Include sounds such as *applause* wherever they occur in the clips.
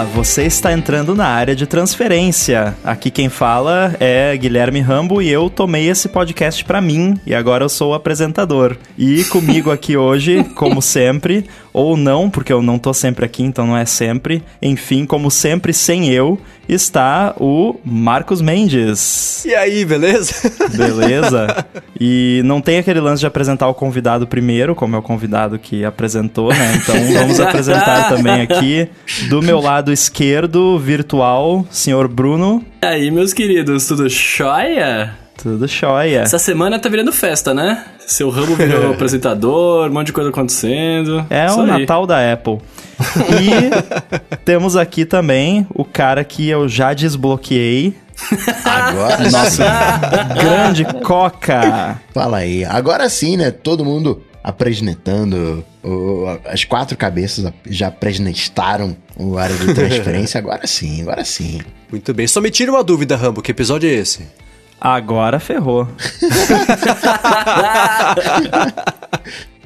Olá, você está entrando na área de transferência. Aqui quem fala é Guilherme Rambo e eu tomei esse podcast para mim e agora eu sou o apresentador. E comigo aqui hoje, como *laughs* sempre, ou não, porque eu não tô sempre aqui, então não é sempre. Enfim, como sempre, sem eu, está o Marcos Mendes. E aí, beleza? Beleza. *laughs* E não tem aquele lance de apresentar o convidado primeiro, como é o convidado que apresentou, né? Então vamos apresentar também aqui, do meu lado esquerdo, virtual, senhor Bruno. E aí, meus queridos, tudo jóia? Tudo jóia. Essa semana tá virando festa, né? Seu ramo virou *laughs* apresentador, um monte de coisa acontecendo. É Isso o aí. Natal da Apple. E *laughs* temos aqui também o cara que eu já desbloqueei, *laughs* Agora nosso sim. grande Coca. Fala aí. Agora sim, né? Todo mundo apresnetando. o- as quatro cabeças já apresentaram o área de transferência. Agora sim, agora sim. Muito bem. Só me tira uma dúvida, Rambo. Que episódio é esse? Agora ferrou. *laughs*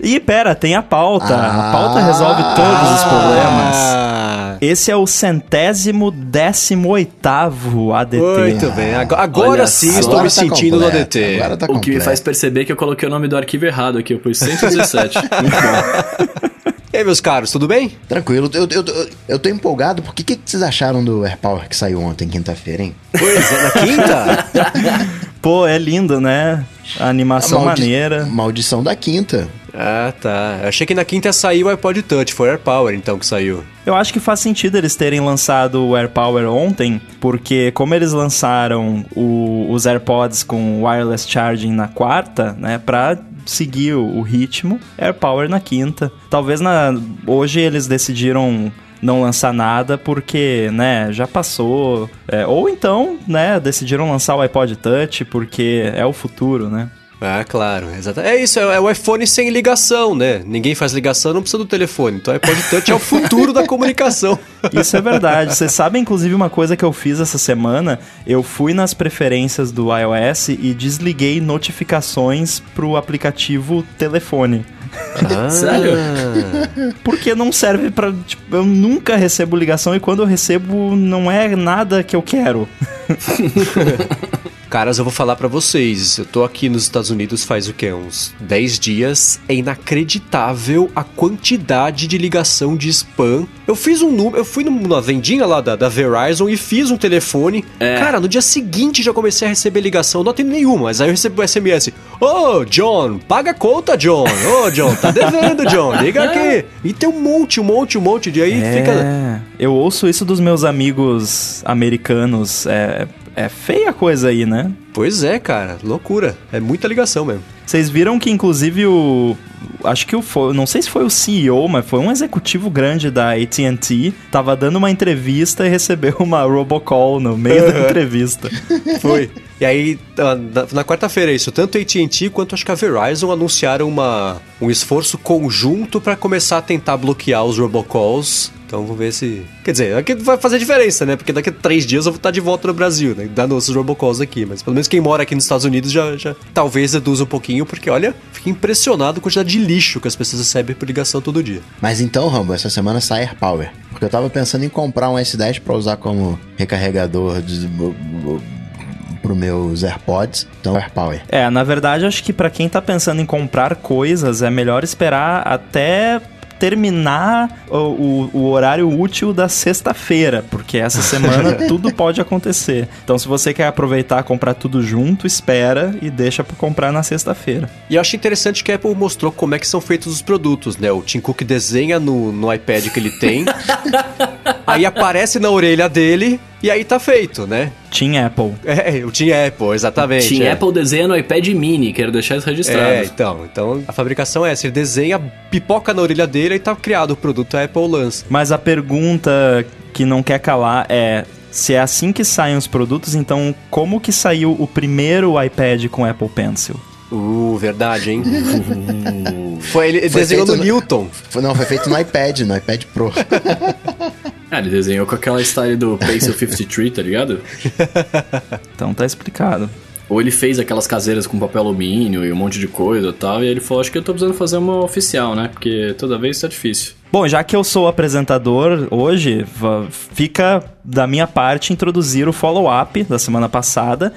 E pera, tem a pauta. a pauta Ah. resolve todos os problemas. Ah, Esse é o centésimo décimo oitavo ADT. muito bem. Agora, agora sim só. estou Agora me tá sentindo no completo, ADT. Agora tá O que me completo. faz perceber que eu coloquei o nome do arquivo errado aqui, eu pus 117. *laughs* *laughs* E aí, meus caros, tudo bem? Tranquilo. Eu, eu, eu, eu tô empolgado. Porque o que, que vocês acharam do AirPower que saiu ontem, quinta-feira, hein? Pois é, na quinta? *laughs* Pô, é lindo, né? A animação A maldi- maneira. Maldição da quinta. ah, tá. Eu achei que na quinta saiu o iPod Touch. Foi AirPower, então, que saiu. Eu acho que faz sentido eles terem lançado o AirPower ontem, porque como eles lançaram o- os AirPods com wireless charging na quarta, né, pra seguir o, ritmo, AirPower na quinta. Talvez na hoje eles decidiram não lançar nada porque, né, já passou. É, ou então, né, decidiram lançar o iPod Touch porque é o futuro, né? Ah, claro, exato. É isso, é, é o iPhone sem ligação, né? Ninguém faz ligação, não precisa do telefone. Então o iPod Touch é o futuro da comunicação. *laughs* Isso é verdade. Vocês sabem, inclusive, uma coisa que eu fiz essa semana? Eu fui nas preferências do iOS e desliguei notificações pro aplicativo telefone. Ah, *laughs* Sério? Porque não serve pra. Tipo, eu nunca recebo ligação e quando eu recebo não é nada que eu quero. *laughs* Caras, eu vou falar pra vocês. Eu tô aqui nos Estados Unidos faz o quê? Uns 10 dias. É inacreditável a quantidade de ligação de spam. Eu fiz um número. Eu fui numa vendinha lá da, da Verizon e fiz um telefone. É. Cara, no dia seguinte já comecei a receber ligação. Não atendo nenhuma, mas aí eu recebo o SMS. Ô, John, paga a conta, John. Ô, John, tá devendo, John. Liga *laughs* aqui. E tem um monte, um monte, um monte de aí. Fica. É. Eu ouço isso dos meus amigos americanos. É, é feia a coisa aí, né? Pois é, cara. Loucura. É muita ligação mesmo. Vocês viram que, inclusive, o. Acho que o. foi- Não sei se foi o CEO, mas foi um executivo grande da ATT. Tava dando uma entrevista e recebeu uma robocall no meio da entrevista. *laughs* Foi. E aí, na, na quarta-feira, isso, tanto a AT&T quanto acho que a Verizon anunciaram uma, um esforço conjunto pra começar a tentar bloquear os robocalls. Então vamos ver se... Quer dizer, aqui vai fazer diferença, né? Porque daqui a três dias eu vou estar de volta no Brasil, né? Dando esses robocalls aqui. Mas pelo menos quem mora aqui nos Estados Unidos já, já talvez reduza um pouquinho, porque olha, fiquei impressionado com a quantidade de lixo que as pessoas recebem por ligação todo dia. Mas então, Rambo, essa semana sai AirPower. Porque eu tava pensando em comprar um S10 pra usar como recarregador de, pro meus AirPods. Então, AirPower. É, na verdade, acho que pra quem tá pensando em comprar coisas, é melhor esperar até terminar o, o- o horário útil da sexta-feira, porque essa semana *laughs* tudo pode acontecer. Então, se você quer aproveitar comprar tudo junto, espera e deixa pra comprar na sexta-feira. E eu acho interessante que a Apple mostrou como é que são feitos os produtos, né? O Tim Cook desenha no, no iPad que ele tem, *laughs* aí aparece na orelha dele e aí tá feito, né? Team Apple. É, o Tim Apple, exatamente. Tinha é. Apple desenha no iPad mini, quero deixar isso registrado. É, então, então a fabricação é essa, ele desenha, pipoca na orelha dele e tá criado o produto, Apple lança. Mas a pergunta que não quer calar é se é assim que saem os produtos, então como que saiu o primeiro iPad com Apple Pencil? Uh, verdade, hein? Foi, ele, Foi desenhou no no- Newton. Foi- Não, foi feito no iPad, no iPad Pro. *laughs* Ah, ele desenhou com aquela style do Pencil 53, tá ligado? *laughs* Então tá explicado. Ou ele fez aquelas caseiras com papel alumínio e um monte de coisa e tal, e ele falou, acho que eu tô precisando fazer uma oficial, né? Porque toda vez tá difícil. Bom, já que eu sou apresentador hoje, fica da minha parte introduzir o follow-up da semana passada.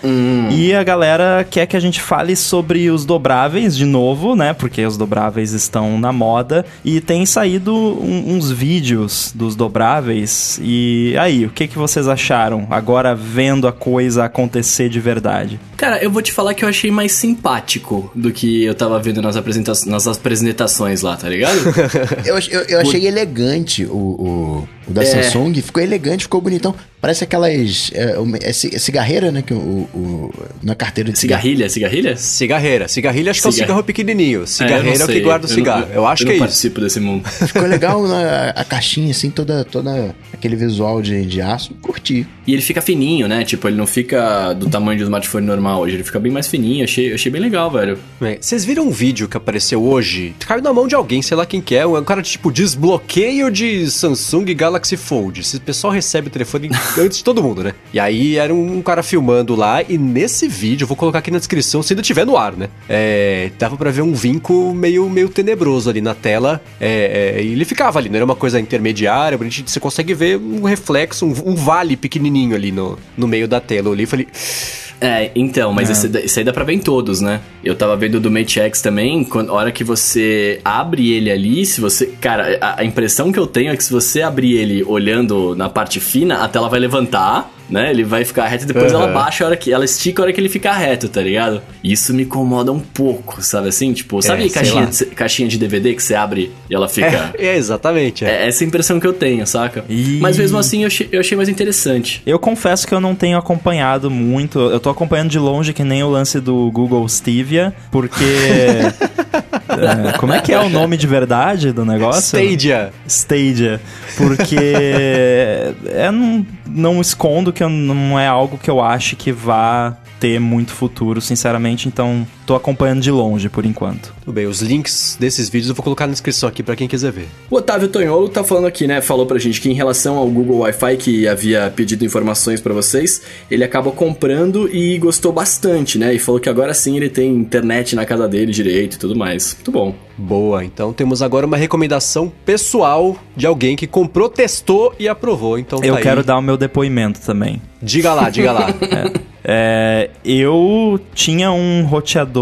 E a galera quer que a gente fale sobre os dobráveis de novo, né? Porque os dobráveis estão na moda. E tem saído um- uns vídeos dos dobráveis. E aí, o que, que vocês acharam agora vendo a coisa acontecer de verdade? Cara, eu vou te falar que eu achei mais simpático do que eu tava vendo nas, apresenta nas apresentações lá, tá ligado? *laughs* Eu, eu, eu achei elegante o, o, o da É. Samsung. Ficou elegante, ficou bonitão. Parece aquelas. É, uma- é é cigarreira, né? Que o, o- na carteira de. Cigarrilha, cigarrilha? Cigarreira. Cigarrilha acho que é o Cigarro. pequenininho. É, eu Cigarreira é, o que guarda o Eu cigarro. não- Eu, acho que não é isso. participo desse mundo. Ficou *laughs* legal na, a caixinha, assim, toda, toda aquele visual de, de aço. Curti. E ele fica fininho, né? Tipo, ele não fica do tamanho do smartphone normal hoje, ele fica bem mais fininho. Achei, achei bem legal, velho. É, Vocês viram um vídeo que apareceu hoje? Caiu na mão de alguém, sei lá quem que é. Um cara de tipo desbloqueio de Samsung Galaxy Fold. Esse pessoal recebe o telefone *laughs* antes de todo mundo, né? E aí era um cara filmando lá. E nesse vídeo, eu vou colocar aqui na descrição se ainda tiver no ar, né? É, dava pra ver um vinco meio, meio tenebroso ali na tela. É, é, e ele ficava ali, não era uma coisa intermediária. gente- Você consegue ver um reflexo, um, um vale pequenininho ali no, no meio da tela. Eu olhei e falei. É, então, mas esse, da- esse aí dá pra ver em todos, né? Eu tava vendo do Mate X também, quando, a hora que você abre ele ali, se você. Cara, a, a impressão que eu tenho é que se você abrir ele olhando na parte fina, a tela vai levantar, né? Ele vai ficar reto e depois Aham. ela baixa a hora que. Ela estica a hora que ele fica reto, tá ligado? Isso me incomoda um pouco, sabe assim? Tipo, sabe sei caixinha de, caixinha de DVD que você abre e ela fica. É, é, exatamente. É. É essa a impressão que eu tenho, saca? Ih. Mas mesmo assim eu achei, eu achei mais interessante. Eu confesso que eu não tenho acompanhado muito. Eu tô acompanhando de longe que nem o lance do Google Stevia, porque. *laughs* é, como é que é o nome de verdade do negócio? Stadia. Stadia. Porque *laughs* eu não, não escondo que não é algo que eu acho que vá ter muito futuro, sinceramente, então tô acompanhando de longe por enquanto. Tudo bem, os links desses vídeos eu vou colocar na descrição aqui pra quem quiser ver. O Otávio Tonholo tá falando aqui, né? Falou pra gente que em relação ao Google Wi-Fi, que havia pedido informações pra vocês, ele acabou comprando e gostou bastante, né? E falou que agora sim ele tem internet na casa dele direito e tudo mais. Muito bom. Boa, então temos agora uma recomendação pessoal de alguém que comprou, testou e aprovou. Então Eu tá quero aí. dar o meu depoimento também. Diga lá, diga lá. *laughs* É, eu tinha um roteador.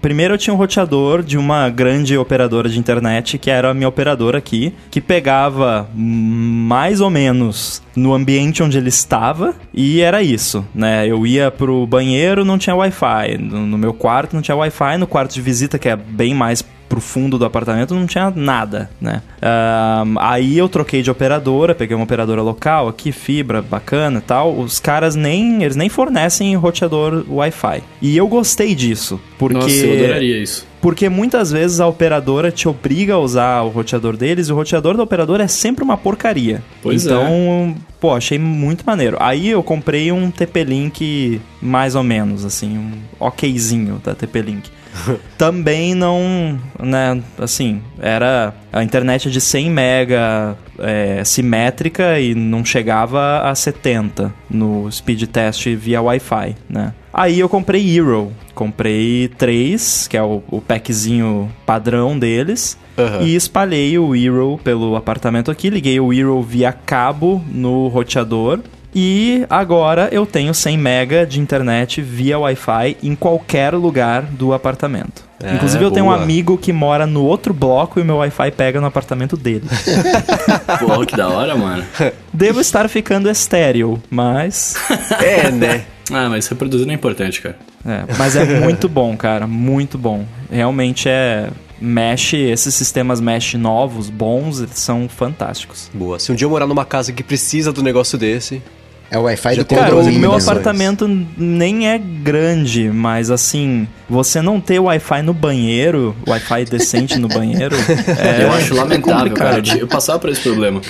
Primeiro eu tinha um roteador de uma grande operadora de internet, que era a minha operadora aqui, que pegava mais ou menos no ambiente onde ele estava, e era isso, né? Eu ia pro banheiro, não tinha Wi-Fi. No meu quarto não tinha Wi-Fi, no quarto de visita, que é bem mais pro fundo do apartamento, não tinha nada, né? Ahn, aí eu troquei de operadora, peguei uma operadora local aqui, fibra, bacana e tal. Os caras nem, eles nem fornecem roteador Wi-Fi. E eu gostei disso, porque... Nossa, eu adoraria isso. Porque muitas vezes a operadora te obriga a usar o roteador deles e o roteador da operadora é sempre uma porcaria. Pois é. então, pô, achei muito maneiro. Aí eu comprei um TP-Link mais ou menos, assim, um okzinho da TP-Link. *laughs* Também não, né, assim, era a internet de 100 mega é, simétrica e não chegava a 70 no speed test via Wi-Fi, né? Aí eu comprei Eero, comprei três, que é o, o packzinho padrão deles, Aham. e espalhei o Eero pelo apartamento aqui, liguei o Eero via cabo no roteador. E agora eu tenho 100 mega de internet via Wi-Fi em qualquer lugar do apartamento. É, Inclusive eu tenho um boa. amigo que mora no outro bloco e o meu Wi-Fi pega no apartamento dele. *laughs* Pô, que da hora, mano. *laughs* Devo estar ficando estéreo, mas *laughs* É, né? Ah, mas reproduzir não é importante, cara. é, mas é muito bom, cara, muito bom. Realmente é mesh, esses sistemas mesh novos, bons, eles são fantásticos. Boa. Se um dia eu morar numa casa que precisa do negócio desse, É o Wi-Fi do Cara, o controle meu apartamento nem é grande, mas assim, você não ter Wi-Fi no banheiro, Wi-Fi decente no banheiro, *laughs* é, eu acho lamentável, cara. Eu, passava por esse problema.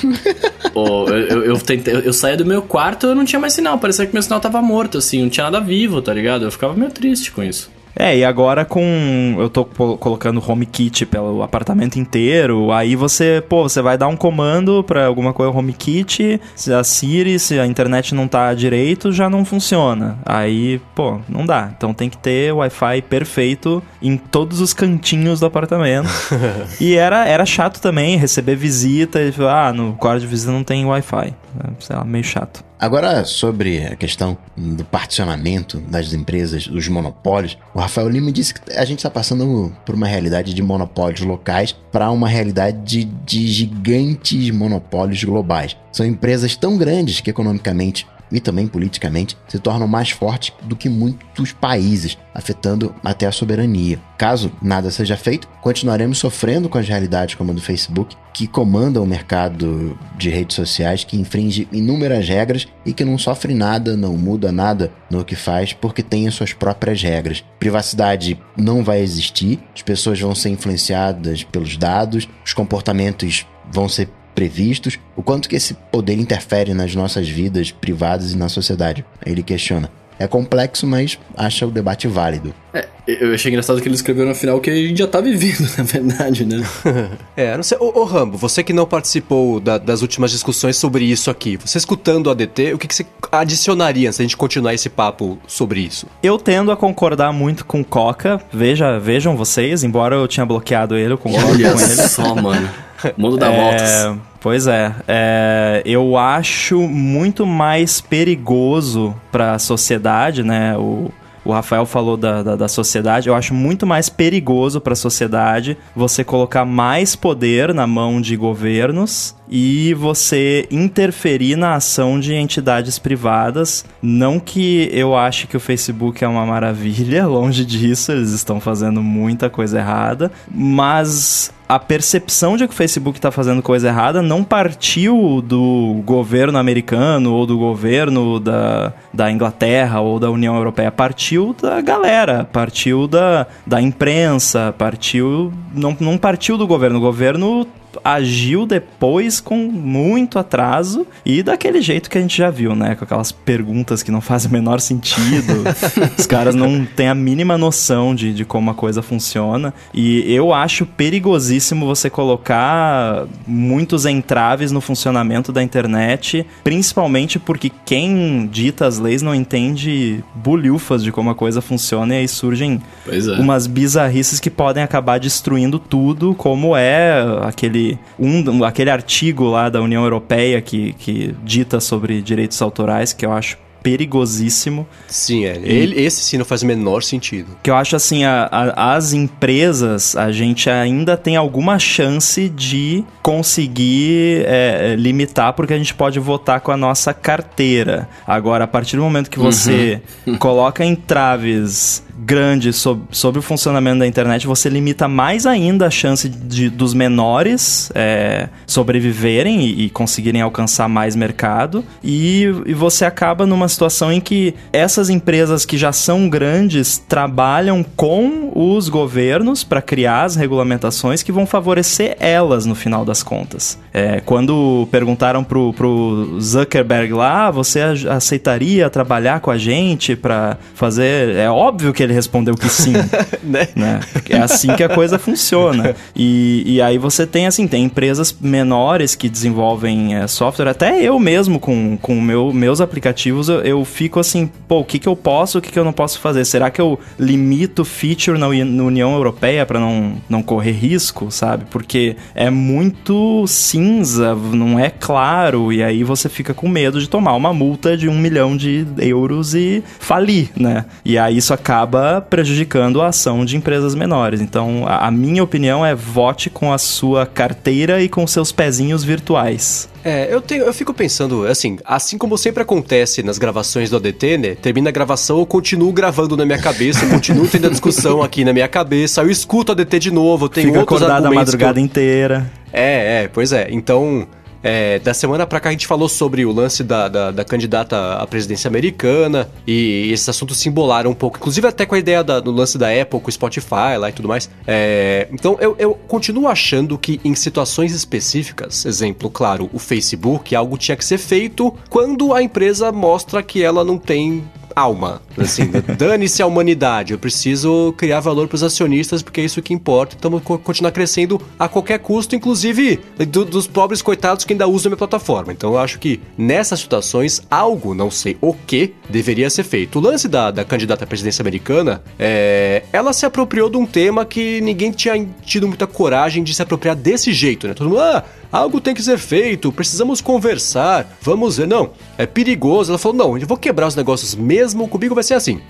Ô, eu, eu, eu tentei- eu- eu saía do meu quarto eu não tinha mais sinal. Parecia que meu sinal tava morto, assim. Não tinha nada vivo, tá ligado? Eu ficava meio triste com isso. É, e agora com. Eu tô colocando HomeKit pelo apartamento inteiro, aí você, pô, você vai dar um comando pra alguma coisa HomeKit, se a Siri, se a internet não tá direito, já não funciona. Aí, pô, não dá. Então tem que ter Wi-Fi perfeito em todos os cantinhos do apartamento. *laughs* e era, era chato também receber visita e ah, no quarto de visita não tem Wi-Fi. É, sei lá, meio chato. Agora, sobre a questão do particionamento das empresas, dos monopólios, o Rafael Lima disse que a gente está passando por uma realidade de monopólios locais para uma realidade de, de gigantes monopólios globais. São empresas tão grandes que economicamente e também politicamente se tornam mais fortes do que muitos países, afetando até a soberania. Caso nada seja feito, continuaremos sofrendo com as realidades como a do Facebook, que comanda o mercado de redes sociais, que infringe inúmeras regras e que não sofre nada, não muda nada no que faz porque tem as suas próprias regras. Privacidade não vai existir, as pessoas vão ser influenciadas pelos dados, os comportamentos vão ser previstos, o quanto que esse poder interfere nas nossas vidas privadas e na sociedade. Ele questiona. É complexo, mas acha o debate válido. É, eu achei engraçado que ele escreveu no final que a gente já tá vivendo, *laughs* na verdade, né? *laughs* é, não sei. Ô, ô, Rambo, você que não participou da, das últimas discussões sobre isso aqui, você escutando o ADT, o que, que você adicionaria se a gente continuar esse papo sobre isso? Eu tendo a concordar muito com Coca. Veja, vejam vocês, embora eu tinha bloqueado ele, eu concordo Olha com ele. só, mano. *laughs* Mundo dá é... Pois é, é, eu acho muito mais perigoso para a sociedade, né? O, o Rafael falou da, da, da, sociedade. Eu acho muito mais perigoso para a sociedade você colocar mais poder na mão de governos e você interferir na ação de entidades privadas. Não que eu ache que o Facebook é uma maravilha, *laughs* longe disso, eles estão fazendo muita coisa errada, mas a percepção de que o Facebook está fazendo coisa errada não partiu do governo americano ou do governo da, da Inglaterra ou da União Europeia, partiu da galera, partiu da, da imprensa, partiu. Não, não partiu do governo. O governo agiu depois com muito atraso e daquele jeito que a gente já viu, né? Com aquelas perguntas que não fazem o menor sentido. *laughs* Os caras não têm a mínima noção de, de como a coisa funciona. E eu acho perigosíssimo você colocar muitos entraves no funcionamento da internet, principalmente porque quem dita as leis não entende bulhufas de como a coisa funciona e aí surgem é. umas bizarrices que podem acabar destruindo tudo, como é aquele um, aquele artigo lá da União Europeia que, que dita sobre direitos autorais, que eu acho perigosíssimo. Sim, é. Ele, esse sim não faz o menor sentido. Que eu acho assim, a, a, as empresas, a gente ainda tem alguma chance de conseguir é, limitar, porque a gente pode votar com a nossa carteira. Agora, a partir do momento que você uhum. coloca entraves grande sobre, sobre o funcionamento da internet, você limita mais ainda a chance de, dos menores é, sobreviverem e, e, conseguirem alcançar mais mercado. E, e você acaba numa situação em que essas empresas que já são grandes trabalham com os governos para criar as regulamentações que vão favorecer elas no final das contas. É, quando perguntaram pro, pro Zuckerberg lá, ah, você aceitaria trabalhar com a gente para fazer. É óbvio que ele respondeu que sim. *laughs* né? né? É assim que a coisa funciona. E, e aí você tem, assim, tem empresas menores que desenvolvem é, software. Até eu mesmo, com, com meu, meus aplicativos, eu, eu fico assim, pô, o que, que eu posso, o que, que eu não posso fazer? Será que eu limito feature na, na União Europeia para não, não correr risco, sabe? Porque é muito cinza, não é claro, e aí você fica com medo de tomar uma multa de um milhão de euros e falir, né? E aí isso acaba acaba prejudicando a ação de empresas menores. Então, a, a minha opinião é vote com a sua carteira e com seus pezinhos virtuais. É, eu, tenho, eu fico pensando, assim, assim como sempre acontece nas gravações do ADT, né? Termina a gravação, eu continuo gravando na minha cabeça, continuo tendo a discussão aqui na minha cabeça, eu escuto o ADT de novo, eu tenho Fica outros acordado a madrugada eu... inteira. É, é, pois é. Então, é, da semana pra cá a gente falou sobre o lance da, da, da, candidata à presidência americana e esses assuntos se embolaram um pouco, inclusive até com a ideia da, do lance da Apple com o Spotify lá e tudo mais. É, então eu, eu continuo achando que em situações específicas, exemplo, claro, o Facebook, algo tinha que ser feito quando a empresa mostra que ela não tem alma. Assim, *laughs* dane-se a humanidade. Eu preciso criar valor para os acionistas porque é isso que importa. Então, vou continuar crescendo a qualquer custo, inclusive do, dos pobres coitados que ainda usam a minha plataforma. Então, eu acho que nessas situações, algo, não sei o que, deveria ser feito. O lance da, da candidata à presidência americana, é, ela se apropriou de um tema que ninguém tinha tido muita coragem de se apropriar desse jeito, né? Todo mundo, ah, algo tem que ser feito, precisamos conversar, vamos ver. Não, é perigoso. Ela falou: não, eu vou quebrar os negócios mesmo, comigo vai ser assim.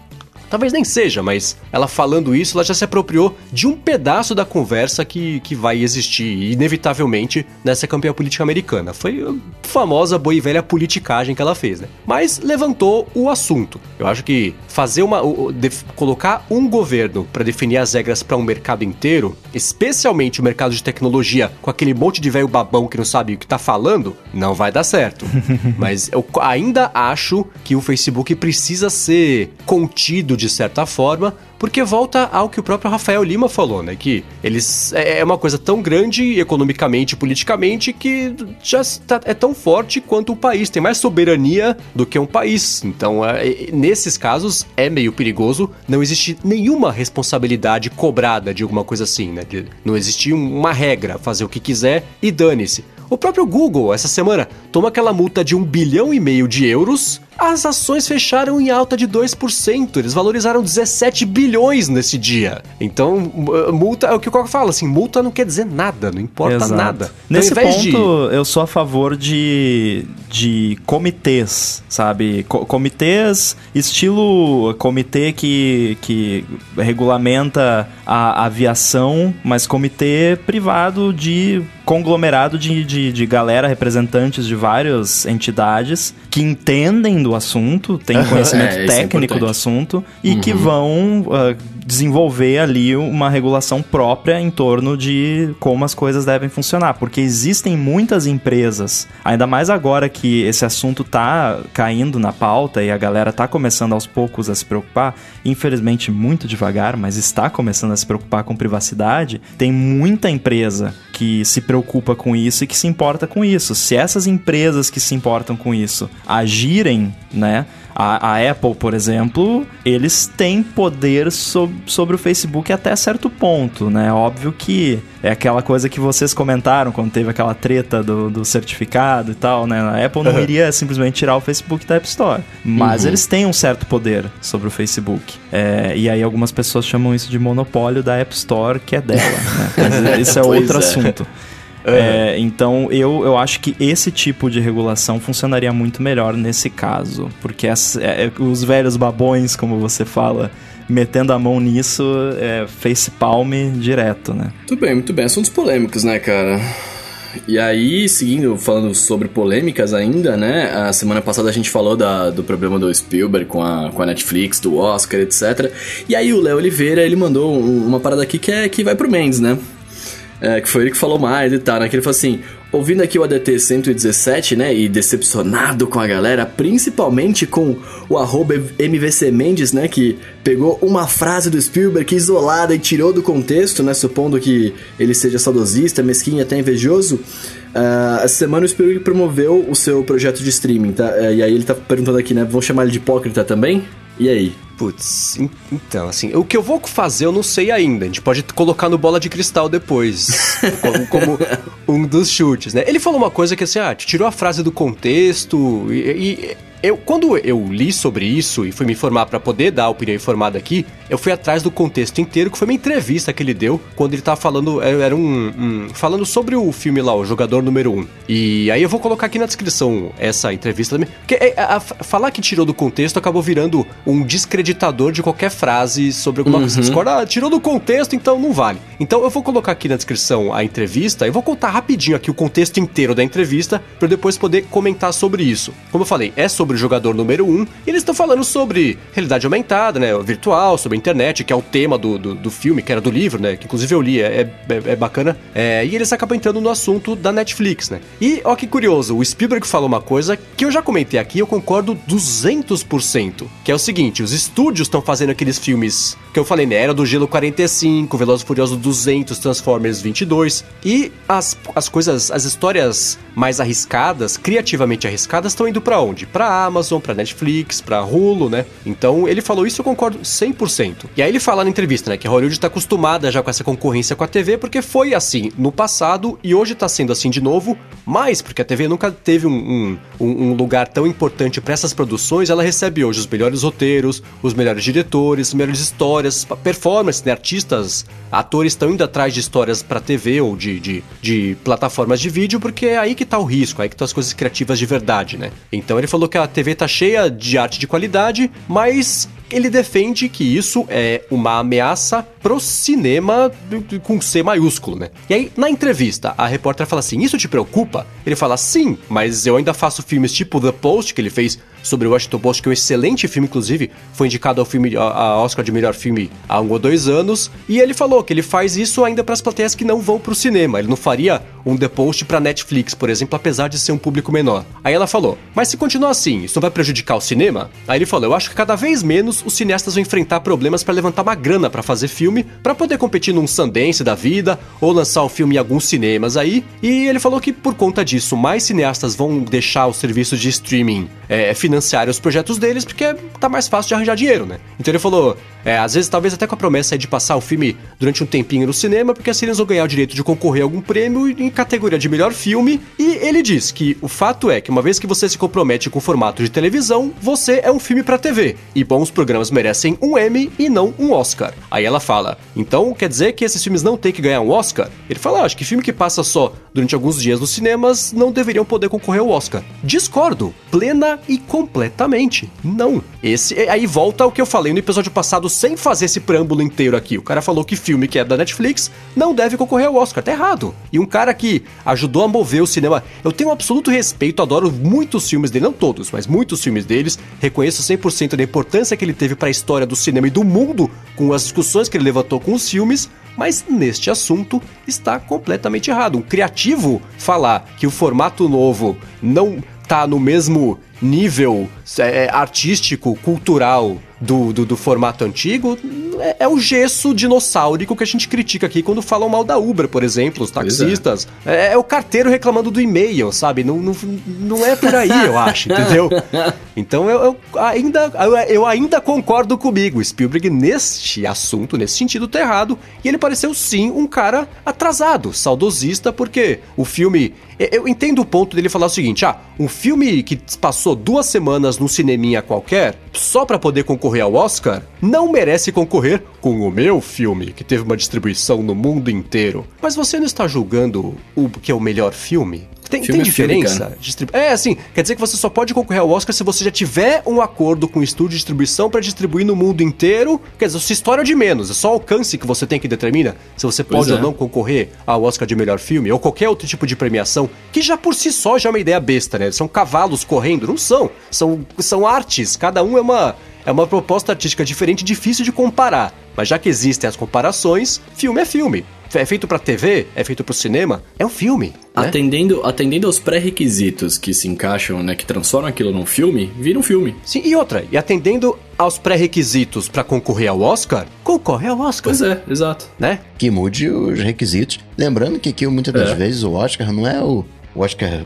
Talvez nem seja, mas ela falando isso, ela já se apropriou de um pedaço da conversa que, que vai existir, inevitavelmente, nessa campanha política americana. Foi a famosa boa e velha politicagem que ela fez, né? Mas levantou o assunto. Eu acho que fazer uma. Colocar um governo para definir as regras para um mercado inteiro, especialmente o mercado de tecnologia, com aquele monte de velho babão que não sabe o que tá falando, não vai dar certo. *laughs* mas eu ainda acho que o Facebook precisa ser contido de certa forma, porque volta ao que o próprio Rafael Lima falou, né? Que eles é, é uma coisa tão grande economicamente e politicamente que já está, é tão forte quanto o país, tem mais soberania do que um país. Então, é, nesses casos, é meio perigoso não existe nenhuma responsabilidade cobrada de alguma coisa assim, né? De, não existe uma regra, fazer o que quiser e dane-se. O próprio Google, essa semana, toma aquela multa de um bilhão e meio de euros. As ações fecharam em alta de 2%. Eles valorizaram 17 bilhões nesse dia. Então, multa, é o que o Coca fala, assim, multa não quer dizer nada, não importa Exato. nada. Então, nesse ponto, de... eu sou a favor de, de comitês, sabe? Co comitês, estilo comitê que, que regulamenta a aviação, mas comitê privado de conglomerado de, de, de, galera, representantes de várias entidades que entendem do assunto, têm *laughs* conhecimento é, é técnico é do assunto e uhum. que vão uh, desenvolver ali uma regulação própria em torno de como as coisas devem funcionar, porque existem muitas empresas, ainda mais agora que esse assunto tá caindo na pauta e a galera tá começando aos poucos a se preocupar, infelizmente muito devagar, mas está começando a se preocupar com privacidade, tem muita empresa que se preocupa com isso e que se importa com isso. Se essas empresas que se importam com isso agirem, né, a, a Apple, por exemplo, eles têm poder so, sobre o Facebook até certo ponto, né? Óbvio que é aquela coisa que vocês comentaram quando teve aquela treta do, do certificado e tal, né? A Apple não uhum. iria simplesmente tirar o Facebook da App Store. Mas uhum. eles têm um certo poder sobre o Facebook. É, e aí algumas pessoas chamam isso de monopólio da App Store, que é dela, né? Mas *laughs* isso é outro é. assunto. É, então eu, eu acho que esse tipo de regulação funcionaria muito melhor nesse caso. Porque as, é, é, os velhos babões, como você fala, metendo a mão nisso, é face palm direto, né? Muito bem, muito bem. Assuntos polêmicos, né, cara? E aí, seguindo, falando sobre polêmicas ainda, né? A semana passada a gente falou da, do problema do Spielberg com a, com a Netflix, do Oscar, etc. E aí o Léo Oliveira, ele mandou um, uma parada aqui que, é, que vai pro Mendes, né? É, que foi ele que falou mais e tal, né? Que ele falou assim: ouvindo aqui o ADT 117, né? E decepcionado com a galera, principalmente com o MVC Mendes, né? Que pegou uma frase do Spielberg isolada e tirou do contexto, né? Supondo que ele seja saudosista, mesquinho até invejoso. Uh, essa semana o Spielberg promoveu o seu projeto de streaming, tá? Uh, e aí ele tá perguntando aqui, né? Vão chamar ele de hipócrita também? E aí? Putz, então, assim, o que eu vou fazer eu não sei ainda. A gente pode colocar no bola de cristal depois. *laughs* como, como, um dos chutes, né? Ele falou uma coisa que assim, ah, tirou a frase do contexto e, e eu, quando eu li sobre isso e fui me informar para poder dar a opinião informada aqui, eu fui atrás do contexto inteiro, que foi uma entrevista que ele deu quando ele tava falando, é, era um, um falando sobre o filme lá, o Jogador Número 1. Um. E aí eu vou colocar aqui na descrição essa entrevista também, porque é, a, a, falar que tirou do contexto acabou virando um descreditador de qualquer frase sobre alguma uhum. coisa. Discorda, ah, tirou do contexto, então não vale. Então eu vou colocar aqui na descrição a entrevista e vou contar rapidinho aqui o contexto inteiro da entrevista para depois poder comentar sobre isso. Como eu falei, é sobre sobre o jogador número 1, um, e eles estão falando sobre realidade aumentada, né, virtual, sobre a internet, que é o tema do, do, do filme, que era do livro, né, que inclusive eu li, é, é, é bacana, é, e eles acabam entrando no assunto da Netflix, né. E, ó que curioso, o Spielberg falou uma coisa que eu já comentei aqui, eu concordo 200%, que é o seguinte, os estúdios estão fazendo aqueles filmes que eu falei, né, Era do Gelo 45, Velozes Furiosos 200, Transformers 22, e as, as coisas, as histórias mais arriscadas, criativamente arriscadas, estão indo para onde? Pra Amazon, pra Netflix, pra Hulu, né? Então ele falou isso, eu concordo 100%. E aí ele fala na entrevista, né, que Hollywood tá acostumada já com essa concorrência com a TV, porque foi assim no passado e hoje tá sendo assim de novo, mas porque a TV nunca teve um, um, um lugar tão importante para essas produções, ela recebe hoje os melhores roteiros, os melhores diretores, melhores histórias, performance, né? Artistas, atores estão indo atrás de histórias para TV ou de, de, de, plataformas de vídeo, porque é aí que tá o risco, aí que estão as coisas criativas de verdade, né? Então ele falou que a TV tá cheia de arte de qualidade, mas ele defende que isso é uma ameaça pro cinema com C maiúsculo, né? E aí, na entrevista, a repórter fala assim: Isso te preocupa? Ele fala: Sim, mas eu ainda faço filmes tipo The Post, que ele fez sobre o Washington Post, que é um excelente filme, inclusive, foi indicado ao filme a Oscar de melhor filme há um ou dois anos. E ele falou que ele faz isso ainda para as plateias que não vão pro cinema. Ele não faria um The Post pra Netflix, por exemplo, apesar de ser um público menor. Aí ela falou: Mas se continuar assim, isso vai prejudicar o cinema? Aí ele falou: Eu acho que cada vez menos os cineastas vão enfrentar problemas para levantar uma grana para fazer filme, para poder competir num Sundance da vida ou lançar o filme em alguns cinemas aí. E ele falou que por conta disso, mais cineastas vão deixar o serviço de streaming é, financiar os projetos deles, porque tá mais fácil de arranjar dinheiro, né? Então ele falou: é, às vezes, talvez até com a promessa de passar o filme durante um tempinho no cinema, porque assim eles vão ganhar o direito de concorrer a algum prêmio em categoria de melhor filme. E ele diz que o fato é que uma vez que você se compromete com o formato de televisão, você é um filme para TV. E bons programas merecem um Emmy e não um Oscar. Aí ela fala: então quer dizer que esses filmes não têm que ganhar um Oscar? Ele fala: ah, acho que filme que passa só durante alguns dias nos cinemas não deveriam poder concorrer ao Oscar. Discordo, plena e completamente. Não. Esse aí volta ao que eu falei no episódio passado sem fazer esse preâmbulo inteiro aqui. O cara falou que filme que é da Netflix não deve concorrer ao Oscar. Tá errado. E um cara que ajudou a mover o cinema. Eu tenho um absoluto respeito, adoro muitos filmes dele, não todos, mas muitos filmes deles. Reconheço 100% da importância que ele teve para a história do cinema e do mundo com as discussões que ele levantou com os filmes. Mas neste assunto está completamente errado. Um criativo falar que o formato novo não tá no mesmo nível é, artístico, cultural do, do, do, formato antigo é, é, o gesso dinossáurico que a gente critica aqui quando falam mal da Uber, por exemplo, os é. taxistas. É. é. o carteiro reclamando do e-mail, sabe? Não, não, não é por aí, eu acho, entendeu? *laughs* Então eu, eu ainda, eu, eu, ainda concordo comigo. Spielberg, neste assunto, nesse sentido, tá errado. E ele pareceu sim um cara atrasado, saudosista, porque o filme. Eu entendo o ponto dele falar o seguinte: ah, um filme que passou duas semanas num cineminha qualquer, só para poder concorrer ao Oscar, não merece concorrer com o meu filme, que teve uma distribuição no mundo inteiro. Mas você não está julgando o que é o melhor filme? Tem, tem é diferença? Filme, é, assim, quer dizer que você só pode concorrer ao Oscar se você já tiver um acordo com o estúdio de distribuição para distribuir no mundo inteiro. Quer dizer, sua história é de menos, é só o alcance que você tem que determina se você pode ou não concorrer ao Oscar de melhor filme ou qualquer outro tipo de premiação, que já por si só já é uma ideia besta, né? São cavalos correndo, não são. São, são artes, cada um é uma é uma proposta artística diferente, difícil de comparar. Mas já que existem as comparações, filme é filme. É feito para TV, é feito para o cinema, é um filme. Né? Atendendo, atendendo aos pré-requisitos que se encaixam, né, que transformam aquilo num filme, vira um filme. Sim, e outra, e atendendo aos pré-requisitos para concorrer ao Oscar, concorre ao Oscar. Pois é, exato. Né? Que mude os requisitos. Lembrando que aqui muitas das é. vezes o Oscar não é o Oscar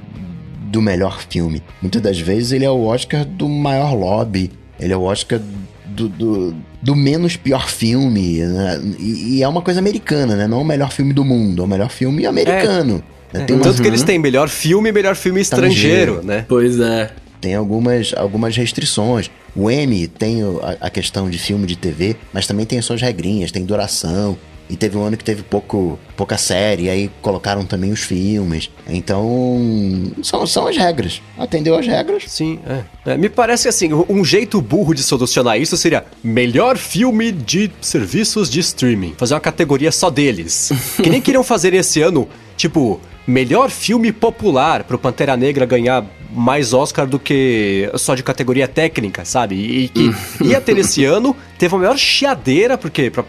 do melhor filme. Muitas das vezes ele é o Oscar do maior lobby, ele é o Oscar do, do, do menos pior filme. Né? E, e, é uma coisa americana, né? Não é o melhor filme do mundo, é o melhor filme americano. É. Né? Tanto umas... que eles têm melhor filme e melhor filme estrangeiro, estrangeiro, né? Pois é. Tem algumas, algumas restrições. O M tem a, a questão de filme de TV, mas também tem suas regrinhas, tem duração, e teve um ano que teve pouco, pouca série, aí colocaram também os filmes. Então, são, são as regras. Atendeu as regras? Sim, é. é. Me parece assim, um jeito burro de solucionar isso seria melhor filme de serviços de streaming. Fazer uma categoria só deles. *laughs* que nem queriam fazer esse ano, tipo, melhor filme popular pro Pantera Negra ganhar mais Oscar do que só de categoria técnica, sabe? E que hum. ia ter esse ano, teve a maior chiadeira, porque pra,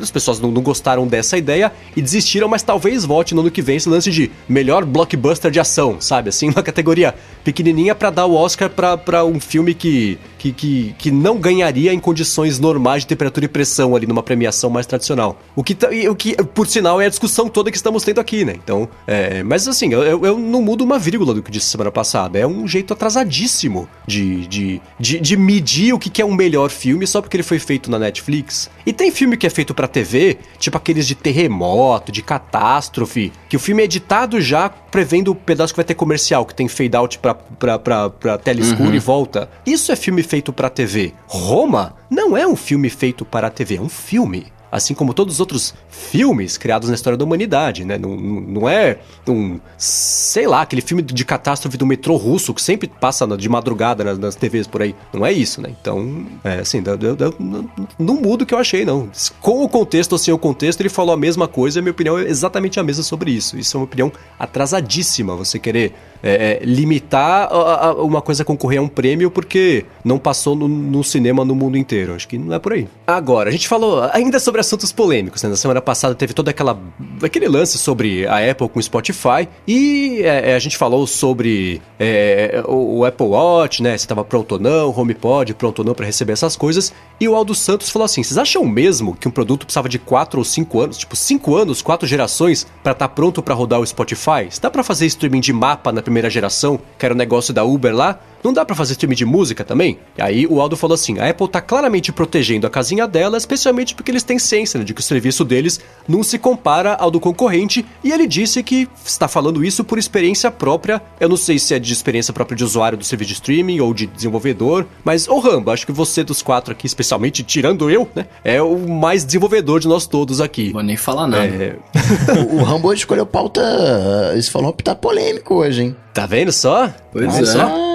as pessoas não, não, gostaram dessa ideia e desistiram, mas talvez volte no ano que vem esse lance de melhor blockbuster de ação, sabe? Assim, uma categoria pequenininha para dar o Oscar para um filme que, que, que, que não ganharia em condições normais de temperatura e pressão ali numa premiação mais tradicional. O que, o que por sinal, é a discussão toda que estamos tendo aqui, né? Então, é, mas assim, eu, eu não mudo uma vírgula do que disse semana passada. É um jeito atrasadíssimo de, de, de, de medir o que, que é um melhor filme só porque ele foi feito na Netflix. E tem filme que é feito para TV, tipo aqueles de terremoto, de catástrofe, que o filme é editado já prevendo o pedaço que vai ter comercial, que tem fade out pra, pra, pra, pra tela escura uhum. e volta. Isso é filme feito pra TV. Roma não é um filme feito para TV, é um filme assim como todos os outros filmes criados na história da humanidade, né? Não, não é um, sei lá, aquele filme de catástrofe do metrô russo que sempre passa de madrugada nas, nas TVs por aí. Não é isso, né? Então, é assim, eu, eu, eu, não, muda o que eu achei, não. Com o contexto ou sem o contexto, ele falou a mesma coisa e a minha opinião é exatamente a mesma sobre isso. Isso é uma opinião atrasadíssima, você querer é, é, limitar a, a, uma coisa concorrer a um prêmio porque não passou no, no, cinema no mundo inteiro. Acho que não é por aí. Agora, a gente falou ainda sobre assuntos polêmicos. Né? Na semana passada teve todo aquela, aquele lance sobre a Apple com o Spotify e é, é a gente falou sobre é, o, o, Apple Watch, né? Se estava pronto ou não, o HomePod pronto ou não para receber essas coisas. E o Aldo Santos falou assim: vocês acham mesmo que um produto precisava de 4 ou 5 anos, tipo 5 anos, 4 gerações, para estar tá pronto para rodar o Spotify? Dá para fazer streaming de mapa na primeira primeira geração, que era o negócio da Uber lá, não dá para fazer streaming de música também? E aí o Aldo falou assim: a Apple tá claramente protegendo a casinha dela, especialmente porque eles têm ciência né, de que o serviço deles não se compara ao do concorrente, e ele disse que está falando isso por experiência própria. Eu não sei se é de experiência própria de usuário do serviço de streaming ou de desenvolvedor, mas, ô Rambo, acho que você dos quatro aqui, especialmente tirando eu, né, é o mais desenvolvedor de nós todos aqui. Vou nem falar nada. É... *laughs* o, o Rambo escolheu pauta. Isso falou que tá polêmico hoje, hein? Tá vendo só? Pois é. Só?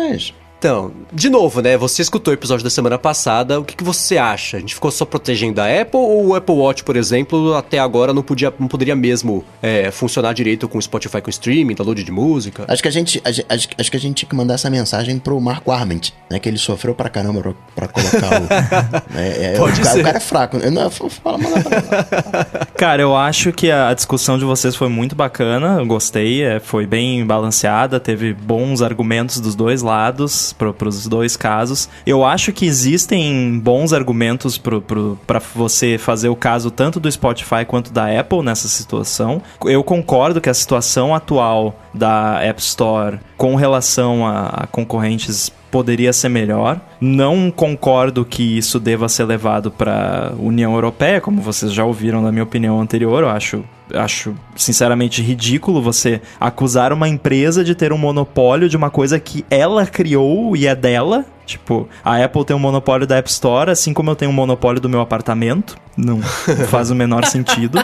Então, de novo, né? Você escutou o episódio da semana passada. O que, que, você acha? A gente ficou só protegendo a Apple ou o Apple Watch, por exemplo, até agora não, podia, não poderia mesmo é, funcionar direito com o Spotify com streaming, download de música? Acho que a gente, a, acho, acho, que a gente tinha que mandar essa mensagem pro Marco Arment, né? Que ele sofreu pra caramba pra, pra colocar o. *laughs* é, é, Pode o, ser. o cara é fraco. Eu não, fala, manda pra *laughs* Cara, eu acho que a discussão de vocês foi muito bacana. Eu gostei, é, foi bem balanceada, teve bons argumentos dos dois lados para os dois casos. Eu acho que existem bons argumentos para você fazer o caso tanto do Spotify quanto da Apple nessa situação. Eu concordo que a situação atual da App Store com relação a, a concorrentes poderia ser melhor. Não concordo que isso deva ser levado para União Europeia, como vocês já ouviram na minha opinião anterior. Eu acho acho sinceramente ridículo você acusar uma empresa de ter um monopólio de uma coisa que ela criou e é dela. Tipo, a Apple tem um monopólio da App Store, assim como eu tenho um monopólio do meu apartamento. Não *laughs* faz o menor sentido.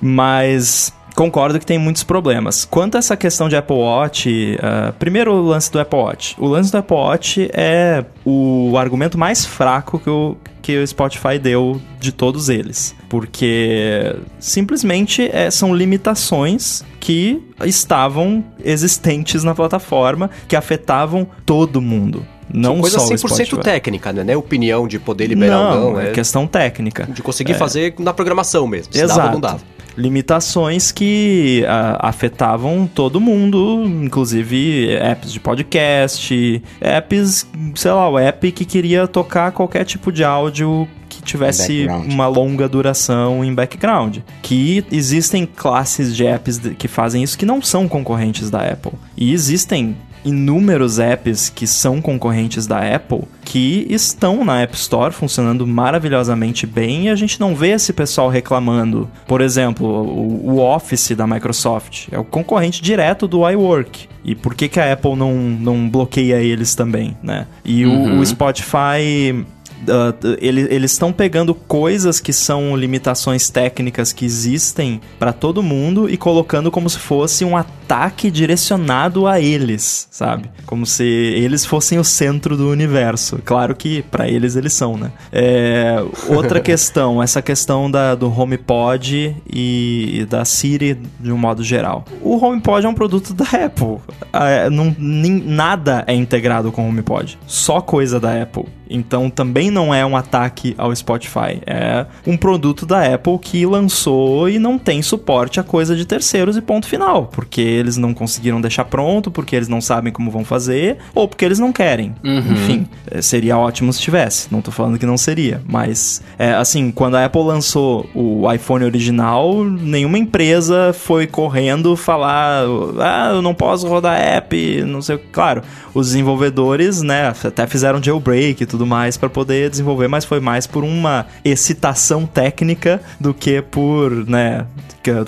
Mas concordo que tem muitos problemas. Quanto a essa questão de Apple Watch, uh, primeiro o lance do Apple Watch. O lance do Apple Watch é o argumento mais fraco que o, que o Spotify deu de todos eles. Porque simplesmente é, são limitações que estavam existentes na plataforma, que afetavam todo mundo. Não coisa só 100% técnica, né? Não é opinião de poder liberar não, ou não. É, é questão técnica. De conseguir é. fazer na programação mesmo. Se Exato. dava ou não dava limitações que a, ah, afetavam todo mundo, inclusive apps de podcast, apps, sei lá, o app que queria tocar qualquer tipo de áudio que tivesse uma longa duração em background. Que existem classes de apps que fazem isso que não são concorrentes da Apple. E existem inúmeros apps que são concorrentes da Apple que estão na App Store funcionando maravilhosamente bem e a gente não vê esse pessoal reclamando. Por exemplo, o, Office da Microsoft é o concorrente direto do iWork. E por que, que a Apple não, não bloqueia eles também, né? E uhum. o, o Spotify uh, eles estão pegando coisas que são limitações técnicas que existem para todo mundo e colocando como se fosse um ataque direcionado a eles, sabe? Como se eles fossem o centro do universo. Claro que para eles eles são, né? É, outra *laughs* questão, essa questão da, do HomePod e, e, da Siri de um modo geral. O HomePod é um produto da Apple. É, não, nem, nada é integrado com o HomePod. Só coisa da Apple. Então também não é um ataque ao Spotify. É um produto da Apple que lançou e não tem suporte a coisa de terceiros e ponto final. Porque eles não conseguiram deixar pronto, porque eles não sabem como vão fazer, ou porque eles não querem. Uhum. Enfim, é, seria ótimo se tivesse. Não tô falando que não seria. Mas, é, assim, quando a Apple lançou o iPhone original, nenhuma empresa foi correndo falar: ah, eu não posso rodar app, não sei o que. Claro, os desenvolvedores, né, até fizeram jailbreak e tudo mais para poder desenvolver, mas foi mais por uma excitação técnica do que por, né,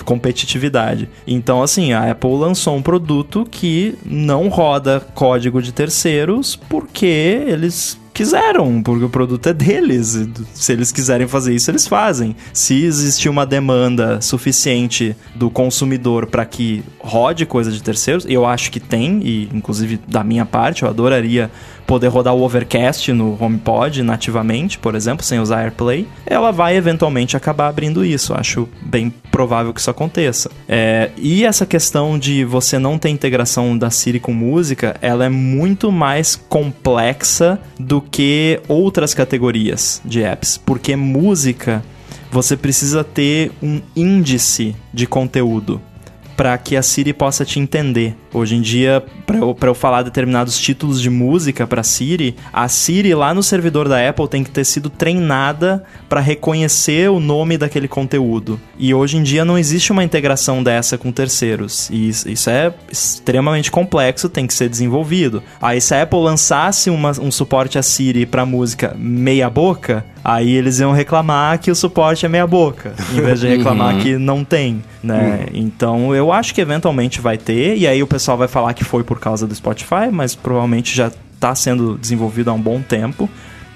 competitividade. Então, assim, a Apple lançou um produto que não roda código de terceiros porque eles quiseram, porque o produto é deles. Se eles quiserem fazer isso, eles fazem. Se existir uma demanda suficiente do consumidor para que rode coisa de terceiros, eu acho que tem, e inclusive da minha parte, eu adoraria poder rodar o Overcast no HomePod nativamente, por exemplo, sem usar AirPlay, ela vai eventualmente acabar abrindo isso. Acho bem provável que isso aconteça. É, e essa questão de você não ter integração da Siri com música, ela é muito mais complexa do que outras categorias de apps, porque música você precisa ter um índice de conteúdo para que a Siri possa te entender. Hoje em dia, para eu, eu falar determinados títulos de música para Siri, a Siri lá no servidor da Apple tem que ter sido treinada para reconhecer o nome daquele conteúdo. E hoje em dia não existe uma integração dessa com terceiros. E isso é extremamente complexo, tem que ser desenvolvido. Aí se a Apple lançasse uma, um suporte a Siri para música meia boca, aí eles iam reclamar que o suporte é meia boca, em vez de reclamar uhum. que não tem, né? Uhum. Então eu acho que eventualmente vai ter, e aí o pessoal vai falar que foi por causa do Spotify, mas provavelmente já está sendo desenvolvido há um bom tempo.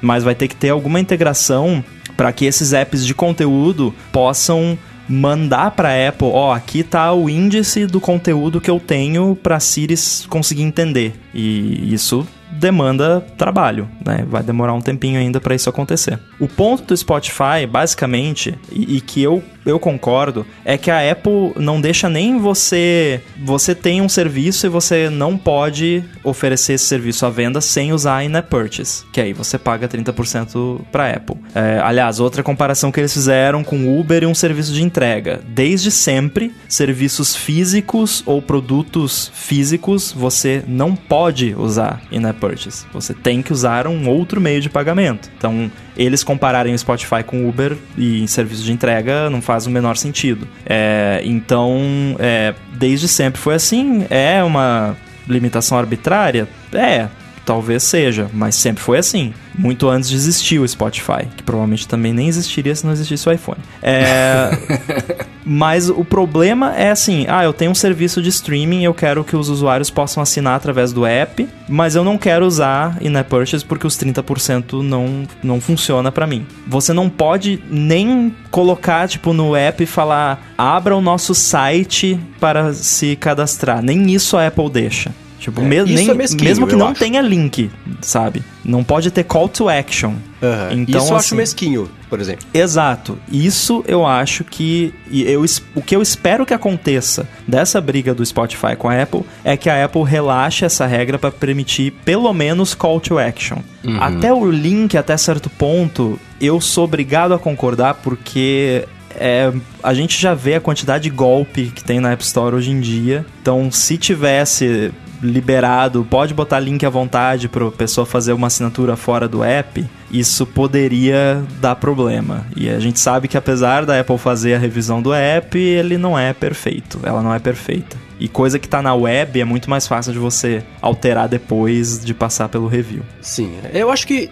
Mas vai ter que ter alguma integração para que esses apps de conteúdo possam mandar para Apple, ó, oh, aqui tá o índice do conteúdo que eu tenho para Siri conseguir entender. E isso demanda trabalho, né? Vai demorar um tempinho ainda para isso acontecer. O ponto do Spotify, basicamente, e, e, que eu, eu concordo, é que a Apple não deixa nem você. Você tem um serviço e você não pode oferecer esse serviço à venda sem usar in-app purchase, que aí você paga 30% para Apple. É, aliás, outra comparação que eles fizeram com Uber e um serviço de entrega. Desde sempre, serviços físicos ou produtos físicos você não pode usar in-app purchase. Você tem que usar um outro meio de pagamento. Então, eles compararem o Spotify com Uber e em serviço de entrega não faz o menor sentido. É, então, é, desde sempre foi assim. É uma limitação arbitrária? É, talvez seja, mas sempre foi assim. Muito antes de existir o Spotify, que provavelmente também nem existiria se não existisse o iPhone. É... *laughs* mas o problema é assim: ah, eu tenho um serviço de streaming, eu quero que os usuários possam assinar através do app, mas eu não quero usar in-app purchase porque os 30% não, não funciona para mim. Você não pode nem colocar, tipo, no app e falar abra o nosso site para se cadastrar. Nem isso a Apple deixa. Tipo, é, me nem, é mesmo que não acho. tenha link, sabe? Não pode ter call to action. Uhum. Então, isso eu assim, acho mesquinho, por exemplo. Exato. Isso eu acho que. Eu, o que eu espero que aconteça dessa briga do Spotify com a Apple é que a Apple relaxe essa regra para permitir pelo menos call to action. Uhum. Até o link, até certo ponto, eu sou obrigado a concordar porque é, a gente já vê a quantidade de golpe que tem na App Store hoje em dia. Então, se tivesse liberado, pode botar link à vontade para a pessoa fazer uma assinatura fora do app, isso poderia dar problema. E a gente sabe que apesar da Apple fazer a revisão do app, ele não é perfeito, ela não é perfeita. E coisa que tá na web é muito mais fácil de você alterar depois de passar pelo review. Sim, eu acho que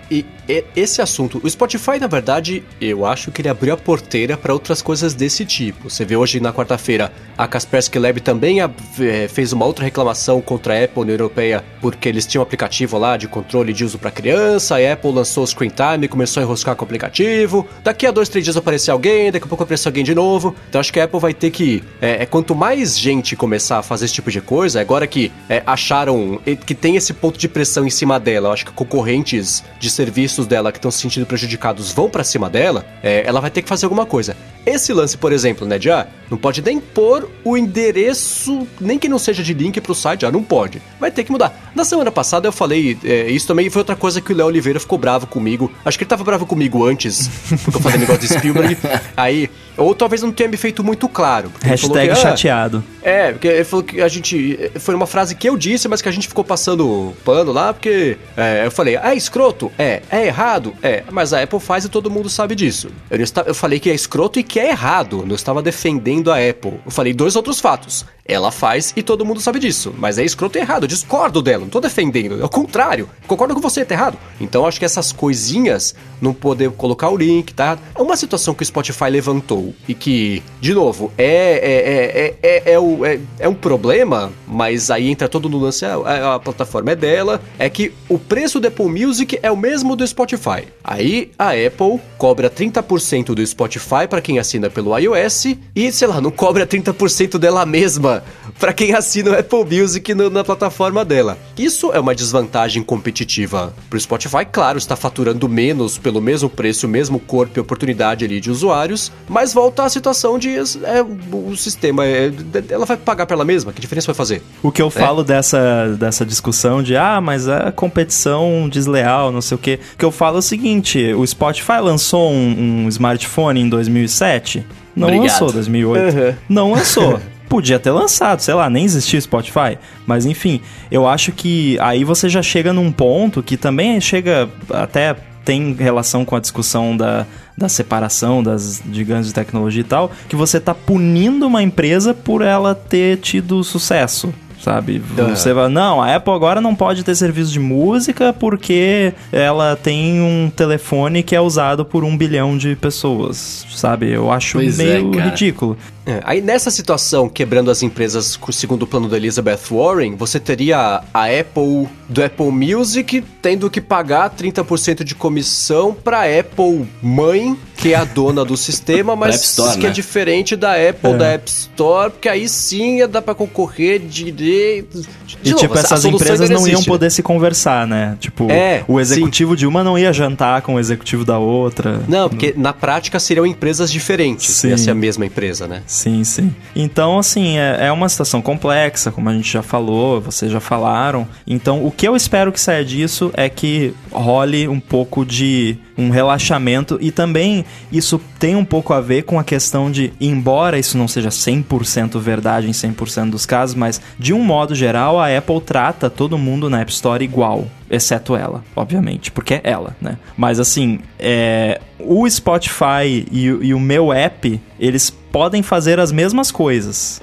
esse assunto, o Spotify, na verdade, eu acho que ele abriu a porteira para outras coisas desse tipo. Você vê hoje na quarta-feira a Kaspersky Lab também é, fez uma outra reclamação contra a Apple na Europeia porque eles tinham um aplicativo lá de controle de uso para criança. A Apple lançou o Screen Time, começou a enroscar com o aplicativo. Daqui a dois, três dias apareceu alguém, daqui a pouco apareceu alguém de novo. Então acho que a Apple vai ter que, é, é quanto mais gente começar a fazer esse tipo de coisa, agora que é, acharam que tem esse ponto de pressão em cima dela, acho que concorrentes de serviço dela que estão se sentindo prejudicados vão para cima dela, é, ela vai ter que fazer alguma coisa. Esse lance, por exemplo, né, de ah, não pode nem pôr o endereço, nem que não seja de link pro site, ah, não pode. Vai ter que mudar. Na semana passada eu falei, é, isso também foi outra coisa que o Léo Oliveira ficou bravo comigo. Acho que ele tava bravo comigo antes, *laughs* porque eu falei negócio de Spielberg. Aí, ou talvez não tenha me feito muito claro. Hashtag que, ah, chateado. É, porque ele falou que a gente. Foi uma frase que eu disse, mas que a gente ficou passando pano lá, porque é, eu falei, ah, é escroto? É. É errado? É. Mas a Apple faz e todo mundo sabe disso. Eu, eu falei que é escroto e que é errado. Não estava defendendo a Apple. Eu falei dois outros fatos. Ela faz e todo mundo sabe disso. Mas é escroto e errado. Eu discordo dela. Não tô defendendo. É o contrário. Concordo com você, tá errado. Então acho que essas coisinhas, não poder colocar o link, tá? É uma situação que o Spotify levantou e que, de novo, é, é, é, é, é, o, é, é um problema, mas aí entra todo no lance. A, a plataforma é dela. É que o preço do Apple Music é o mesmo do Spotify. Aí a Apple cobra 30% do Spotify para quem assina pelo iOS e, sei lá, não cobra 30% dela mesma para quem assina o Apple Music no, na plataforma dela. Isso é uma desvantagem competitiva para o Spotify, claro, está faturando menos pelo mesmo preço, mesmo corpo e oportunidade ali de usuários, mas volta à situação de é, o sistema, é, ela vai pagar pela mesma, que diferença vai fazer? O que eu é. falo dessa, dessa discussão de, ah, mas é competição desleal, não sei o quê, o que eu falo é o seguinte, o Spotify lançou um, um smartphone em 2007, não Obrigado. lançou 2008, uhum. não lançou. *laughs* podia ter lançado, sei lá, nem existia Spotify. Mas enfim, eu acho que aí você já chega num ponto que também chega até tem relação com a discussão da, da separação das gigantes de tecnologia e tal, que você está punindo uma empresa por ela ter tido sucesso sabe? Uhum. Você vai, não, a Apple agora não pode ter serviço de música porque ela tem um telefone que é usado por um bilhão de pessoas, sabe? Eu acho pois é, meio é, ridículo. É, aí nessa situação, quebrando as empresas segundo o plano da Elizabeth Warren, você teria a Apple do Apple Music tendo que pagar 30% de comissão para Apple mãe, que é a dona do sistema, *laughs* mas Store, que é né? é diferente da Apple é. da App Store, porque aí sim dá para concorrer direito. De e novo, tipo, essas empresas não iam poder se conversar, né? Tipo, é, o executivo sim. de uma não ia jantar com o executivo da outra. Não, porque na prática seriam empresas diferentes. Sim. Ia ser a mesma empresa, né? Sim, sim. Então, assim, é, é uma situação complexa, como a gente já falou, vocês já falaram. Então, o que eu espero que saia disso é que role um pouco de um relaxamento e também isso tem um pouco a ver com a questão de, embora isso não seja 100% verdade em 100% dos casos, mas de um modo geral a Apple trata todo mundo na App Store igual, exceto ela, obviamente, porque é ela, né? Mas assim, é, o Spotify e, e o meu app, eles podem fazer as mesmas coisas.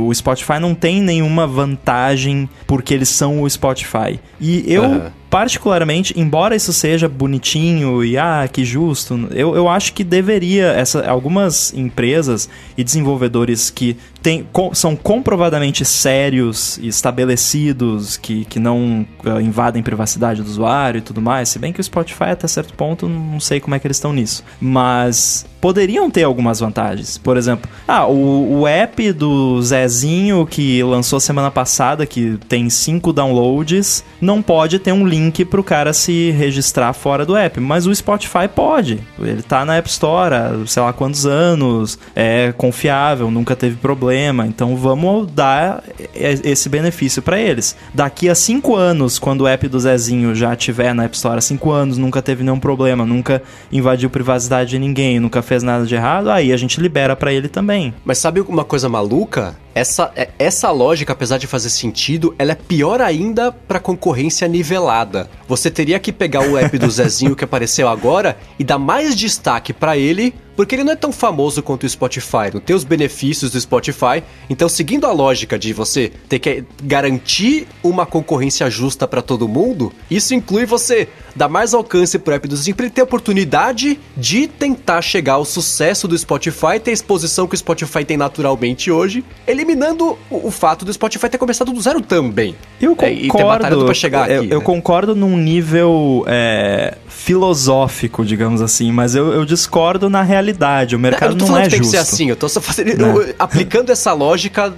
O Spotify não tem nenhuma vantagem porque eles são o Spotify. E eu, uhum. Particularmente, embora isso seja bonitinho e ah, que justo, eu, eu acho que deveria. Essa, algumas empresas e desenvolvedores que tem, com, são comprovadamente sérios e estabelecidos, que, que não uh, invadem privacidade do usuário e tudo mais, se bem que o Spotify até certo ponto não sei como é que eles estão nisso. Mas poderiam ter algumas vantagens. Por exemplo, ah, o, o app do Zezinho que lançou semana passada, que tem cinco downloads, não pode ter um link pro cara se registrar fora do app, mas o Spotify pode. Ele tá na App Store há sei lá quantos anos, é confiável, nunca teve problema, então vamos dar esse benefício para eles. Daqui a cinco anos, quando o app do Zezinho já tiver na App Store há cinco anos, nunca teve nenhum problema, nunca invadiu privacidade de ninguém, nunca fez nada de errado, aí a gente libera para ele também. Mas sabe uma coisa maluca? Essa, é, essa lógica, apesar de fazer sentido, ela é pior ainda para concorrência nivelada. Você teria que pegar o app do *laughs* Zezinho que apareceu agora e dar mais destaque para ele porque ele não é tão famoso quanto o Spotify, não tem os benefícios do Spotify. Então, seguindo a lógica de você ter que garantir uma concorrência justa para todo mundo, isso inclui você dar mais alcance pro app do Zinho para ele ter a oportunidade de tentar chegar ao sucesso do Spotify, ter a exposição que o Spotify tem naturalmente hoje, eliminando o, o fato do Spotify ter começado do zero também. Eu concordo. É, batalhado pra chegar eu, aqui. Eu, né? concordo num nível é, filosófico, digamos assim, mas eu, eu discordo na realidade realidade. O mercado não, não é que justo. Tem que ser assim, eu tô só fazendo, eu, aplicando essa lógica,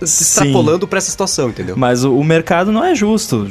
extrapolando para essa situação, entendeu? Mas o, o mercado não é justo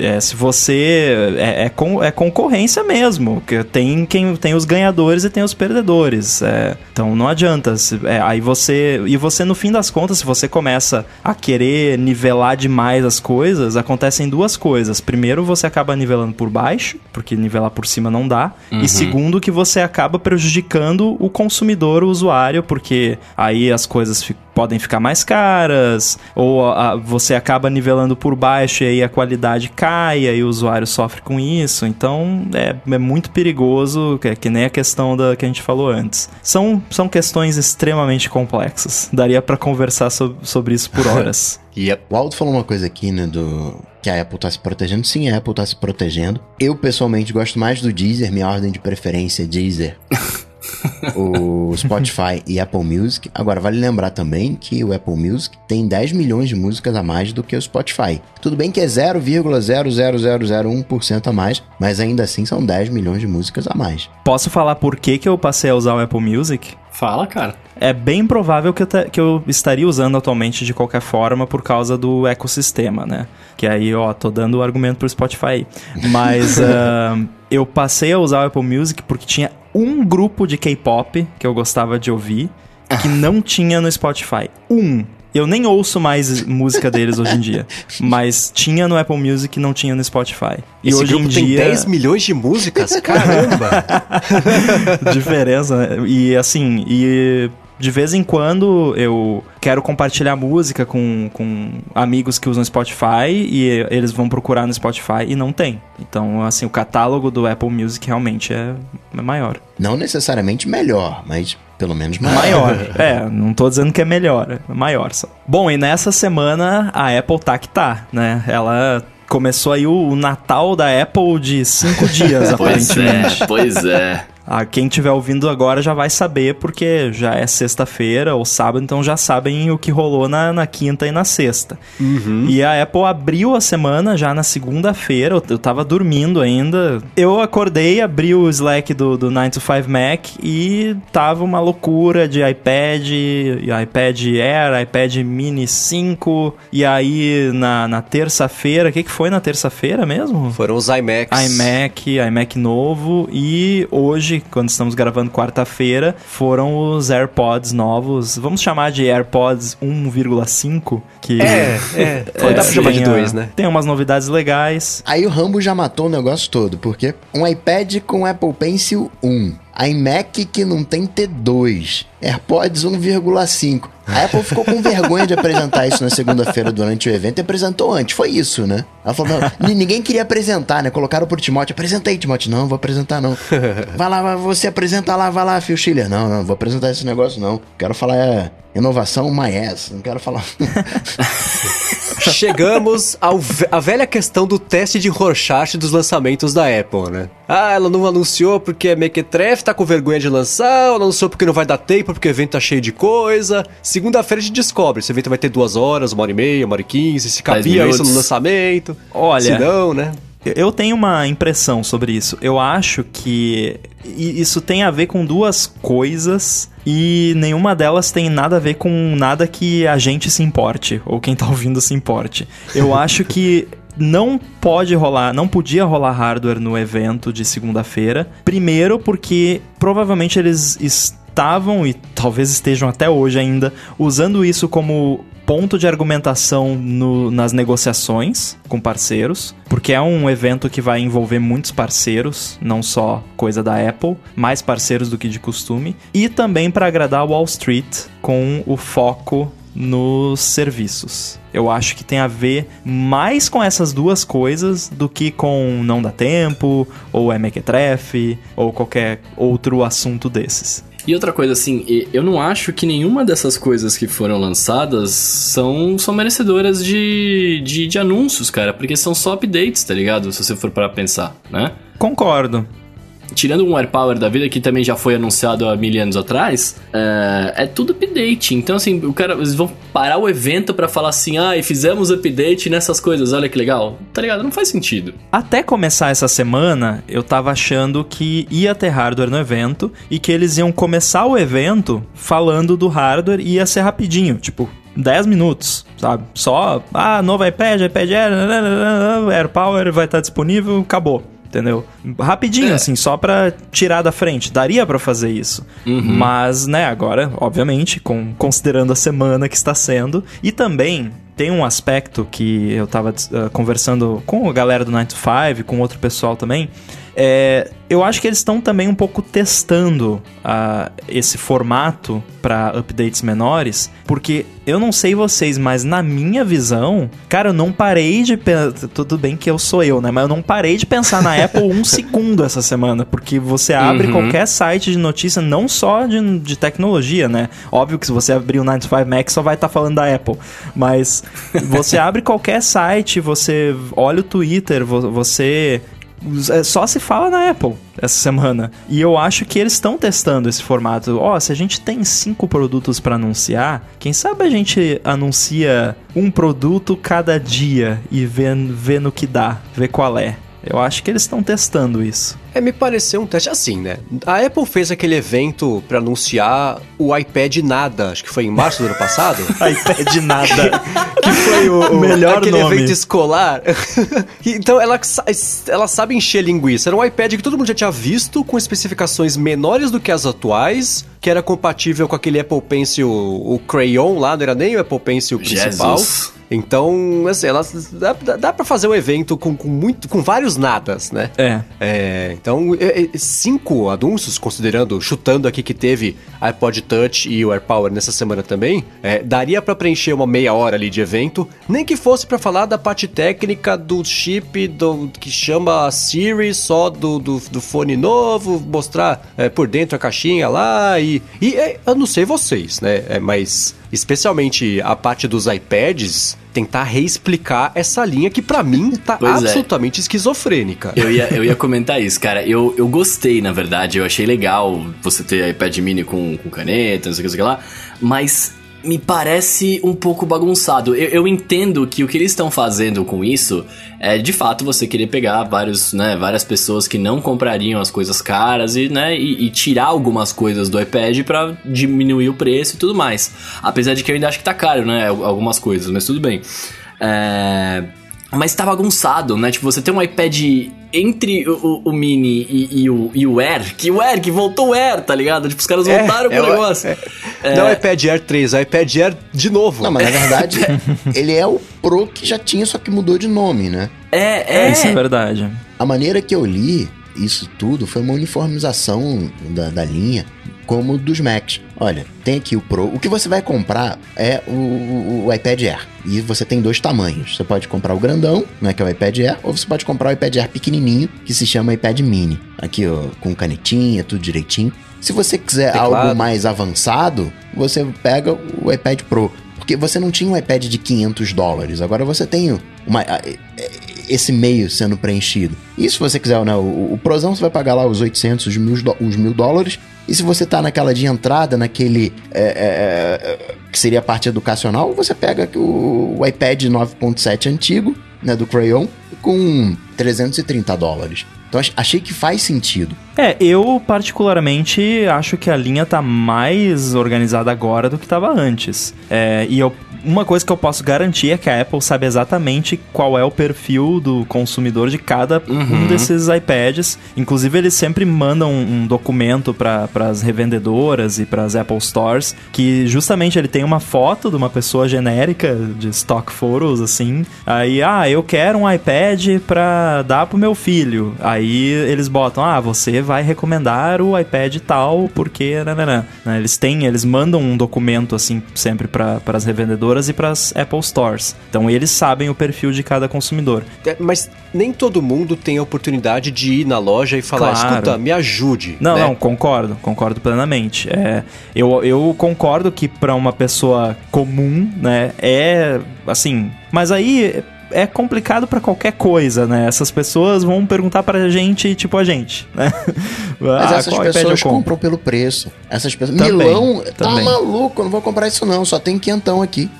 É, se você. É, é, con, é concorrência mesmo. Que tem quem tem os ganhadores e tem os perdedores. É, então não adianta. Se, é, aí você. E você, no fim das contas, se você começa a querer nivelar demais as coisas, acontecem duas coisas. Primeiro, você acaba nivelando por baixo, porque nivelar por cima não dá. Uhum. E segundo, que você acaba prejudicando o consumidor, o usuário, porque aí as coisas ficam podem ficar mais caras, ou a, você acaba nivelando por baixo e aí a qualidade cai, e o usuário sofre com isso. Então é, é muito perigoso, que, é que nem a questão da que a gente falou antes. São, são questões extremamente complexas. Daria para conversar so, sobre isso por *laughs* horas. yep. O Aldo falou uma coisa aqui, né, do que a Apple tá se protegendo. Sim, a Apple tá se protegendo. Eu, pessoalmente, gosto mais do Deezer, minha ordem de preferência é Deezer. *laughs* *laughs* o Spotify e Apple Music. Agora, vale lembrar também que o Apple Music tem 10 milhões de músicas a mais do que o Spotify. Tudo bem que é 0,00001% a mais, mas ainda assim são 10 milhões de músicas a mais. Posso falar por que, que eu passei a usar o Apple Music? Fala, cara. É bem provável que eu, que eu estaria usando atualmente de qualquer forma por causa do ecossistema, né? Que aí, ó, tô dando o argumento pro Spotify. Mas uh, *laughs* eu passei a usar o Apple Music porque tinha um grupo de K-pop que eu gostava de ouvir que não tinha no Spotify. Um. Eu nem ouço mais música deles hoje em dia. *laughs* Mas tinha no Apple Music e não tinha no Spotify. E Esse hoje em tem dia. 10 milhões de músicas? Caramba! *laughs* Diferença, né? E assim, e de vez em quando eu quero compartilhar música com, com amigos que usam Spotify e eles vão procurar no Spotify e não tem. Então, assim, o catálogo do Apple Music realmente é, é maior. Não necessariamente melhor, mas pelo menos maior. Maior. *laughs* é, não tô dizendo que é melhor, é maior só. Bom, e nessa semana a Apple tá que tá, né? Ela começou aí o, o Natal da Apple de cinco *laughs* dias, pois aparentemente. É, pois é. Ah, quem estiver ouvindo agora já vai saber, porque já é sexta-feira ou sábado, então já sabem o que rolou na, na quinta e na sexta. Uhum. E a Apple abriu a semana já na segunda-feira, eu, eu tava dormindo ainda. Eu acordei, abri o Slack do, do 9 to 5 Mac e tava uma loucura de iPad, iPad Air, iPad Mini 5. E aí na, na terça-feira, o que, que foi na terça-feira mesmo? Foram os iMacs. iMac, iMac novo. E hoje quando estamos gravando quarta-feira, foram os AirPods novos. Vamos chamar de AirPods 1,5, que é, é, é *laughs* dá pra chamar de dois, né? Tem umas novidades legais. Aí o Rambo já matou o negócio todo, porque um iPad com Apple Pencil 1 iMac que não tem T2, AirPods 1,5. A Apple ficou com vergonha de apresentar isso na segunda-feira durante o evento e apresentou antes. Foi isso, né? Ela falou: não, ninguém queria apresentar, né? Colocaram pro Timóteo. Apresenta aí. Não, vou apresentar não. Vai lá, você apresenta lá, vai lá, Phil Schiller. Não, não, vou apresentar esse negócio não. Quero falar é, inovação maes. Não quero falar. *laughs* Chegamos ao, à velha questão do teste de Rorschach dos lançamentos da Apple, né? Ah, ela não anunciou porque é mequetrefe, tá com vergonha de lançar, não anunciou porque não vai dar tempo, porque o evento tá cheio de coisa. Segunda-feira a gente descobre se o evento vai ter duas horas, uma hora e meia, uma hora e quinze, se cabia isso no lançamento. Olha. Se não, né? Eu tenho uma impressão sobre isso. Eu acho que isso tem a ver com duas coisas e nenhuma delas tem nada a ver com nada que a gente se importe ou quem tá ouvindo se importe. Eu *laughs* acho que não pode rolar, não podia rolar hardware no evento de segunda-feira. Primeiro porque provavelmente eles estavam e talvez estejam até hoje ainda usando isso como ponto de argumentação no, nas negociações com parceiros, porque é um evento que vai envolver muitos parceiros, não só coisa da Apple, mais parceiros do que de costume, e também para agradar Wall Street com o foco nos serviços. Eu acho que tem a ver mais com essas duas coisas do que com não dá tempo, ou é mequetrefe, ou qualquer outro assunto desses. E outra coisa, assim, eu não acho que nenhuma dessas coisas que foram lançadas são, são merecedoras de, de, de anúncios, cara, porque são só updates, tá ligado? Se você for para pensar, né? Concordo tirando um AirPower da vida que também já foi anunciado há mil anos atrás, é, é tudo update. Então, assim, o cara, eles vão parar o evento para falar assim, ah, e fizemos update nessas coisas, olha que legal. Tá ligado? Não faz sentido. Até começar essa semana, eu tava achando que ia ter hardware no evento e que eles iam começar o evento falando do hardware e ia ser rapidinho. Tipo, 10 minutos, sabe? Só, ah, novo iPad, iPad Air, *laughs* AirPower vai estar disponível, acabou entendeu? Rapidinho, é. assim, só pra tirar da frente. Daria para fazer isso. Uhum. Mas, né, agora, obviamente, com, considerando a semana que está sendo. E também tem um aspecto que eu tava uh, conversando com a galera do 9 to 5, com outro pessoal também. É, eu acho que eles estão também um pouco testando uh, esse formato para updates menores, porque eu não sei vocês, mas na minha visão, cara, eu não parei de pensar. Tudo bem que eu sou eu, né? Mas eu não parei de pensar na Apple um *laughs* segundo essa semana, porque você abre uhum. qualquer site de notícia, não só de, de tecnologia, né? Óbvio que se você abrir o 95 Mac só vai estar tá falando da Apple, mas você abre qualquer site, você olha o Twitter, você é, só se fala na Apple essa semana. E eu acho que eles estão testando esse formato. Ó, oh, se a gente tem cinco produtos para anunciar, quem sabe a gente anuncia um produto cada dia e vê, vê no que dá, vê qual é. Eu acho que eles estão testando isso. É, me pareceu um teste assim, né? A Apple fez aquele evento para anunciar o iPad Nada, acho que foi em março do ano passado. *laughs* iPad Nada. que foi o, o melhor aquele nome. evento escolar. *laughs* então ela, ela sabe encher linguiça. Era um iPad que todo mundo já tinha visto, com especificações menores do que as atuais, que era compatível com aquele Apple Pencil, o Crayon lá, não era nem o Apple Pencil principal. Jesus. Então, assim, ela, dá, dá pra fazer um evento com, com, muito, com vários nadas, né? É. é então, é, é, cinco anúncios, considerando, chutando aqui que teve iPod Touch e o AirPower nessa semana também, é, daria para preencher uma meia hora ali de evento, nem que fosse para falar da parte técnica do chip do, que chama Siri, só do, do, do fone novo, mostrar é, por dentro a caixinha lá e... E é, eu não sei vocês, né? É, mas especialmente a parte dos iPads, tentar reexplicar essa linha que para mim tá pois é. absolutamente é. esquizofrênica. Eu ia, eu ia *laughs* comentar isso, cara. Eu, eu gostei, na verdade. Eu achei legal você ter iPad mini com, com caneta, não sei o que, sei lá. Mas me parece um pouco bagunçado. Eu, eu, entendo que o que eles estão fazendo com isso é de fato você querer pegar vários, né, várias pessoas que não comprariam as coisas caras e, né, e, e tirar algumas coisas do iPad para diminuir o preço e tudo mais. Apesar de que eu ainda acho que tá caro, né, algumas coisas, mas tudo bem. É... Mas tá bagunçado, né? Tipo, você tem um iPad entre o, o, Mini e, e, o, e o Air, que o Air, que voltou o Air, tá ligado? Tipo, os caras é, voltaram é, pro negócio. É, é. Não é o iPad Air 3, é o iPad Air de novo. Não, mas na verdade, *laughs* ele é o Pro que já tinha, só que mudou de nome, né? É, é. Isso é verdade. A maneira que eu li isso tudo foi uma uniformização da, da linha como dos Macs. Olha, tem aqui o Pro. O que você vai comprar é o, o, o, iPad Air. E você tem dois tamanhos. Você pode comprar o grandão, né, que é o iPad Air, ou você pode comprar o iPad Air pequenininho, que se chama iPad Mini. Aqui, ó, com canetinha, tudo direitinho. Se você quiser Teclado. algo mais avançado, você pega o iPad Pro. Porque você não tinha um iPad de 500 dólares. Agora você tem uma, esse meio sendo preenchido. E se você quiser, né, o, o Prozão você vai pagar lá os 800, os mil, os mil dólares. E se você tá naquela de entrada, naquele é, é, é que seria a parte educacional, você pega o, o iPad 9.7 antigo, né, do Crayon, com 330 dólares. Então achei que faz sentido. É, eu particularmente acho que a linha tá mais organizada agora do que estava antes. É, e eu uma coisa que eu posso garantir é que a Apple sabe exatamente qual é o perfil do consumidor de cada uhum. um desses iPads. Inclusive, eles sempre mandam um documento para as revendedoras e para as Apple Stores que justamente ele tem uma foto de uma pessoa genérica de stock photos assim. Aí, ah, eu quero um iPad para dar pro meu filho. Aí eles botam, ah, você vai recomendar o iPad tal porque, nananã. Né, eles têm, eles mandam um documento assim sempre para as revendedoras e para as Apple Stores. Então eles sabem o perfil de cada consumidor. É, mas nem todo mundo tem a oportunidade de ir na loja e falar, claro. escuta, me ajude. Não, né? não, concordo, concordo plenamente. É, eu, eu concordo que para uma pessoa comum, né, é assim. Mas aí é complicado para qualquer coisa, né? Essas pessoas vão perguntar pra gente, tipo a gente, né? *laughs* Mas ah, essas pessoas compram pelo preço. Essas pessoas... Também, Milão, tá também. tá maluco, eu não vou comprar isso não, só tem quentão aqui.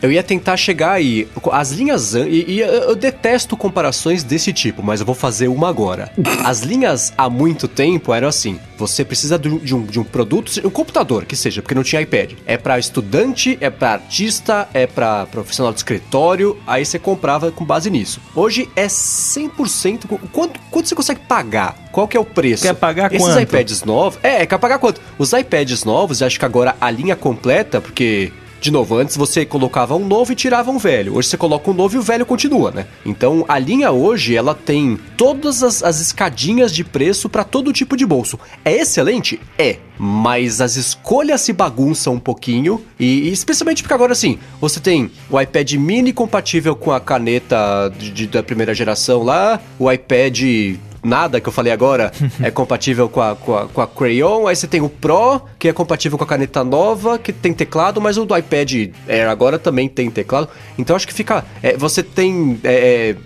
Eu ia tentar chegar aí. As linhas. E, e eu detesto comparações desse tipo, mas eu vou fazer uma agora. *laughs* As linhas há muito tempo eram assim: você precisa de um, de um, de um produto, um computador que seja, porque não tinha iPad. É para estudante, é para artista, é para profissional de escritório. Aí você comprava com base nisso. Hoje é 100%. Quanto, quanto você consegue pagar? Qual que é o preço? Quer pagar Esses quanto? iPads novos. É, quer pagar quanto? Os iPads novos, acho que agora a linha completa, porque de novo, antes você colocava um novo e tirava um velho. Hoje você coloca um novo e o velho continua, né? Então a linha hoje ela tem todas as, as escadinhas de preço para todo tipo de bolso. É excelente? É. Mas as escolhas se bagunçam um pouquinho. E, e especialmente porque agora assim, você tem o iPad mini compatível com a caneta de, de, da primeira geração lá, o iPad nada que eu falei agora *laughs* é compatível com a, com, a, com a Crayon. Aí você tem o Pro, que é compatível com a caneta nova, que tem teclado, mas o do iPad Air agora também tem teclado. Então acho que fica. É, você tem é,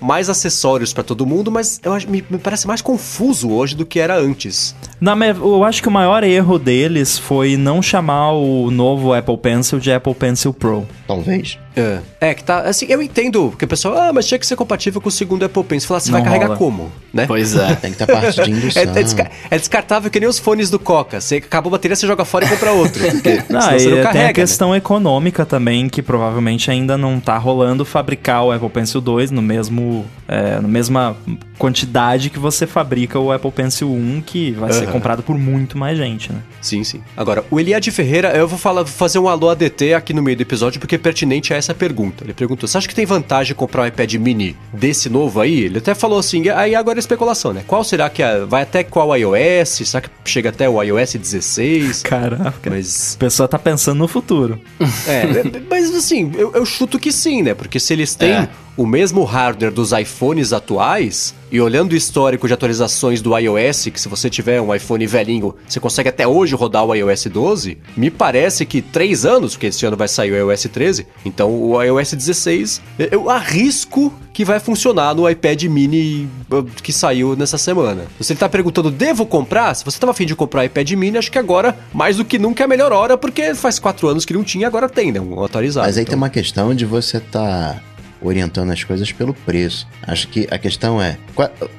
mais acessórios para todo mundo, mas eu acho, me, me, parece mais confuso hoje do que era antes. Não, eu acho que o maior erro deles foi não chamar o novo Apple Pencil de Apple Pencil Pro. Talvez. É. é, que tá. Assim, eu entendo que o pessoal, ah, mas tinha que ser compatível com o segundo Apple Pencil. Falar, você vai carregar rola. como? Né? Pois é. Tem que ter parte de *laughs* indução. É, é, desca é, descartável que nem os fones do Coca. Você acabou a bateria, você joga fora e compra outro. *laughs* Porque, não, você não carrega, tem a questão né? econômica também, que provavelmente ainda não tá rolando fabricar o Apple Pencil 2 no mesmo. É, na mesma quantidade que você fabrica o Apple Pencil 1, que vai uhum. ser comprado por muito mais gente, né? Sim, sim. Agora, o Eliade Ferreira, eu vou falar, fazer um alô ADT aqui no meio do episódio, porque é pertinente a essa pergunta. Ele perguntou: você acha que tem vantagem comprar um iPad mini desse novo aí? Ele até falou assim, aí agora é especulação, né? Qual será que é, vai até qual iOS? Será que chega até o iOS 16? Caraca. Mas. A pessoa tá pensando no futuro. É, *laughs* mas assim, eu, eu chuto que sim, né? Porque se eles têm. É o mesmo hardware dos iPhones atuais, e olhando o histórico de atualizações do iOS, que se você tiver um iPhone velhinho, você consegue até hoje rodar o iOS 12, me parece que três anos, porque esse ano vai sair o iOS 13, então o iOS 16, eu arrisco que vai funcionar no iPad mini uh, que saiu nessa semana. Você está perguntando, devo comprar? Se você estava afim de comprar o iPad mini, acho que agora, mais do que nunca, é a melhor hora, porque faz quatro anos que não tinha, agora tem, né? Um atualizado. Mas aí então. tem uma questão de você estar... Tá orientando as coisas pelo preço. Acho que a questão é: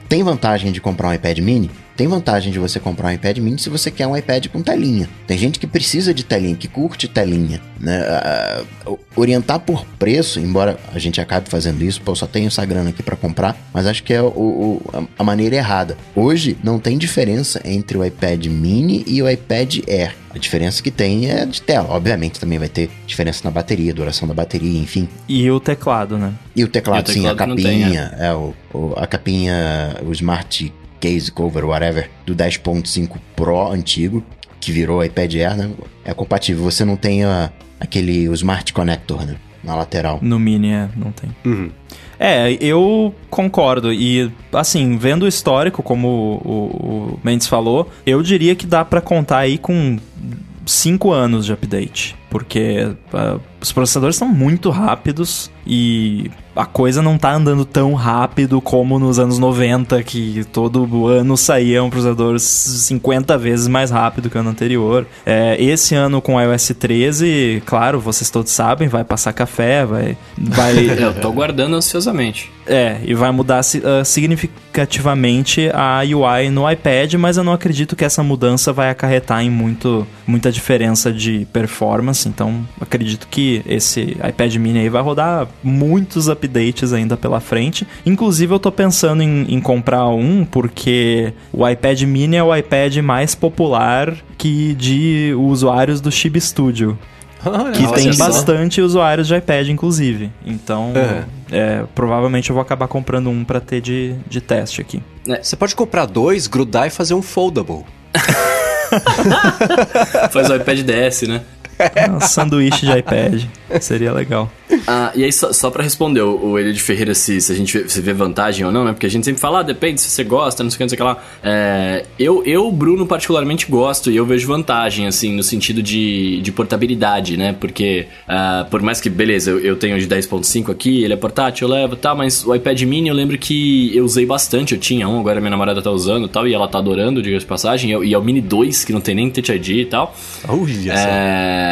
tem vantagem de comprar um iPad mini? Tem vantagem de você comprar um iPad mini se você quer um iPad com telinha. Tem gente que precisa de telinha, que curte telinha. Né? Uh, orientar por preço, embora a gente acabe fazendo isso, pô, eu só tenho essa grana aqui para comprar, mas acho que é o, o, a maneira errada. Hoje não tem diferença entre o iPad mini e o iPad Air. A diferença que tem é de tela. Obviamente também vai ter diferença na bateria, duração da bateria, enfim. E o teclado, né? E o teclado, e o sim, a capinha. Tem, é. é o, o, a capinha, o Smart case cover, whatever, do 10.5 Pro antigo, que virou iPad Air, né? É compatível. Você não tem a, aquele o Smart Connector, né? Na lateral. No Mini, é, não tem. Uhum. É, eu concordo. E, assim, vendo o histórico, como o, o Mendes falou, eu diria que dá para contar aí com 5 anos de update. Porque uh, os processadores são muito rápidos e a coisa não tá andando tão rápido como nos anos 90, que todo ano saía um processador 50 vezes mais rápido que o ano anterior. É, esse ano com o iOS 13, claro, vocês todos sabem, vai passar café, vai. vai *laughs* Eu tô guardando ansiosamente. É, e vai mudar uh, significativamente a UI no iPad, mas eu não acredito que essa mudança vai acarretar em muito, muita diferença de performance. Então, acredito que esse iPad mini aí vai rodar muitos updates ainda pela frente. Inclusive, eu tô pensando em, em comprar um porque o iPad mini é o iPad mais popular que de usuários do Chib Studio. que tem bastante usuários de iPad, inclusive. Então, é. É, provavelmente eu vou acabar comprando um para ter de, de teste aqui. É. Você pode comprar dois, grudar e fazer um foldable. *laughs* Faz o iPad DS, né? *laughs* Um sanduíche de iPad. Seria legal. Ah, e aí, só, só pra responder o, o de Ferreira se, se a gente vê, se vê vantagem ou não, né? Porque a gente sempre fala, ah, depende se você gosta, não sei o que, não sei o que lá. É, eu, eu, Bruno, particularmente gosto e eu vejo vantagem, assim, no sentido de, de portabilidade, né? Porque, uh, por mais que, beleza, eu, eu tenho de 10.5 aqui, ele é portátil, eu levo e tá, tal, mas o iPad mini eu lembro que eu usei bastante, eu tinha um, agora minha namorada tá usando e tal, e ela tá adorando, diga de passagem, e é o Mini 2, que não tem nem Touch ID e tal. Olha é...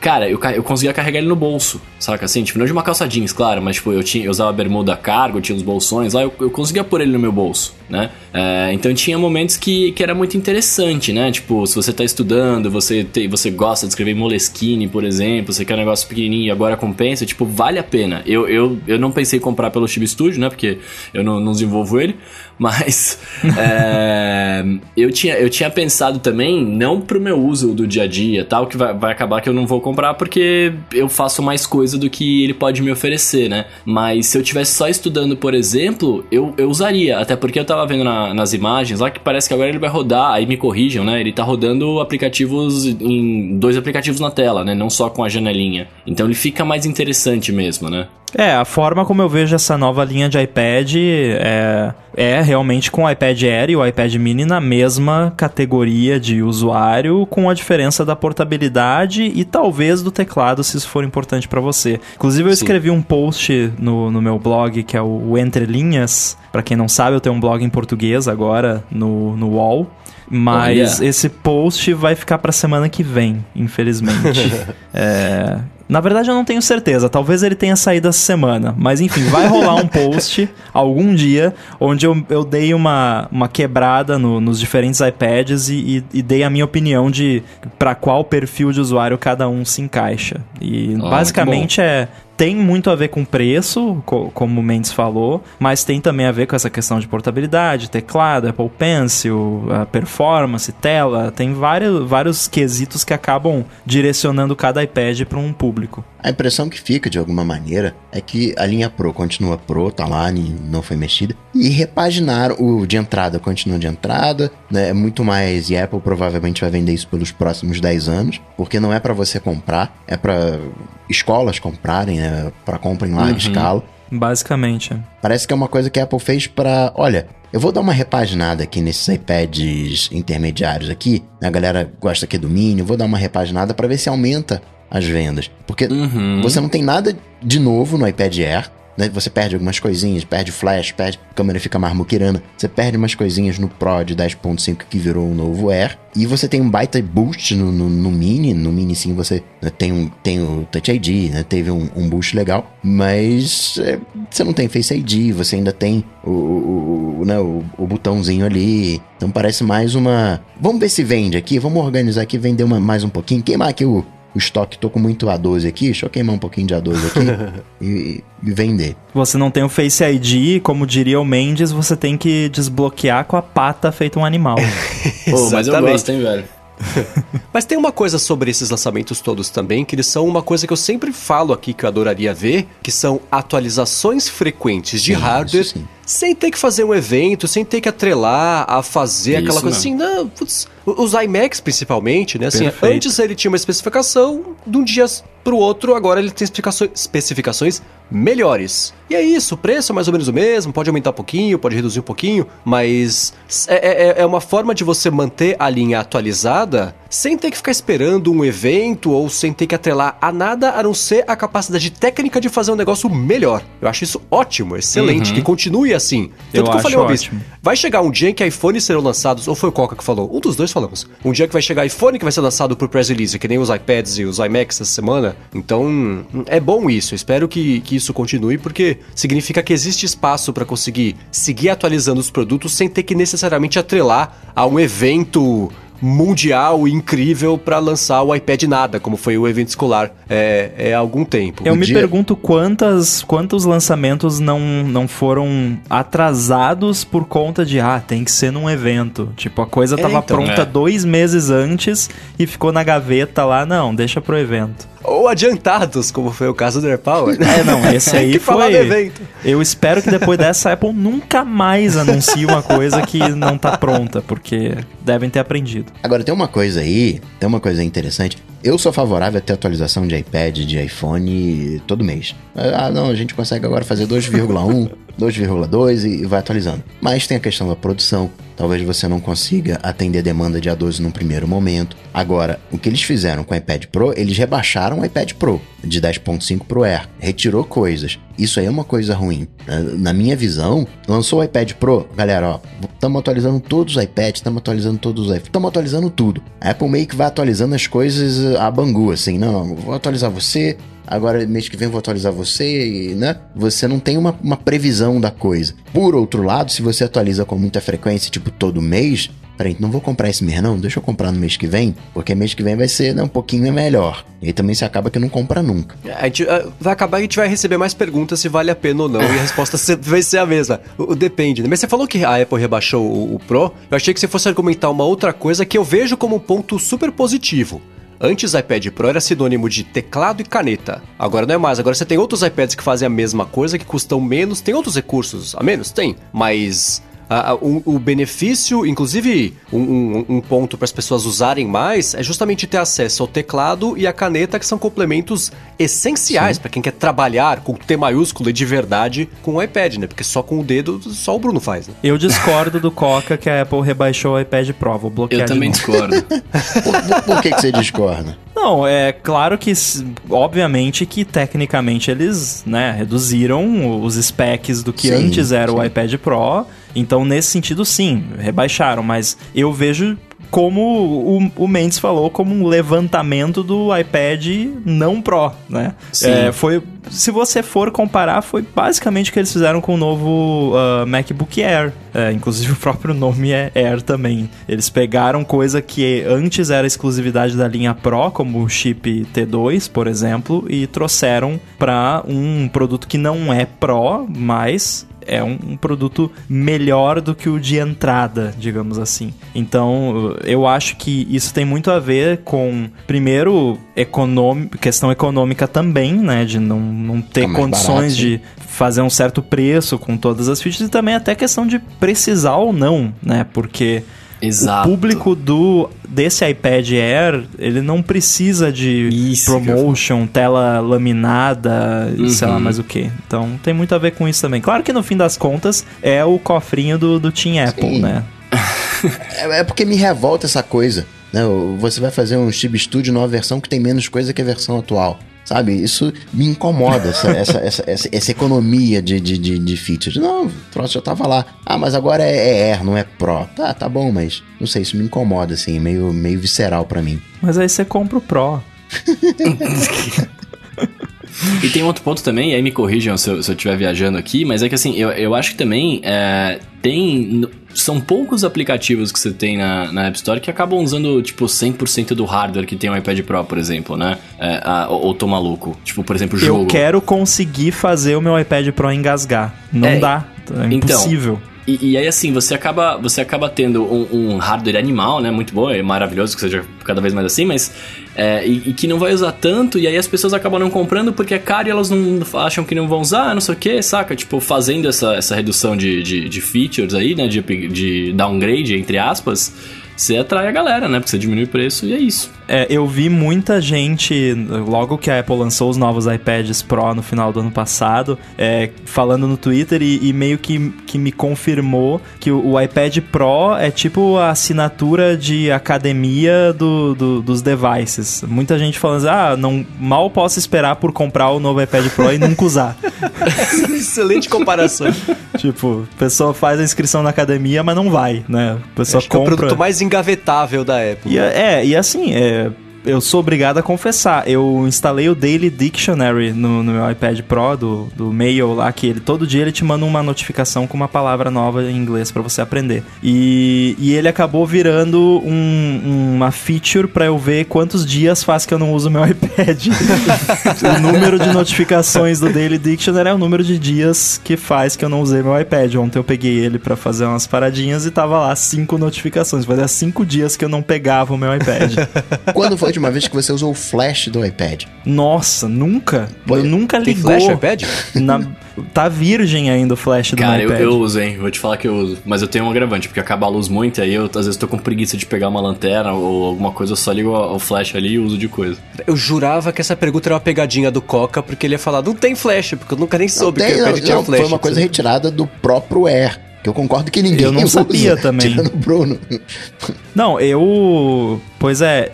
Cara, eu, eu conseguia carregar ele no bolso, saca? Assim, tipo, não de uma calça jeans, claro, mas tipo, eu, tinha, eu usava bermuda cargo, tinha uns bolsões lá, eu, eu conseguia pôr ele no meu bolso, né? É, então tinha momentos que, que era muito interessante, né? Tipo, se você tá estudando, você, te, você gosta de escrever Moleskine, por exemplo, você quer um negócio pequenininho e agora compensa, tipo, vale a pena. Eu, eu, eu não pensei em comprar pelo Chib Studio, né? Porque eu não, não desenvolvo ele, mas *laughs* é, eu, tinha, eu tinha pensado também, não pro meu uso do dia a dia tal, que vai, vai acabar que eu não vou comprar porque eu faço mais coisa do que ele pode me oferecer, né? Mas se eu tivesse só estudando, por exemplo, eu, eu usaria. Até porque eu tava vendo na, nas imagens lá que parece que agora ele vai rodar, aí me corrijam, né? Ele tá rodando aplicativos em dois aplicativos na tela, né? Não só com a janelinha. Então ele fica mais interessante mesmo, né? É, a forma como eu vejo essa nova linha de iPad é, é realmente com o iPad Air e o iPad Mini na mesma categoria de usuário, com a diferença da portabilidade e talvez do teclado, se isso for importante para você. Inclusive, eu Sim. escrevi um post no, no meu blog, que é o Entre Linhas. Para quem não sabe, eu tenho um blog em português agora no, no UOL. Mas Olha. esse post vai ficar pra semana que vem, infelizmente. *laughs* é, na verdade, eu não tenho certeza. Talvez ele tenha saído essa semana. Mas enfim, vai rolar um post *laughs* algum dia onde eu, eu dei uma, uma quebrada no, nos diferentes iPads e, e, e, dei a minha opinião de para qual perfil de usuário cada um se encaixa. E ah, basicamente é tem muito a ver com preço, co como o Mendes falou, mas tem também a ver com essa questão de portabilidade, teclado, Apple Pencil, performance, tela, tem vários, vários quesitos que acabam direcionando cada iPad para um público. A impressão que fica, de alguma maneira, é que a linha Pro continua Pro, tá lá, não foi mexida, e repaginaram o de entrada, continua de entrada, né, é muito mais, e a Apple provavelmente vai vender isso pelos próximos 10 anos, porque não é para você comprar, é para escolas comprarem, né, para compra em larga uhum. escala. Basicamente. Parece que é uma coisa que a Apple fez para, olha, eu vou dar uma repaginada aqui nesses iPads intermediários aqui. A galera gosta aqui do Mini, eu vou dar uma repaginada para ver se aumenta as vendas. Porque uhum. você não tem nada de novo no iPad Air. Né? Você perde algumas coisinhas, perde flash, perde a câmera fica mais muquirana. Você perde umas coisinhas no Pro de 10.5 que virou o novo Air. E você tem um baita boost no, no, no Mini. No Mini sim você né, tem, um, tem o Touch ID, né? Teve um, um boost legal. Mas é, você não tem Face ID, você ainda tem o, o, o, né, o, o botãozinho ali. Então parece mais uma. Vamos ver se vende aqui, vamos organizar aqui, vender uma, mais um pouquinho, queimar aqui o, o estoque, tô com muito A12 aqui, deixa eu queimar um pouquinho de A12 aqui *laughs* e, e, vender. Você não tem o Face ID, como diria o Mendes, você tem que desbloquear com a pata feito um animal. *laughs* Pô, mas eu gosto, hein, velho. *laughs* Mas tem uma coisa sobre esses lançamentos todos também, que eles são uma coisa que eu sempre falo aqui que eu adoraria ver, que são atualizações frequentes de sim, hardware, sem ter que fazer um evento, sem ter que atrelar a fazer Isso aquela coisa assim, não, putz, os iMacs principalmente, né? Assim, antes ele tinha uma especificação, de um dia pro outro, agora ele tem especificações melhores. E é isso, o preço é mais ou menos o mesmo, pode aumentar um pouquinho, pode reduzir um pouquinho, mas é, é, é uma forma de você manter a linha atualizada sem ter que ficar esperando um evento ou sem ter que atrelar a nada a não ser a capacidade técnica de fazer um negócio melhor. Eu acho isso ótimo, excelente, uhum. que continue assim. Tanto eu que eu falei uma vez, vai chegar um dia em que iPhones serão lançados, ou foi o Coca que falou, um dos dois falamos. Um dia que vai chegar iPhone que vai ser lançado por press release, que nem os iPads e os iMacs essa semana. Então, é bom isso. Espero que, que isso continue, porque significa que existe espaço para conseguir seguir atualizando os produtos sem ter que necessariamente atrelar a um evento mundial incrível para lançar o iPad nada, como foi o evento escolar é, é há algum tempo. Eu me dia... pergunto quantas, quantos lançamentos não, não foram atrasados por conta de, ah, tem que ser num evento. Tipo, a coisa é, tava então, pronta é. dois meses antes e ficou na gaveta lá, não, deixa pro evento. Ou adiantados, como foi o caso do AirPower. É, não, esse *laughs* aí que falar foi. do evento. Eu espero que depois dessa a Apple nunca mais anuncie uma coisa que não tá pronta, porque devem ter aprendido. Agora, tem uma coisa aí, tem uma coisa interessante. Eu sou favorável a ter atualização de iPad, de iPhone todo mês. Ah, não, a gente consegue agora fazer 2,1, 2,2 e vai atualizando. Mas tem a questão da produção. Talvez você não consiga atender a demanda de A12 num primeiro momento. Agora, o que eles fizeram com o iPad Pro, eles rebaixaram o iPad Pro de 10.5 pro Air, retirou coisas. Isso aí é uma coisa ruim. Na minha visão, lançou o iPad Pro, galera, ó, estamos atualizando todos os iPads, estamos atualizando todos os iPhones, estamos atualizando tudo. A Apple meio que vai atualizando as coisas a bangu, assim, não, não, vou atualizar você, agora mês que vem vou atualizar você, né? Você não tem uma, uma previsão da coisa. Por outro lado, se você atualiza com muita frequência, tipo todo mês, Peraí, não vou comprar esse mês não, deixa eu comprar no mês que vem, porque mês que vem vai ser né, um pouquinho melhor. E aí também se acaba que não compra nunca. A gente, uh, vai acabar que a gente vai receber mais perguntas se vale a pena ou não, e a resposta vai ser a mesma. O, depende, né? Mas você falou que a Apple rebaixou o, o Pro, eu achei que você fosse argumentar uma outra coisa que eu vejo como um ponto super positivo. Antes, iPad Pro era sinônimo de teclado e caneta. Agora não é mais. Agora você tem outros iPads que fazem a mesma coisa, que custam menos. Tem outros recursos a menos? Tem. Mas um, o benefício, inclusive um, um, um ponto para as pessoas usarem mais, é justamente ter acesso ao teclado e à caneta, que são complementos essenciais para quem quer trabalhar com T maiúsculo e de verdade com o iPad, né? Porque só com o dedo, só o Bruno faz, né? Eu discordo do Coca que a Apple rebaixou o iPad Pro, vou bloquear Eu também discordo. *laughs* por, por que, que você discorda? Não, é claro que, obviamente, que tecnicamente eles, né, reduziram os specs do que sim, antes era sim. o iPad Pro. Então, nesse sentido, sim, rebaixaram. Mas eu vejo como o, o Mendes falou, como um levantamento do iPad não Pro, né? É, foi, se você for comparar, foi basicamente o que eles fizeram com o novo uh, MacBook Air. É, inclusive *laughs* o próprio nome é Air também. Eles pegaram coisa que antes era exclusividade da linha Pro, como o chip T2, por exemplo, e trouxeram para um produto que não é Pro, mas é um, um, produto melhor do que o de entrada, digamos assim. Então, eu acho que isso tem muito a ver com, primeiro, questão econômica também, né? De não, não ter condições barato, de fazer um certo preço com todas as features e também até questão de precisar ou não, né? Porque Exato. O público do desse iPad Air, ele não precisa de isso, promotion, tela laminada, uhum. sei lá uhum. mais o que. Então tem muito a ver com isso também. Claro que no fim das contas é o cofrinho do, do Team Apple, Sim. né? *laughs* é, é porque me revolta essa coisa. Né? Você vai fazer um Chip Studio numa versão que tem menos coisa que a versão atual. Sabe? Isso me incomoda, essa, *laughs* essa, essa, essa, essa, economia de, de, de, de features. Não, o troço já tava lá. Ah, mas agora é, é Air, não é Pro. Tá, tá bom, mas não sei, isso me incomoda, assim, meio, meio visceral para mim. Mas aí você compra o Pro. *laughs* E tem outro ponto também, e aí me corrijam se eu estiver viajando aqui, mas é que assim, eu, eu acho que também é, tem. São poucos aplicativos que você tem na, na App Store que acabam usando, tipo, 100% do hardware que tem o iPad Pro, por exemplo, né? É, a, ou, tô maluco. Tipo, por exemplo, jogo. Eu quero conseguir fazer o meu iPad Pro engasgar. Não é, dá. É então, impossível. Então, e, e, aí, assim, você acaba, você acaba tendo um, um, hardware animal, né? Muito bom, é maravilhoso que seja cada vez mais assim, mas. É, e, e, que não vai usar tanto, e aí as pessoas acabam não comprando porque é caro e elas não acham que não vão usar, não sei o que, saca? Tipo, fazendo essa, essa redução de, de, de features aí, né? De, de downgrade, entre aspas você atrai a galera, né? Porque você diminui o preço e é isso. É, eu vi muita gente, logo que a Apple lançou os novos iPads Pro no final do ano passado, é, falando no Twitter e, e, meio que, que me confirmou que o, o, iPad Pro é tipo a assinatura de academia do, do, dos devices. Muita gente falando assim, ah, não, mal posso esperar por comprar o novo iPad Pro e nunca usar. *laughs* Excelente comparação. tipo, a pessoa faz a inscrição na academia, mas não vai, né? A pessoa Acho compra... Que é o produto mais engavetável da Apple. E, é, é, e assim, é, é, eu sou obrigado a confessar. Eu instalei o Daily Dictionary no, no meu iPad Pro do, do Mail lá, que ele todo dia ele te manda uma notificação com uma palavra nova em inglês para você aprender. E, e ele acabou virando um, uma feature para eu ver quantos dias faz que eu não uso meu *laughs* iPad. o número de notificações do Daily Dictionary é o número de dias que faz que eu não usei meu iPad. Ontem eu peguei ele para fazer umas paradinhas e tava lá cinco notificações. Fazia cinco dias que eu não pegava o meu iPad. Quando foi última vez que você usou o flash do iPad? Nossa, nunca? Pô, eu nunca Tem ligou. flash iPad? Na- tá virgem ainda o flash do Cara, meu eu, iPad. eu uso, hein? Vou te falar que eu uso. Mas eu tenho um agravante, porque acaba a luz muito, aí eu às vezes tô com preguiça de pegar uma lanterna ou alguma coisa, eu só ligo o flash ali e uso de coisa. Eu jurava que essa pergunta era uma pegadinha do Coca, porque ele ia falar, não tem flash, porque eu nunca nem Não soube tem, que o não, iPad tinha não, flash. foi uma coisa retirada do próprio Air. Que eu concordo que ninguém Eu não *laughs* usa, sabia *laughs* também. Tirando o Bruno. Não, eu. Pois é.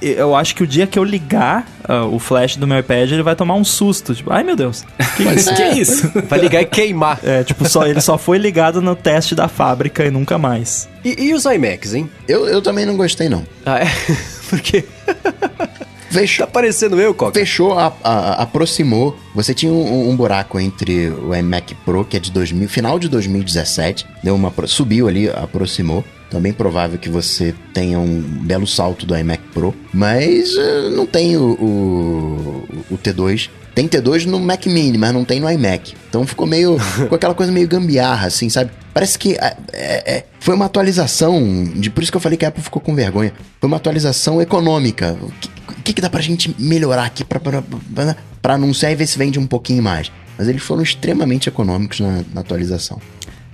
Eu acho que o dia que eu ligar ah, o flash do meu iPad, ele vai tomar um susto. Tipo, ai meu Deus. Que isso? que isso? *laughs* Vai ligar e queimar. É, tipo, só, ele só foi ligado no teste da fábrica e nunca mais. E, e os iMacs, hein? Eu, eu também não gostei, não. Ah, é? *laughs* Porque Fechou, tá parecendo eu, Coca. fechou a- a- aproximou. Você tinha um, um buraco entre o iMac Pro, que é de 2000, final de 2017, deu uma subiu ali, aproximou. Então é bem provável que você tenha um belo salto do iMac Pro, mas eh, não tem o, o, o T2. Tem T2 no Mac Mini, mas não tem no iMac. Então ficou meio *laughs* com aquela coisa meio gambiarra, assim, sabe? Parece que é, é, foi uma atualização, de, por isso que eu falei que a Apple ficou com vergonha. Foi uma atualização econômica. O que, que, que dá pra gente melhorar aqui pra, pra, pra, pra anunciar e ver se vende um pouquinho mais? Mas eles foram extremamente econômicos na, na atualização.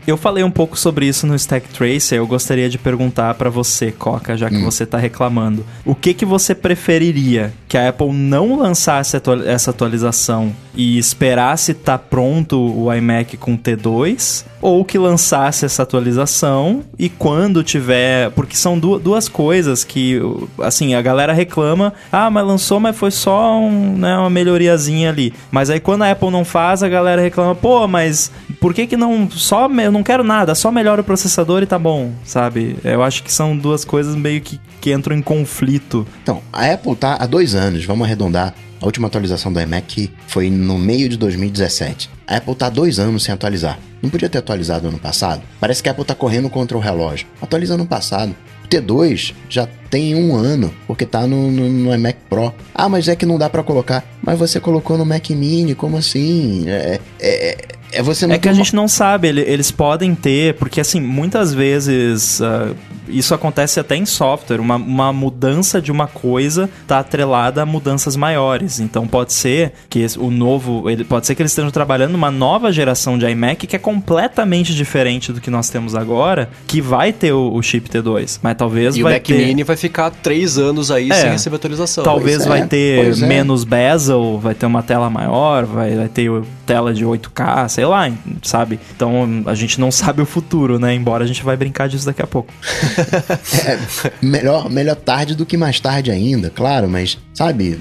Eu falei um pouco sobre isso no Stack Tracer. Eu gostaria de perguntar pra você, Coca, já que você tá reclamando. O que que você preferiria? Que a Apple não lançasse essa atualização e esperasse estar pronto o iMac com T2? Ou que lançasse essa atualização e quando tiver. Porque são du- duas coisas que, assim, a galera reclama. Ah, mas lançou, mas foi só um, né, uma melhoriazinha ali. Mas aí quando a Apple não faz, a galera reclama, pô, mas por que que não. Só. Eu não quero nada, só melhora o processador e tá bom, sabe? Eu acho que são duas coisas meio que, que entram em conflito. Então, a Apple tá há dois anos, vamos arredondar. A última atualização do iMac foi no meio de 2017. A Apple tá dois anos sem atualizar. Não podia ter atualizado ano passado? Parece que a Apple tá correndo contra o relógio. Atualiza ano passado. O T2 já tem um ano, porque tá no, no, no iMac Pro. Ah, mas é que não dá pra colocar. Mas você colocou no Mac Mini, como assim? É, é, é você não É que a uma- gente não sabe, ele- eles podem ter, porque assim, muitas vezes ah, isso acontece até em software, uma, uma mudança de uma coisa tá atrelada a mudanças maiores. Então pode ser que o novo, ele, pode ser que eles estejam trabalhando numa nova geração de iMac que é completamente diferente do que nós temos agora, que vai ter o, o chip T2, mas talvez E o vai Mac ter Mini vai ficar três anos aí É. sem receber atualização. Talvez Pois vai é, ter é. menos bezel, vai ter uma tela maior, vai, vai ter tela de 8K, sei lá, sabe? Então a gente não sabe o futuro, né? Embora a gente vai brincar disso daqui a pouco. *laughs* É, melhor, melhor tarde do que mais tarde ainda, claro, mas, sabe,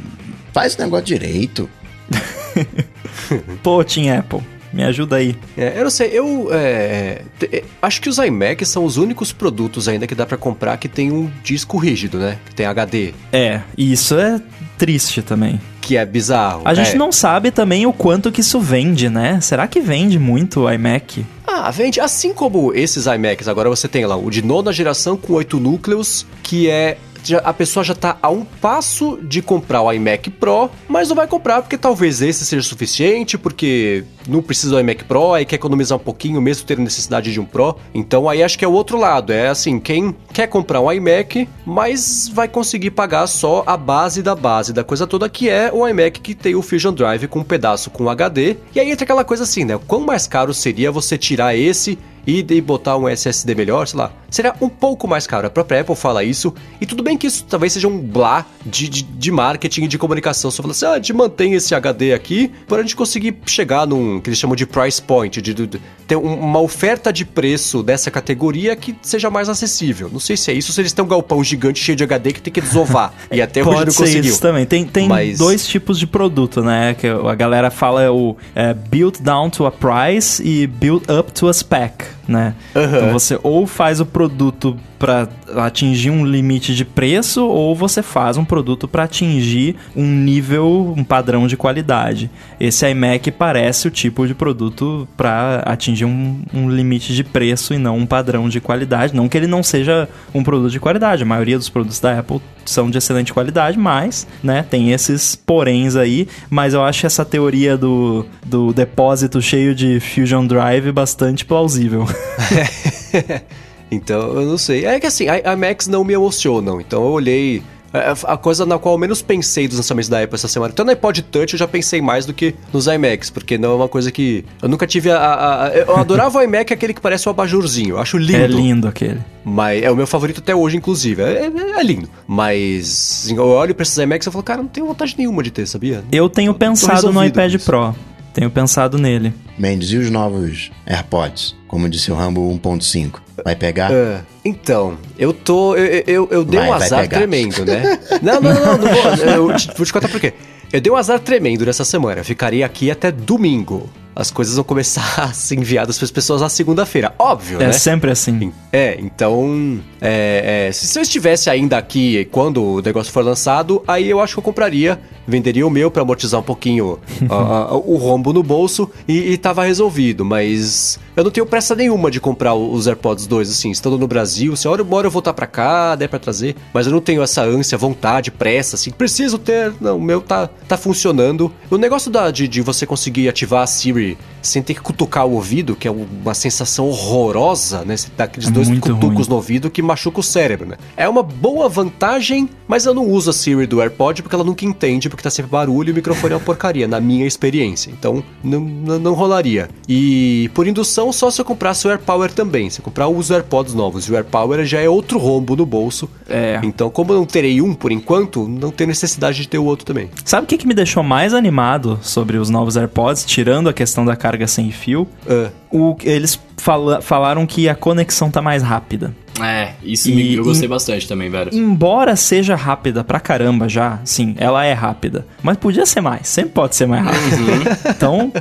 faz o negócio direito. *laughs* Pô, Team Apple, me ajuda aí. É, eu não sei, eu é, te- é, acho que os iMacs são os únicos produtos ainda que dá pra comprar que tem um disco rígido, né? Que tem HD, É, e isso é triste também. que é bizarro. A gente É. não sabe também o quanto que isso vende, né? Será que vende muito o iMac? Ah, vende. Assim como esses iMacs, agora você tem lá o de nona geração com oito núcleos, que é. a pessoa já tá a um passo de comprar o iMac Pro, mas não vai comprar porque talvez esse seja suficiente, porque não precisa do iMac Pro, aí quer economizar um pouquinho, mesmo tendo necessidade de um Pro. Então aí acho que é o outro lado. É assim, quem quer comprar um iMac, mas vai conseguir pagar só a base da base da coisa toda, que é o iMac que tem o Fusion Drive com um pedaço com HD. E aí entra aquela coisa assim, né? Quão mais caro seria você tirar esse e botar um SSD melhor, sei lá, seria um pouco mais caro. A própria Apple fala isso, e tudo bem que isso talvez seja um blá de, de, de marketing e de comunicação. Só fala assim, ah, a gente mantém esse HD aqui para a gente conseguir chegar num que eles chamam de price point, de, de- de ter um- uma oferta de preço dessa categoria que seja mais acessível. Não sei se é isso, ou se eles têm um galpão gigante cheio de HD que tem que desovar. *laughs* e até hoje Pode não ser conseguiu. isso também. Tem, tem Mas- dois tipos de produto, né? Que a galera fala o é, built down to a price e built up to a spec, né? Então você ou faz o produto para atingir um limite de preço ou você faz um produto para atingir um nível, um padrão de qualidade. Esse iMac parece o tipo de produto para atingir um, um limite de preço e não um padrão de qualidade. Não que ele não seja um produto de qualidade. A maioria dos produtos da Apple são de excelente qualidade, mas, né, tem esses poréns aí. Mas eu acho essa teoria do, do depósito cheio de Fusion Drive bastante plausível. *laughs* Então, eu não sei. É que assim, a, a Max não me emocionam. Então eu olhei é a coisa na qual eu menos pensei dos lançamentos da Apple essa semana. Então no iPod Touch eu já pensei mais do que nos iMacs, porque não é uma coisa que. Eu nunca tive a. a, a eu adorava o iMac, aquele que parece um abajurzinho. Eu acho lindo. É lindo aquele. Mas é o meu favorito até hoje, inclusive. É, é, é lindo. Mas assim, eu olho pra esses iMacs e falo, cara, não tenho vontade nenhuma de ter, sabia? Eu tenho pensado no iPad Pro. Tenho pensado nele. Mendes, e os novos AirPods? Como disse o Rambo 1.5? Vai pegar? Uh, então, eu tô. Eu, eu, eu dei vai, um azar tremendo, né? não, não, não, não, não vou. Eu, vou te contar por quê. Eu dei um azar tremendo nessa semana. Eu ficaria aqui até domingo as coisas vão começar *laughs* a ser enviadas para as pessoas na segunda-feira. Óbvio, é né? É sempre assim. É, então. É, é, se eu estivesse ainda aqui quando o negócio for lançado, aí eu acho que eu compraria, venderia o meu para amortizar um pouquinho *laughs* a, a, o rombo no bolso e, e tava resolvido. Mas eu não tenho pressa nenhuma de comprar os AirPods 2, assim, estando no Brasil. Se a hora, uma hora eu voltar para cá, der para trazer. Mas eu não tenho essa ânsia, vontade, pressa, assim, preciso ter. Não, o meu tá, tá funcionando. O negócio da, de, de você conseguir ativar a Siri sem ter que cutucar o ouvido, que é uma sensação horrorosa, né? Você dá aqueles é dois cutucos ruim. no ouvido que machuca o cérebro, né? É uma boa vantagem, mas eu não uso a Siri do AirPod porque ela nunca entende, porque tá sempre barulho e o microfone é uma porcaria, na minha experiência. Então, não, não, não rolaria. E por indução, só se eu comprasse o AirPower também. Se eu comprar os AirPods novos e o AirPower já é outro rombo no bolso. É. Então, como eu não terei um por enquanto, não tem necessidade de ter o outro também. Sabe o que, que me deixou mais animado sobre os novos AirPods, tirando a questão questão da carga sem fio. Uh. O, eles fala, falaram que a conexão tá mais rápida. É, isso e, me, eu gostei em, bastante também, velho. Embora seja rápida pra caramba já, sim, ela é rápida. Mas podia ser mais, sempre pode ser mais rápida. Uhum. então,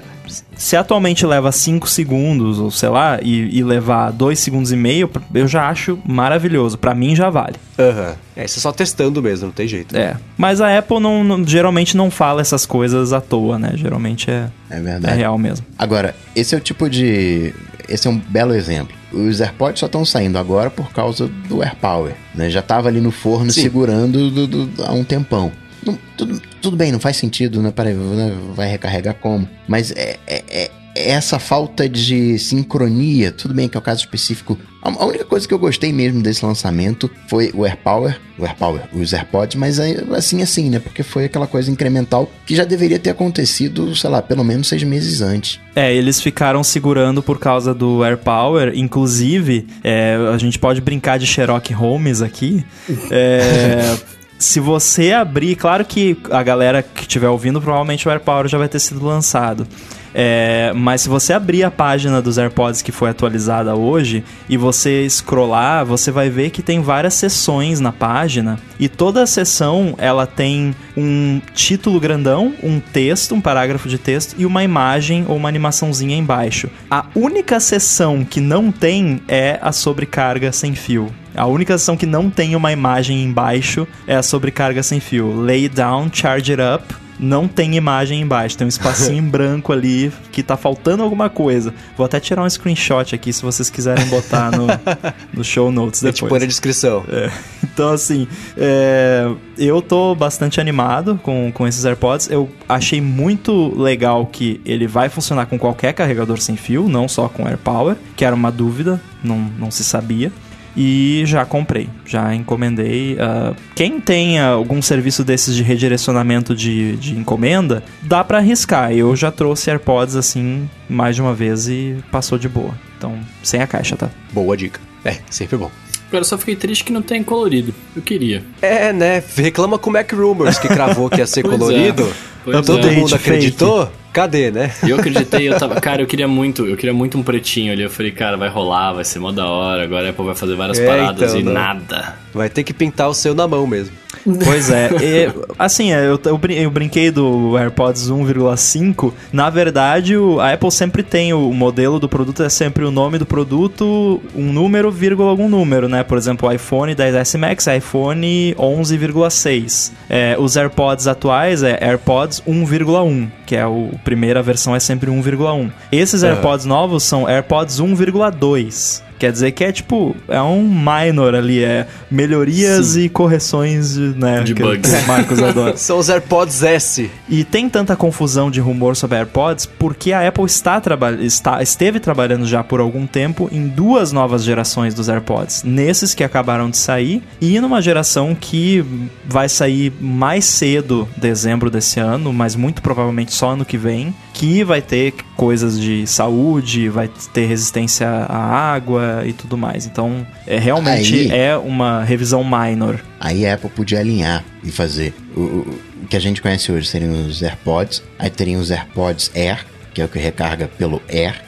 se atualmente leva 5 segundos, ou sei lá, e, e levar 2 segundos e meio, eu já acho maravilhoso. Para mim já vale. Aham. Uhum. É, você só testando mesmo, não tem jeito. É. Mas a Apple não, não, geralmente não fala essas coisas à toa, né? Geralmente é, é, verdade. é real mesmo. Agora, esse é o tipo de. Esse é um belo exemplo. Os AirPods só estão saindo agora por causa do AirPower. Né? Já tava ali no forno Sim. segurando do, do, há um tempão. Não, tudo, tudo bem, não faz sentido, né? Peraí, né? vai recarregar como? Mas é, é, é, essa falta de sincronia, tudo bem que é o caso específico. A única coisa que eu gostei mesmo desse lançamento foi o AirPower, o AirPower, os AirPods, mas assim, assim, né? Porque foi aquela coisa incremental que já deveria ter acontecido, sei lá, pelo menos seis meses antes. É, eles ficaram segurando por causa do AirPower, inclusive, é, a gente pode brincar de Sherlock Holmes aqui. É. *laughs* se você abrir, claro que a galera que estiver ouvindo, provavelmente o AirPower já vai ter sido lançado. É, mas se você abrir a página dos AirPods que foi atualizada hoje e você scrollar, você vai ver que tem várias seções na página e toda sessão ela tem um título grandão, um texto, um parágrafo de texto e uma imagem ou uma animaçãozinha embaixo. A única seção que não tem é a sobrecarga sem fio. A única seção que não tem uma imagem embaixo é a sobrecarga sem fio. Lay down, charge it up não tem imagem embaixo, tem um espacinho em *laughs* branco ali que tá faltando alguma coisa. Vou até tirar um screenshot aqui se vocês quiserem botar no, *laughs* no show notes depois. A gente põe na descrição. É. *laughs* Então, assim, é, eu tô bastante animado com, com esses AirPods. Eu achei muito legal que ele vai funcionar com qualquer carregador sem fio, não só com AirPower, que era uma dúvida, não, não se sabia e já comprei, já encomendei. Uh, quem tem algum serviço desses de redirecionamento de, de encomenda, dá para arriscar. Eu já trouxe AirPods assim mais de uma vez e passou de boa. Então, sem a caixa, tá? Boa dica. É, sempre bom. Agora só fiquei triste que não tem colorido. Eu queria. É, né? Reclama com o Mac Rumors que cravou que ia ser *laughs* colorido. É. Todo é. mundo acreditou? Cadê, né? Eu acreditei, eu tava. Cara, eu queria muito, eu queria muito um pretinho ali. Eu falei, cara, vai rolar, vai ser mó da hora. Agora a Apple vai fazer várias é, paradas então, e não. nada. Vai ter que pintar o seu na mão mesmo. Pois é. E, assim, é, eu, eu, brinquei do AirPods 1,5. Na verdade, o, a Apple sempre tem o modelo do produto, é sempre o nome do produto, um número, vírgula, algum número, né? Por exemplo, o iPhone 10S Max, iPhone 11,6. É, os AirPods atuais é AirPods 1,1, que é o primeira versão é sempre 1,1. Esses AirPods novos são AirPods 1,2 Quer dizer que é tipo, é um minor ali, é melhorias Sim. e correções, né? De que, bugs. o Marcos adora. *laughs* São os AirPods S. E tem tanta confusão de rumor sobre AirPods porque a Apple está, traba está esteve trabalhando já por algum tempo em duas novas gerações dos AirPods. Nesses que acabaram de sair e numa geração que vai sair mais cedo, dezembro desse ano, mas muito provavelmente só ano que vem, que vai ter coisas de saúde, vai ter resistência à água e tudo mais. Então, é realmente Aí- é uma revisão minor. Aí a Apple podia alinhar e fazer o, o- o que a gente conhece hoje seriam os AirPods, aí teriam os AirPods Air, que é o que recarga pelo Air,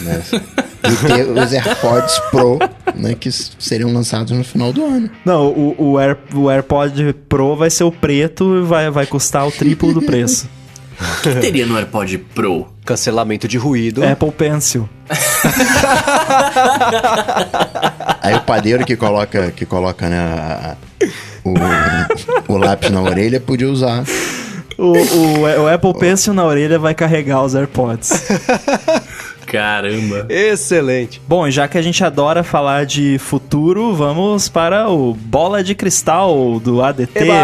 né? *laughs* e ter os AirPods Pro, né, que seriam lançados no final do ano. Não, o, o, Air, o AirPod Pro vai ser o preto e vai, vai custar o triplo do preço. *laughs* O que teria no AirPod Pro? Cancelamento de ruído. Apple Pencil. *laughs* Aí o padeiro que coloca, que coloca né, a- o, o lápis na orelha podia usar. O, o, o Apple Pencil na orelha vai carregar os AirPods. *laughs* Caramba. Excelente. Bom, e já que a gente adora falar de futuro, vamos para o Bola de Cristal do ADT. Eba!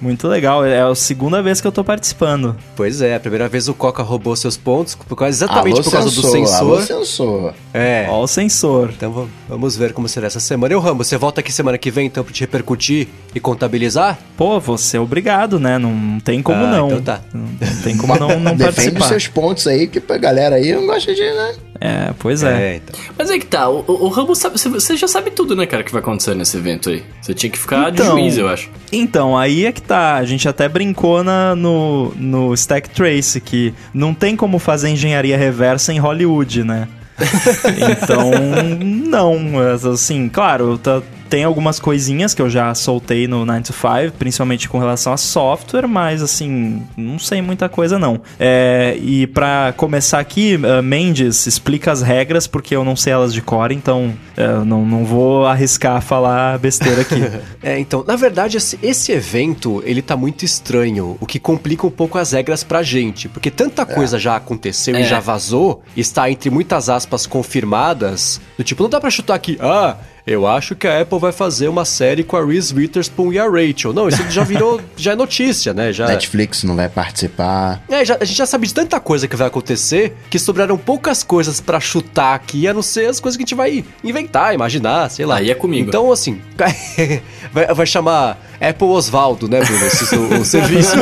Muito legal, é a segunda vez que eu tô participando. Pois é, a primeira vez o Coca roubou seus pontos, por causa, exatamente Alô, por causa sensor, do Alô, sensor. sensor. É. Ó o sensor. Então va- vamos ver como será essa semana. E o Rambo, você volta aqui semana que vem então pra te repercutir e contabilizar? Pô, você é obrigado, né? Não tem como Ah, não. então tá. Não tem como não, não *laughs* Defende participar. seus pontos aí, que pra galera aí não gosta de, né? É, pois é. então. Mas é que tá, o, o, Rambo sabe, você- você já sabe tudo, né, cara, que vai acontecer nesse evento aí. Você tinha que ficar Então. de juiz, eu acho. Então, aí é que tá. A gente até brincou na, no, no Stack Trace que não tem como fazer engenharia reversa em Hollywood, né? *laughs* então, não. Assim, claro, tá- tem algumas coisinhas que eu já soltei no 9 to 5, principalmente com relação a software, mas assim, não sei muita coisa não. É, e pra começar aqui, eh, Mendes, explica as regras, porque eu não sei elas de cor, então eh, não, não vou arriscar falar besteira aqui. *laughs* É, então, na verdade, esse, esse evento, ele tá muito estranho, o que complica um pouco as regras pra gente, porque tanta coisa já aconteceu e É. já vazou, está entre muitas aspas confirmadas, do tipo, não dá pra chutar aqui, ah, eu acho que a Apple vai fazer uma série com a Reese Witherspoon e a Rachel. Não, isso já virou, *laughs* já é notícia, né? Já, Netflix não vai participar. é, já- a gente já sabe de tanta coisa que vai acontecer que sobraram poucas coisas pra chutar aqui, a não ser as coisas que a gente vai inventar, imaginar, sei lá. Aí é comigo. Então, assim, *laughs* vai, vai chamar Apple Osvaldo, né, Bruno? Esse, o, o *laughs* serviço.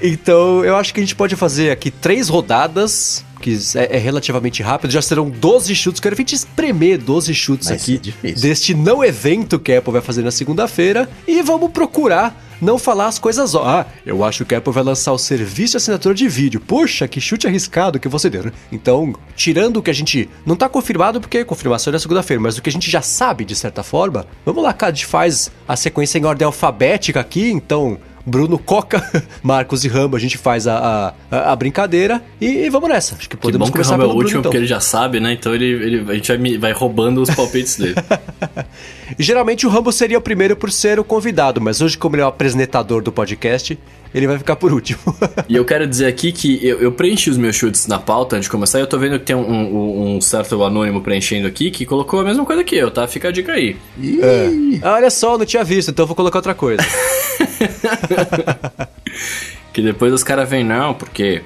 então, eu acho que a gente pode fazer aqui três rodadas, que é, é relativamente rápido. Já serão 12 chutes. Quero a gente espremer 12 chutes aqui difícil. deste não evento que a Apple vai fazer na segunda-feira. E vamos procurar não falar as coisas. ó- Ah, eu acho que a Apple vai lançar o serviço de assinatura de vídeo. Poxa, que chute arriscado que você deu, né? Então, tirando o que a gente não tá confirmado, porque a confirmação é na segunda-feira, mas o que a gente já sabe de certa forma, vamos lá, gente faz a sequência em ordem alfabética aqui, então. Bruno, Coca, *laughs* Marcos e Rambo, a gente faz a, a, a brincadeira e, e vamos nessa. Acho que Que podemos bom que o começar Rambo é o Bruno, último, então. porque ele já sabe, né? Então ele, ele, a gente vai, vai roubando os palpites dele. *laughs* E Geralmente o Rambo seria o primeiro por ser o convidado, mas hoje, como ele é o apresentador do podcast, ele vai ficar por último. *laughs* E eu quero dizer aqui que eu, eu preenchi os meus chutes na pauta antes de começar e eu tô vendo que tem um, um- um certo anônimo preenchendo aqui que colocou a mesma coisa que eu, tá? Fica a dica aí. Ah, Olha só, eu não tinha visto, então eu vou colocar outra coisa. *laughs* Que depois os caras vêm, não, porque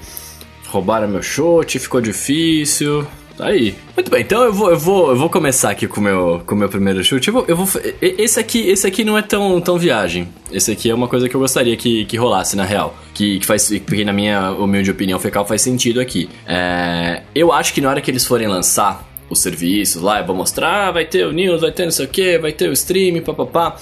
roubaram meu chute, ficou difícil. Tá aí. Muito bem, então eu vou, eu vou, eu vou começar aqui com o meu, com o meu primeiro chute. Eu vou, eu vou, esse aqui, esse aqui não é tão, tão viagem. Esse aqui é uma coisa que eu gostaria que, que rolasse na real, que, que faz, que na minha humilde opinião fecal faz sentido aqui. É, eu acho que na hora que eles forem lançar os serviços lá, eu vou mostrar, ah, vai ter o news, vai ter não sei o que, vai ter o stream, papapá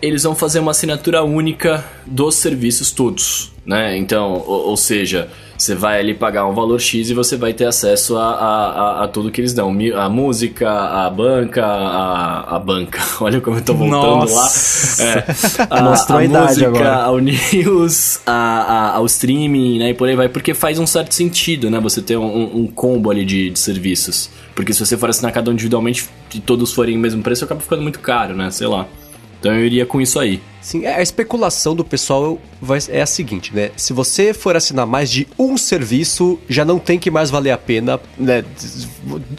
eles vão fazer uma assinatura única dos serviços todos, né? Então, ou, ou seja, você vai ali pagar um valor X e você vai ter acesso a, a, a, a tudo que eles dão. A música, a banca, a, a banca. *laughs* Olha como eu tô voltando Nossa. lá. É, *laughs* a, Mostrou a idade música, agora. ao news, a, a- ao streaming, né? E por aí vai. Porque faz um certo sentido, né? Você ter um, um- um combo ali de, de serviços. Porque se você for assinar cada um individualmente e todos forem o mesmo preço, acaba ficando muito caro, né? Sei lá. Então eu iria com isso aí. Sim, a especulação do pessoal é a seguinte, né? Se você for assinar mais de um serviço, já não tem que mais valer a pena, né?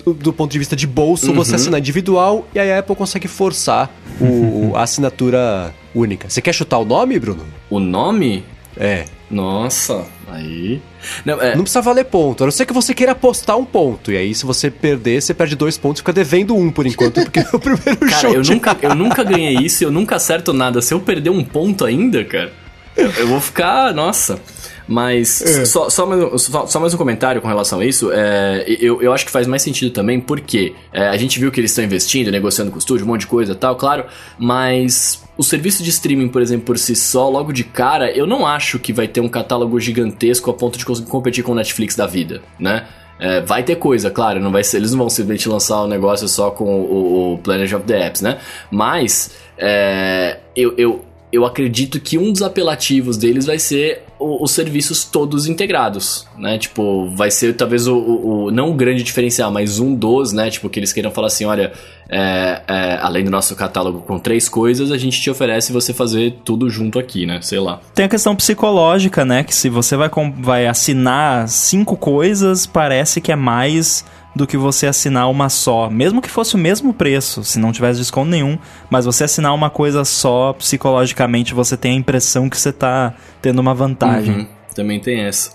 Do, do ponto de vista de bolso, Uhum. você assinar individual e aí a Apple consegue forçar o, a assinatura única. Você quer chutar o nome, Bruno? O nome? É. Nossa, aí. Não, é, Não precisa valer ponto, a não ser que você queira apostar um ponto. E aí, se você perder, você perde dois pontos e fica devendo um por enquanto, porque é o *laughs* primeiro Cara, show. eu de- nunca, eu nunca ganhei isso, eu nunca acerto nada. Se eu perder um ponto ainda, cara, eu, vou ficar. Nossa. Mas É. só, só, mais, só, só mais um comentário com relação a isso. É, eu, eu acho que faz mais sentido também, porque é, a gente viu que eles estão investindo, negociando com o estúdio, um monte de coisa e tal, claro. Mas o serviço de streaming, por exemplo, por si só, logo de cara, eu não acho que vai ter um catálogo gigantesco a ponto de conseguir competir com o Netflix da vida, né? É, vai ter coisa, claro, não vai ser, eles não vão simplesmente lançar o negócio só com o, o Planet of the Apps, né? Mas é, eu, eu, eu acredito que um dos apelativos deles vai ser o- os serviços todos integrados, né? Tipo, vai ser talvez o, o- o- não o grande diferencial, mas um dos, né? Tipo, que eles queiram falar assim, olha, é, é, além do nosso catálogo com três coisas, a gente te oferece você fazer tudo junto aqui, né? Sei lá. Tem a questão psicológica, né? Que se você vai, vai assinar cinco coisas, parece que é mais do que você assinar uma só. Mesmo que fosse o mesmo preço, se não tivesse desconto nenhum. Mas você assinar uma coisa só, psicologicamente, você tem a impressão que você tá tendo uma vantagem. Uhum, também tem essa.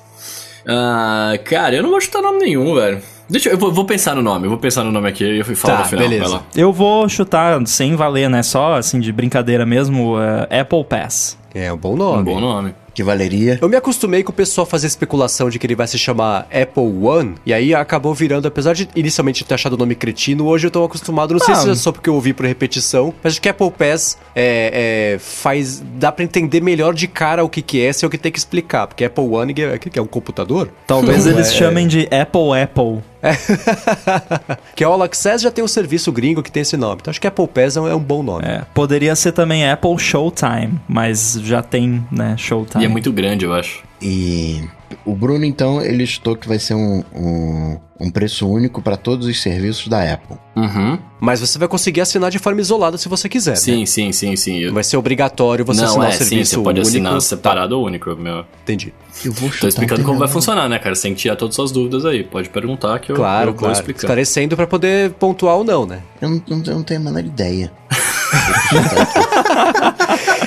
Ah, cara, eu não vou chutar nome nenhum, velho. Deixa eu, eu vou, vou pensar no nome, eu vou pensar no nome aqui e eu falo Tá, no final. beleza. vai lá. Eu vou chutar sem valer, né? Só assim de brincadeira mesmo, é, Apple Pass. É um bom nome. Um bom nome. Que valeria. Eu me acostumei com o pessoal fazer especulação de que ele vai se chamar Apple One, e aí acabou virando, apesar de inicialmente ter achado o nome cretino, hoje eu tô acostumado, não sei Ah. se é só porque eu ouvi por repetição, mas acho que Apple Pass é, é, faz. dá pra entender melhor de cara o que, que é, se é o que tem que explicar, porque Apple One é, o que é um computador? Talvez Não, eles é- chamem de Apple Apple. *laughs* que a All Access já tem um serviço gringo que tem esse nome, então acho que Apple Pass é um, é um bom nome. É, poderia ser também Apple Showtime, mas já tem, né, Showtime. É muito grande, eu acho. E o Bruno, então, ele estou que vai ser um, um, um preço único para todos os serviços da Apple. Uhum. Mas você vai conseguir assinar de forma isolada se você quiser. né? Sim, sim, sim, sim. Eu- Vai ser obrigatório você não, assinar é, o sim, serviço você pode único. assinar separado ou único, meu. Entendi. Eu vou Tô explicando como vai funcionar, né, cara? Sem tirar todas as suas dúvidas aí. Pode perguntar que eu, Claro, eu vou claro. explicar. Esclarecendo pra poder pontuar ou não, né? Eu não, não- eu não tenho a menor ideia. *laughs*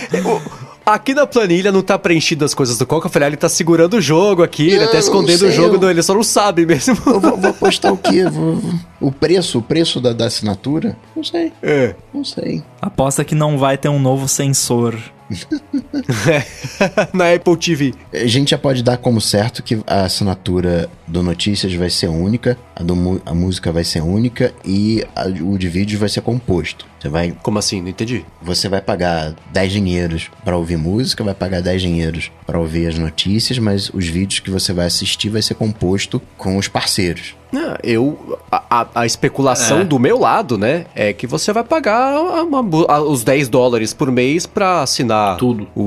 *laughs* Aqui na planilha não tá preenchido as coisas do Coca. Eu falei, ah, ele tá segurando o jogo aqui, ele Não, tá escondendo o jogo, eu- não, ele só não sabe mesmo. Eu vou, vou apostar o quê? *laughs* Vou- o preço, o preço da, da assinatura? Não sei, É. não sei. Aposta que não vai ter um novo sensor. *laughs* *laughs* na Apple TV. A gente já pode dar como certo que a assinatura do Notícias vai ser única, a, do, a música vai ser única e a- o de vídeos vai ser composto. Você vai, Como assim? Não entendi. você vai pagar 10 dinheiros para ouvir música, vai pagar 10 dinheiros para ouvir as notícias, mas os vídeos que você vai assistir vai ser composto com os parceiros. Ah, eu. A, a- especulação É. do meu lado, né? É que você vai pagar uma- uma- a- os 10 dólares por mês pra assinar Tudo. O, o,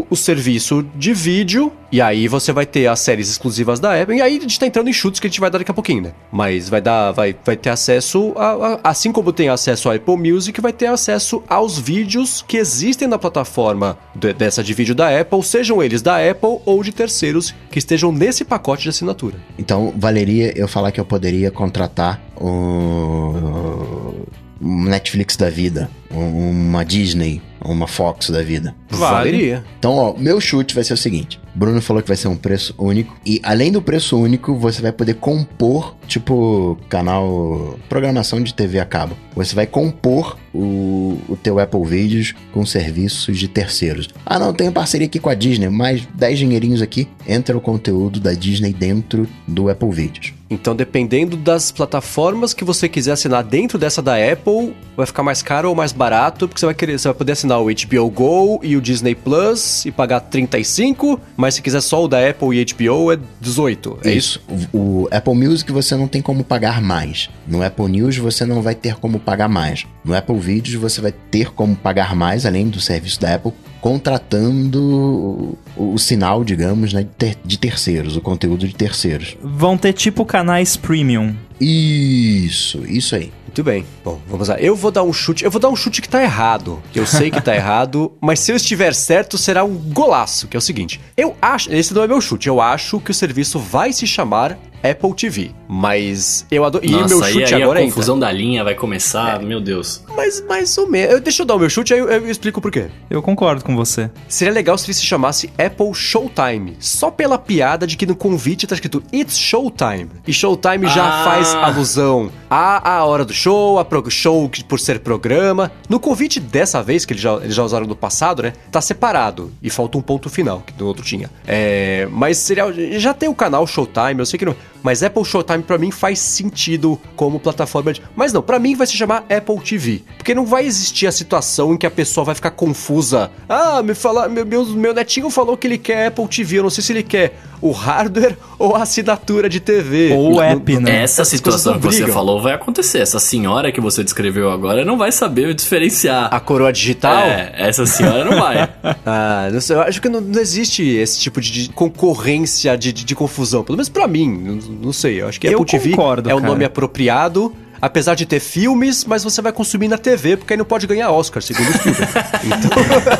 o- o serviço de vídeo. E aí você vai ter as séries exclusivas da Apple. E aí a gente tá entrando em chutes que a gente vai dar daqui a pouquinho, né? Mas vai dar. Vai, vai ter acesso a, a- Assim como tem acesso ao Apple Music, vai ter acesso aos vídeos que existem na plataforma de- dessa de vídeo da Apple, sejam eles da Apple ou de terceiros que estejam nesse pacote de assinatura. Então, valeria eu falar que eu poderia contratar o um Netflix da vida, um- uma Disney, uma Fox da vida. Vale. Valeria. Então, ó, meu chute vai ser o seguinte: Bruno falou que vai ser um preço único e além do preço único, você vai poder compor, tipo canal programação de TV a cabo. Você vai compor o, o teu Apple Videos com serviços de terceiros. Ah, não, tenho parceria aqui com a Disney, mais 10 dinheirinhos aqui, entra o conteúdo da Disney dentro do Apple Videos. Então, dependendo das plataformas que você quiser assinar dentro dessa da Apple, vai ficar mais caro ou mais barato, porque você vai querer, você vai poder assinar o HBO Go e o Disney Plus e pagar 35, mas se quiser só o da Apple e HBO é 18. É isso? O, o Apple Music você não tem como pagar mais. No Apple News você não vai ter como pagar mais. No Apple Videos você vai ter como pagar mais, além do serviço da Apple, contratando o, o sinal, digamos, né, de, ter- de terceiros, o conteúdo de terceiros. Vão ter tipo canais premium. Isso, isso aí. Muito bem. Bom, vamos lá. Eu vou dar um chute. Eu vou dar um chute que tá errado. Eu sei que tá *laughs* errado, mas se eu estiver certo, será um golaço. Que é o seguinte: eu acho. Esse não é meu chute. Eu acho que o serviço vai se chamar Apple TV. Mas eu adoro. E Nossa, meu aí, chute aí agora a é. confusão da linha vai começar, meu Deus. Mas mais ou menos. Eu- Deixa eu dar o meu chute, aí eu, eu explico por quê. Eu concordo com você. Seria legal se ele se chamasse Apple Showtime. Só pela piada de que no convite tá escrito It's Showtime. E Showtime já Ah. faz alusão à, à hora do show, a pro, show por ser programa. No convite dessa vez, que eles já, eles já usaram no passado, né? Tá separado. E falta um ponto final, que no outro tinha. É, mas seria. Já tem o canal Showtime, eu sei que não. Mas Apple Showtime pra mim faz sentido como plataforma de. Mas não, pra mim vai se chamar Apple TV. Porque não vai existir a situação em que a pessoa vai ficar confusa. Ah, me fala, meu, meu, meu netinho falou que ele quer Apple TV. Eu não sei se ele quer o hardware ou a assinatura de TV. Ou o app, né? Essa situação que você falou vai acontecer. Essa senhora que você descreveu agora não vai saber diferenciar. A coroa digital? É, essa senhora não vai. *laughs* Ah, não sei, eu acho que não, não existe esse tipo de, de concorrência de, de, de confusão. Pelo menos pra mim, não, não sei. Eu acho que Eu Apple TV concordo, é o cara. nome apropriado. Apesar de ter filmes, mas você vai consumir na TV, porque aí não pode ganhar Oscar, segundo o Spielberg. *laughs* então,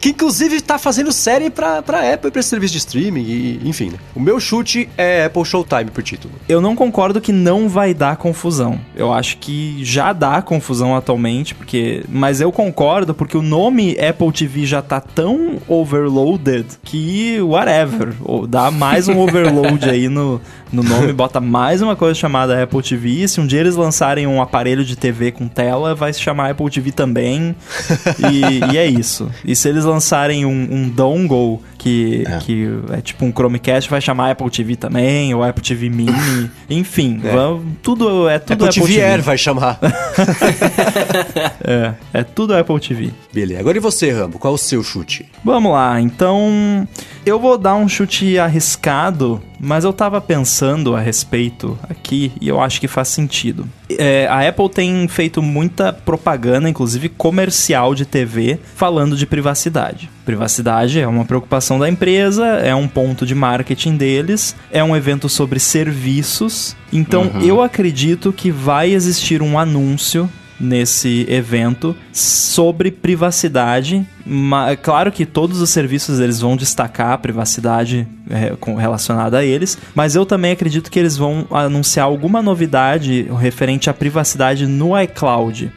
que inclusive tá fazendo série pra, pra Apple e pra esse serviço de streaming, e, enfim. né? O meu chute é Apple Showtime por título. Eu não concordo que não vai dar confusão. Eu acho que já dá confusão atualmente, porque. Mas eu concordo porque o nome Apple TV já tá tão overloaded que whatever. Ou dá mais um overload aí no, no nome, *laughs* bota mais uma coisa chamada Apple TV. Se um dia eles lançarem um aparelho de TV com tela, vai se chamar Apple TV também. E, e é isso. E se eles lançarem um, um dongle que é. que é tipo um Chromecast, vai chamar Apple TV também, ou Apple TV Mini. *laughs* Enfim, É. vamos- tudo é tudo Apple, TV Air vai chamar. *laughs* É, é tudo Apple TV. Beleza. Agora e você, Rambo? Qual é o seu chute? Vamos lá, então eu vou dar um chute arriscado, mas eu tava pensando a respeito aqui e eu acho que faz sentido. É, a Apple tem feito muita propaganda, inclusive comercial de TV, falando de privacidade. Privacidade é uma preocupação da empresa, é um ponto de marketing deles, é um evento sobre serviços. Então eu acredito que vai existir um anúncio nesse evento sobre privacidade. Claro que todos os serviços eles vão destacar a privacidade é, relacionada a eles, mas eu também acredito que eles vão anunciar alguma novidade referente à privacidade no iCloud.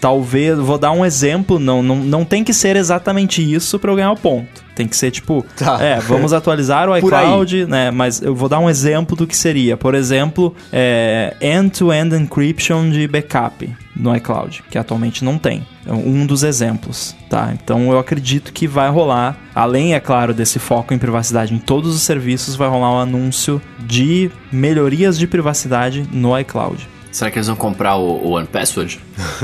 Talvez, vou dar um exemplo, não, não, não tem que ser exatamente isso para eu ganhar o ponto. Tem que ser tipo, Tá. é, vamos atualizar o *laughs* iCloud, né? Mas eu vou dar um exemplo do que seria. Por exemplo, é, end-to-end encryption de backup no iCloud, que atualmente não tem. É um dos exemplos, tá? Então eu acredito que vai rolar, além, é claro, desse foco em privacidade em todos os serviços, vai rolar um anúncio de melhorias de privacidade no iCloud. Será que eles vão comprar o, o One Password?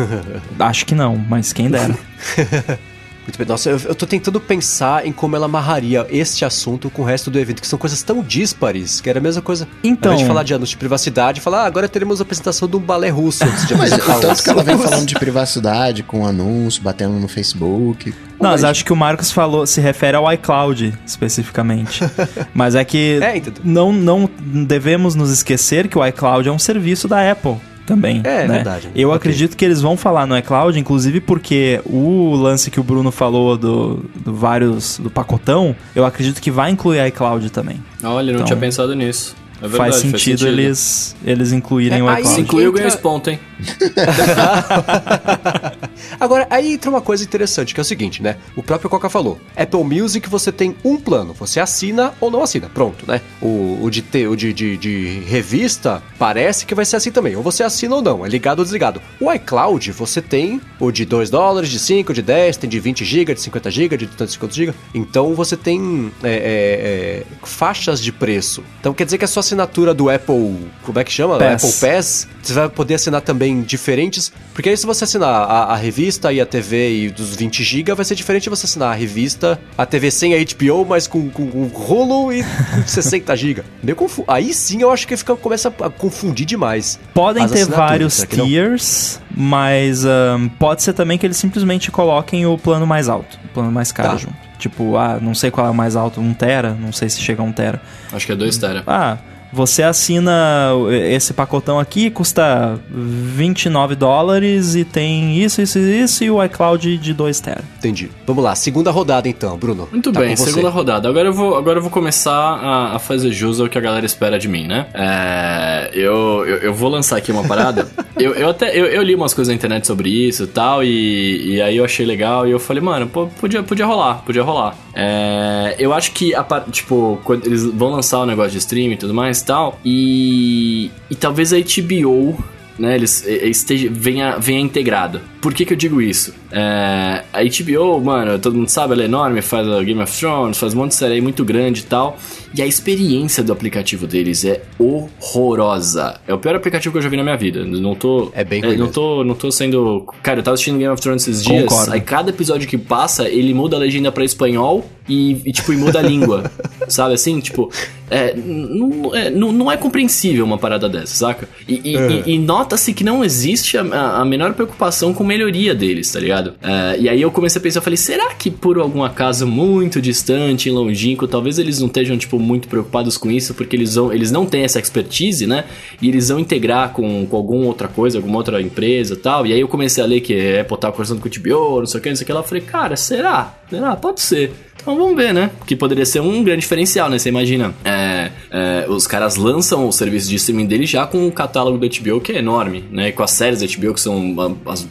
*laughs* Acho que não, mas quem dera. *laughs* Muito bem. Nossa, eu, eu tô tentando pensar em como ela amarraria este assunto com o resto do evento, que são coisas tão díspares, que era a mesma coisa. Então- Ao invés de falar de anos de privacidade, falar, ah, agora teremos a apresentação de um balé russo antes *laughs* de Mas apresentar o tanto que ela vem falando de privacidade, com anúncio, batendo no Facebook. Não, mas acho que o Marcos falou, se refere ao iCloud especificamente. *laughs* mas é que É, não, não devemos nos esquecer que o iCloud é um serviço da Apple também. É, né? verdade. Eu Ok. acredito que eles vão falar no iCloud, inclusive porque o lance que o Bruno falou do, do vários do pacotão, eu acredito que vai incluir iCloud também. Olha, não Então, tinha pensado nisso. É verdade, faz, sentido eles eles incluírem É, o iCloud. Se incluiu, Entra- ganha esse ponto, hein? *laughs* Agora, aí entra uma coisa interessante, que é o seguinte, né? O próprio Coca falou. Apple Music você tem um plano, você assina ou não assina, pronto, né? O, o de, te- o de, de, de revista parece que vai ser assim também, ou você assina ou não, é ligado ou desligado. O iCloud você tem o de 2 dólares, de 5, de 10, tem de 20 GB, de 50 GB, de 250 GB. Então você tem é, é, é, faixas de preço. Então quer dizer que a sua assinatura do Apple, como é que chama? Pass. Apple Pass, você vai poder assinar também diferentes, porque aí se você assinar a, a revista e a TV e dos 20 GB, vai ser diferente de você assinar a revista, a TV sem a HBO, mas com, com, com rolo e com 60 GB. Meio confu aí sim eu acho que fica, começa a confundir demais. Podem as ter vários tiers, mas ahn, pode ser também que eles simplesmente coloquem o plano mais alto, o plano mais caro Tá. junto. Tipo, ah, não sei qual é o mais alto, 1 tera, não sei se chega a 1 tera. Acho que é 2 tera. Ah, você assina esse pacotão aqui, custa 29 dólares e tem isso, isso e isso e o iCloud de 2 TB. Entendi. Vamos lá, segunda rodada então, Bruno. Muito tá bem, segunda rodada. Agora eu vou, agora eu vou começar a, a, fazer jus ao que a galera espera de mim, né? É, eu, eu, eu, vou lançar aqui uma parada. *laughs* eu, eu até eu, eu, li umas coisas na internet sobre isso e tal, e, e aí eu achei legal e eu falei, mano, pô, podia, podia rolar, podia rolar. É, eu acho que, a, tipo, quando eles vão lançar o negócio de streaming e tudo mais tal, e, e talvez a HBO né, eles esteja, venha, venha integrado. Por que, que eu digo isso? É, a HBO, mano, todo mundo sabe, ela é enorme, faz a Game of Thrones, faz um monte de série muito grande e tal. E a experiência do aplicativo deles é horrorosa. É o pior aplicativo que eu já vi na minha vida. Não tô. É bem é, não tô, não tô sendo. Cara, eu tava assistindo Game of Thrones esses dias. Concordo. Aí cada episódio que passa, ele muda a legenda para espanhol e, e, tipo, e muda a língua. *laughs* sabe assim? Tipo, é, não, é, não, não é compreensível uma parada dessa, saca? E, e, é. e nota-se que não existe a, a, menor preocupação com melhoria deles, tá ligado? É, e aí eu comecei a pensar, eu falei, será que por algum acaso muito distante, longínquo, talvez eles não estejam, tipo, muito preocupados com isso, porque eles, vão, eles não têm essa expertise, né? E eles vão integrar com, com alguma outra coisa, alguma outra empresa e tal. E aí eu comecei a ler que Apple tava conversando com o TBO, não sei o que, não sei o que lá. Eu falei, cara, será? Será? Pode ser. Então vamos ver, né? Que poderia ser um grande diferencial, né? Você imagina, é, é, os caras lançam o serviço de streaming dele já com o catálogo do HBO, que é enorme, né? Com as séries da HBO que são, as,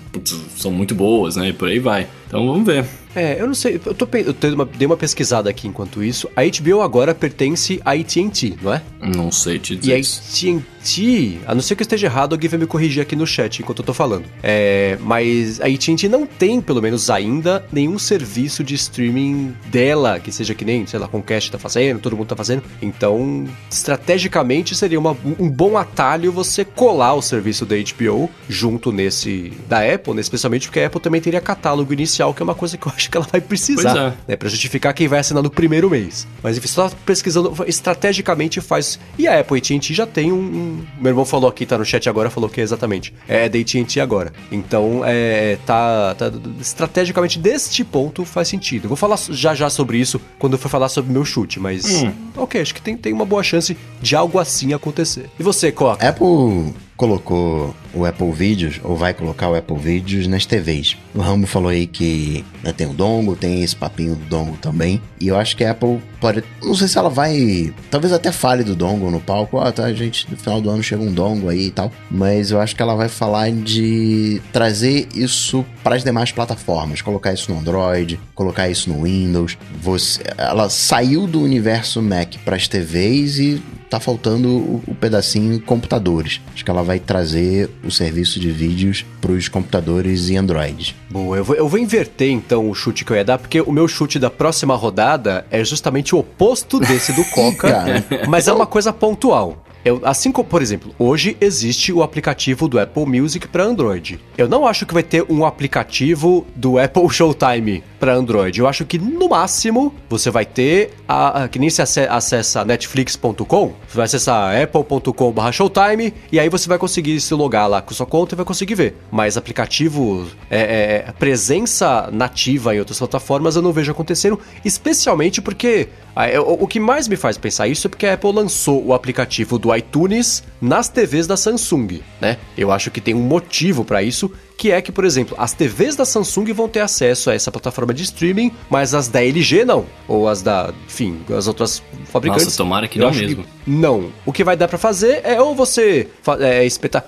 são muito boas, né? E por aí vai. Então vamos ver. É, eu não sei, eu, tô, eu uma, dei uma pesquisada aqui enquanto isso. A HBO agora pertence à AT&T, não é? Não sei te dizer. E a AT&T, a não ser que eu esteja errado, alguém vai me corrigir aqui no chat enquanto eu tô falando. É, mas a AT&T não tem, pelo menos ainda, nenhum serviço de streaming dela, que seja que nem, sei lá, Comcast tá fazendo, todo mundo tá fazendo. Então, estrategicamente seria uma, um bom atalho você colar o serviço da HBO junto nesse da Apple, né? especialmente porque a Apple também teria catálogo inicial, que é uma coisa que eu acho acho que ela vai precisar, é. né? Pra justificar quem vai assinar no primeiro mês. Mas enfim, só pesquisando, estrategicamente faz. E a Apple AT&T já tem um, um, Meu irmão falou aqui, tá no chat agora, falou que é exatamente. É da AT&T agora. Então, é, tá, tá... Estrategicamente, deste ponto, faz sentido. Eu vou falar já já sobre isso quando eu for falar sobre meu chute, mas... Hum. Ok, acho que tem, tem uma boa chance de algo assim acontecer. E você, Coca? Apple colocou o Apple Videos, ou vai colocar o Apple Videos nas TVs. O Rambo falou aí que né, tem o dongle, tem esse papinho do dongle também. E eu acho que a Apple pode. Não sei se ela vai. Talvez até fale do dongle no palco. Ah, tá, gente, no final do ano chega um dongle aí e tal. Mas eu acho que ela vai falar de trazer isso para as demais plataformas. Colocar isso no Android, colocar isso no Windows. Você, ela saiu do universo Mac para as TVs e tá faltando o, o pedacinho computadores. Acho que ela vai trazer o serviço de vídeos para os computadores e Androids. Boa, eu vou, eu vou inverter então o chute que eu ia dar, porque o meu chute da próxima rodada é justamente o oposto desse do Coca, *laughs* mas é uma coisa pontual. Eu, assim como, por exemplo, hoje existe o aplicativo do Apple Music para Android. Eu não acho que vai ter um aplicativo do *laughs* Apple Showtime para Android. Eu acho que no máximo você vai ter a, a que nem se acessa netflix.com, você vai acessar apple.com/showtime e aí você vai conseguir se logar lá com sua conta e vai conseguir ver. Mas aplicativo é, é, presença nativa em outras plataformas eu não vejo acontecendo, especialmente porque é, o, o que mais me faz pensar isso é porque a Apple lançou o aplicativo do iTunes nas TVs da Samsung, né? Eu acho que tem um motivo para isso, que é que, por exemplo, as TVs da Samsung vão ter acesso a essa plataforma de streaming, mas as da LG não, ou as da, enfim, as outras fabricantes. Nossa, tomara que não mesmo. Que não. O que vai dar para fazer é ou você é, espetar,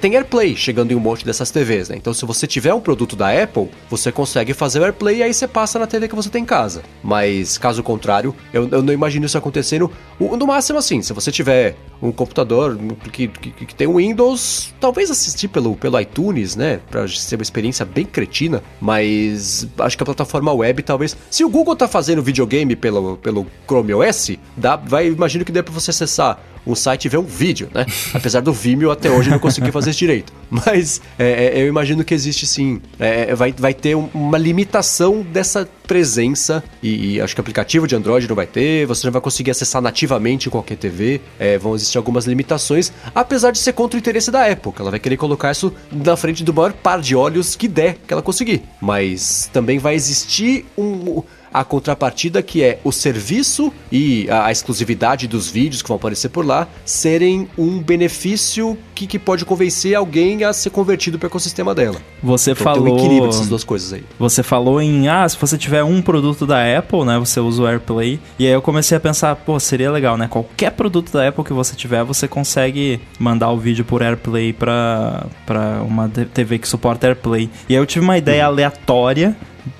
tem AirPlay chegando em um monte dessas TVs, né? Então, se você tiver um produto da Apple, você consegue fazer o AirPlay e aí você passa na TV que você tem em casa. Mas caso contrário, eu, eu não imagino isso acontecendo. No máximo, assim, se você tiver um computador que, que, que tem um Windows, talvez assistir pelo, pelo iTunes, né? Pra ser uma experiência bem cretina, mas acho que a plataforma web talvez. Se o Google tá fazendo videogame pelo, pelo Chrome OS, dá, vai, imagino que dê pra você acessar um site e ver um vídeo, né? Apesar do Vimeo até hoje não conseguir fazer isso direito. Mas é, é, eu imagino que existe sim. É, é vai, vai ter uma limitação dessa presença. E, e, acho que aplicativo de Android não vai ter. Você não vai conseguir acessar nativamente qualquer TV. É, vão existir algumas limitações. Apesar de ser contra o interesse da Apple, ela vai querer colocar isso na frente do maior par de olhos que der que ela conseguir. Mas também vai existir um a contrapartida que é o serviço e a, exclusividade dos vídeos que vão aparecer por lá serem um benefício que, que pode convencer alguém a ser convertido para o ecossistema dela. Você Então falou. tem um equilíbrio dessas duas coisas aí. Você falou em, ah, se você tiver um produto da Apple, né, você usa o AirPlay. E aí eu comecei a pensar, pô, seria legal, né? Qualquer produto da Apple que você tiver, você consegue mandar o vídeo por AirPlay pra uma TV que suporta AirPlay. E aí eu tive uma ideia aleatória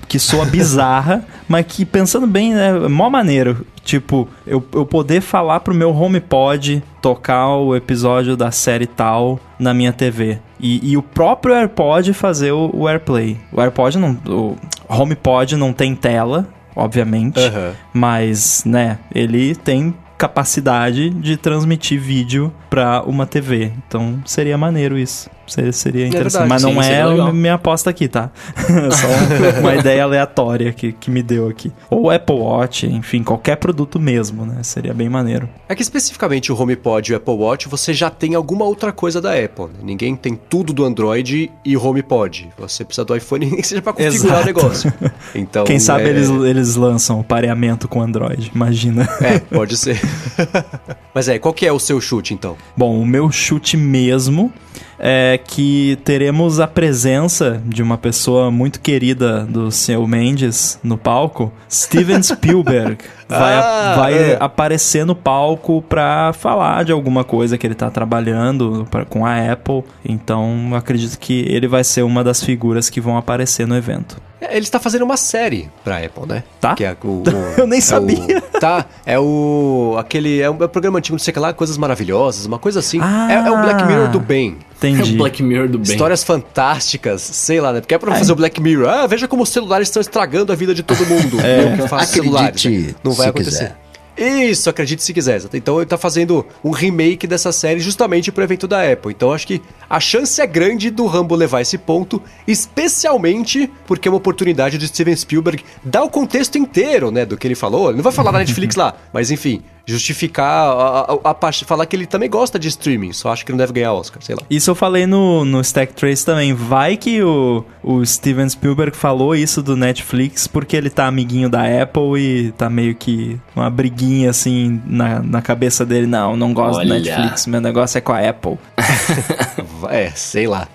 que soa bizarra, *laughs* mas que pensando bem, é mó maneiro. Tipo, eu, eu poder falar pro meu HomePod tocar o episódio da série tal na minha TV. E, e o próprio AirPod fazer o, o AirPlay. O AirPod não. O HomePod não tem tela, obviamente. Aham. Mas, né, ele tem capacidade de transmitir vídeo pra uma TV. Então seria maneiro isso. Seria, seria interessante. verdade, Mas não sim, é legal. minha aposta aqui, tá? *laughs* Só uma ideia aleatória que, que me deu aqui. Ou Apple Watch, enfim, qualquer produto mesmo, né? Seria bem maneiro. É que especificamente o HomePod e o Apple Watch você já tem alguma outra coisa da Apple. né? Ninguém tem tudo do Android e HomePod. Você precisa do iPhone *laughs* nem seja pra configurar Exato. o negócio. Então, Quem sabe é- eles, eles lançam o pareamento com Android, imagina. É, *laughs* pode ser. Mas é, qual que é o seu chute então? Bom, o meu chute mesmo é que teremos a presença de uma pessoa muito querida do seu Mendes no palco, Steven Spielberg. *laughs* Vai, Ah, vai é. aparecer no palco pra falar de alguma coisa que ele tá trabalhando pra, com a Apple. Então, eu acredito que ele vai ser uma das figuras que vão aparecer no evento. É, Ele está fazendo uma série pra Apple, né? Tá? Que é o, o- *laughs* Eu nem é sabia. o- *laughs* tá, é o. aquele. É um, é um programa antigo, não sei o que lá, Coisas Maravilhosas, uma coisa assim. Ah. é, é o Black Mirror do bem. É Entendi. o Black Mirror do bem. Histórias fantásticas, sei lá, né? Porque é pra fazer o Black Mirror. Ah, veja como os celulares estão estragando a vida de todo mundo. *laughs* É, que faz Acredite celulares. né? Não vai acontecer. quiser. Isso, acredite se quiser. Então ele tá fazendo um remake dessa série justamente pro evento da Apple. Então acho que a chance é grande do Rambo levar esse ponto, especialmente porque é uma oportunidade de Steven Spielberg dar o contexto inteiro, né, do que ele falou. Ele não vai falar da Netflix *laughs* lá, mas enfim, justificar a, a, a parte, falar que ele também gosta de streaming, só acho que não deve ganhar Oscar, sei lá. Isso eu falei no, no Stack Trace também. Vai que o, o Steven Spielberg falou isso do Netflix porque ele tá amiguinho da Apple e tá meio que uma briguinha assim na, na cabeça dele. Não, não gosto do Olha. Netflix, meu negócio é com a Apple. *laughs* É, sei lá.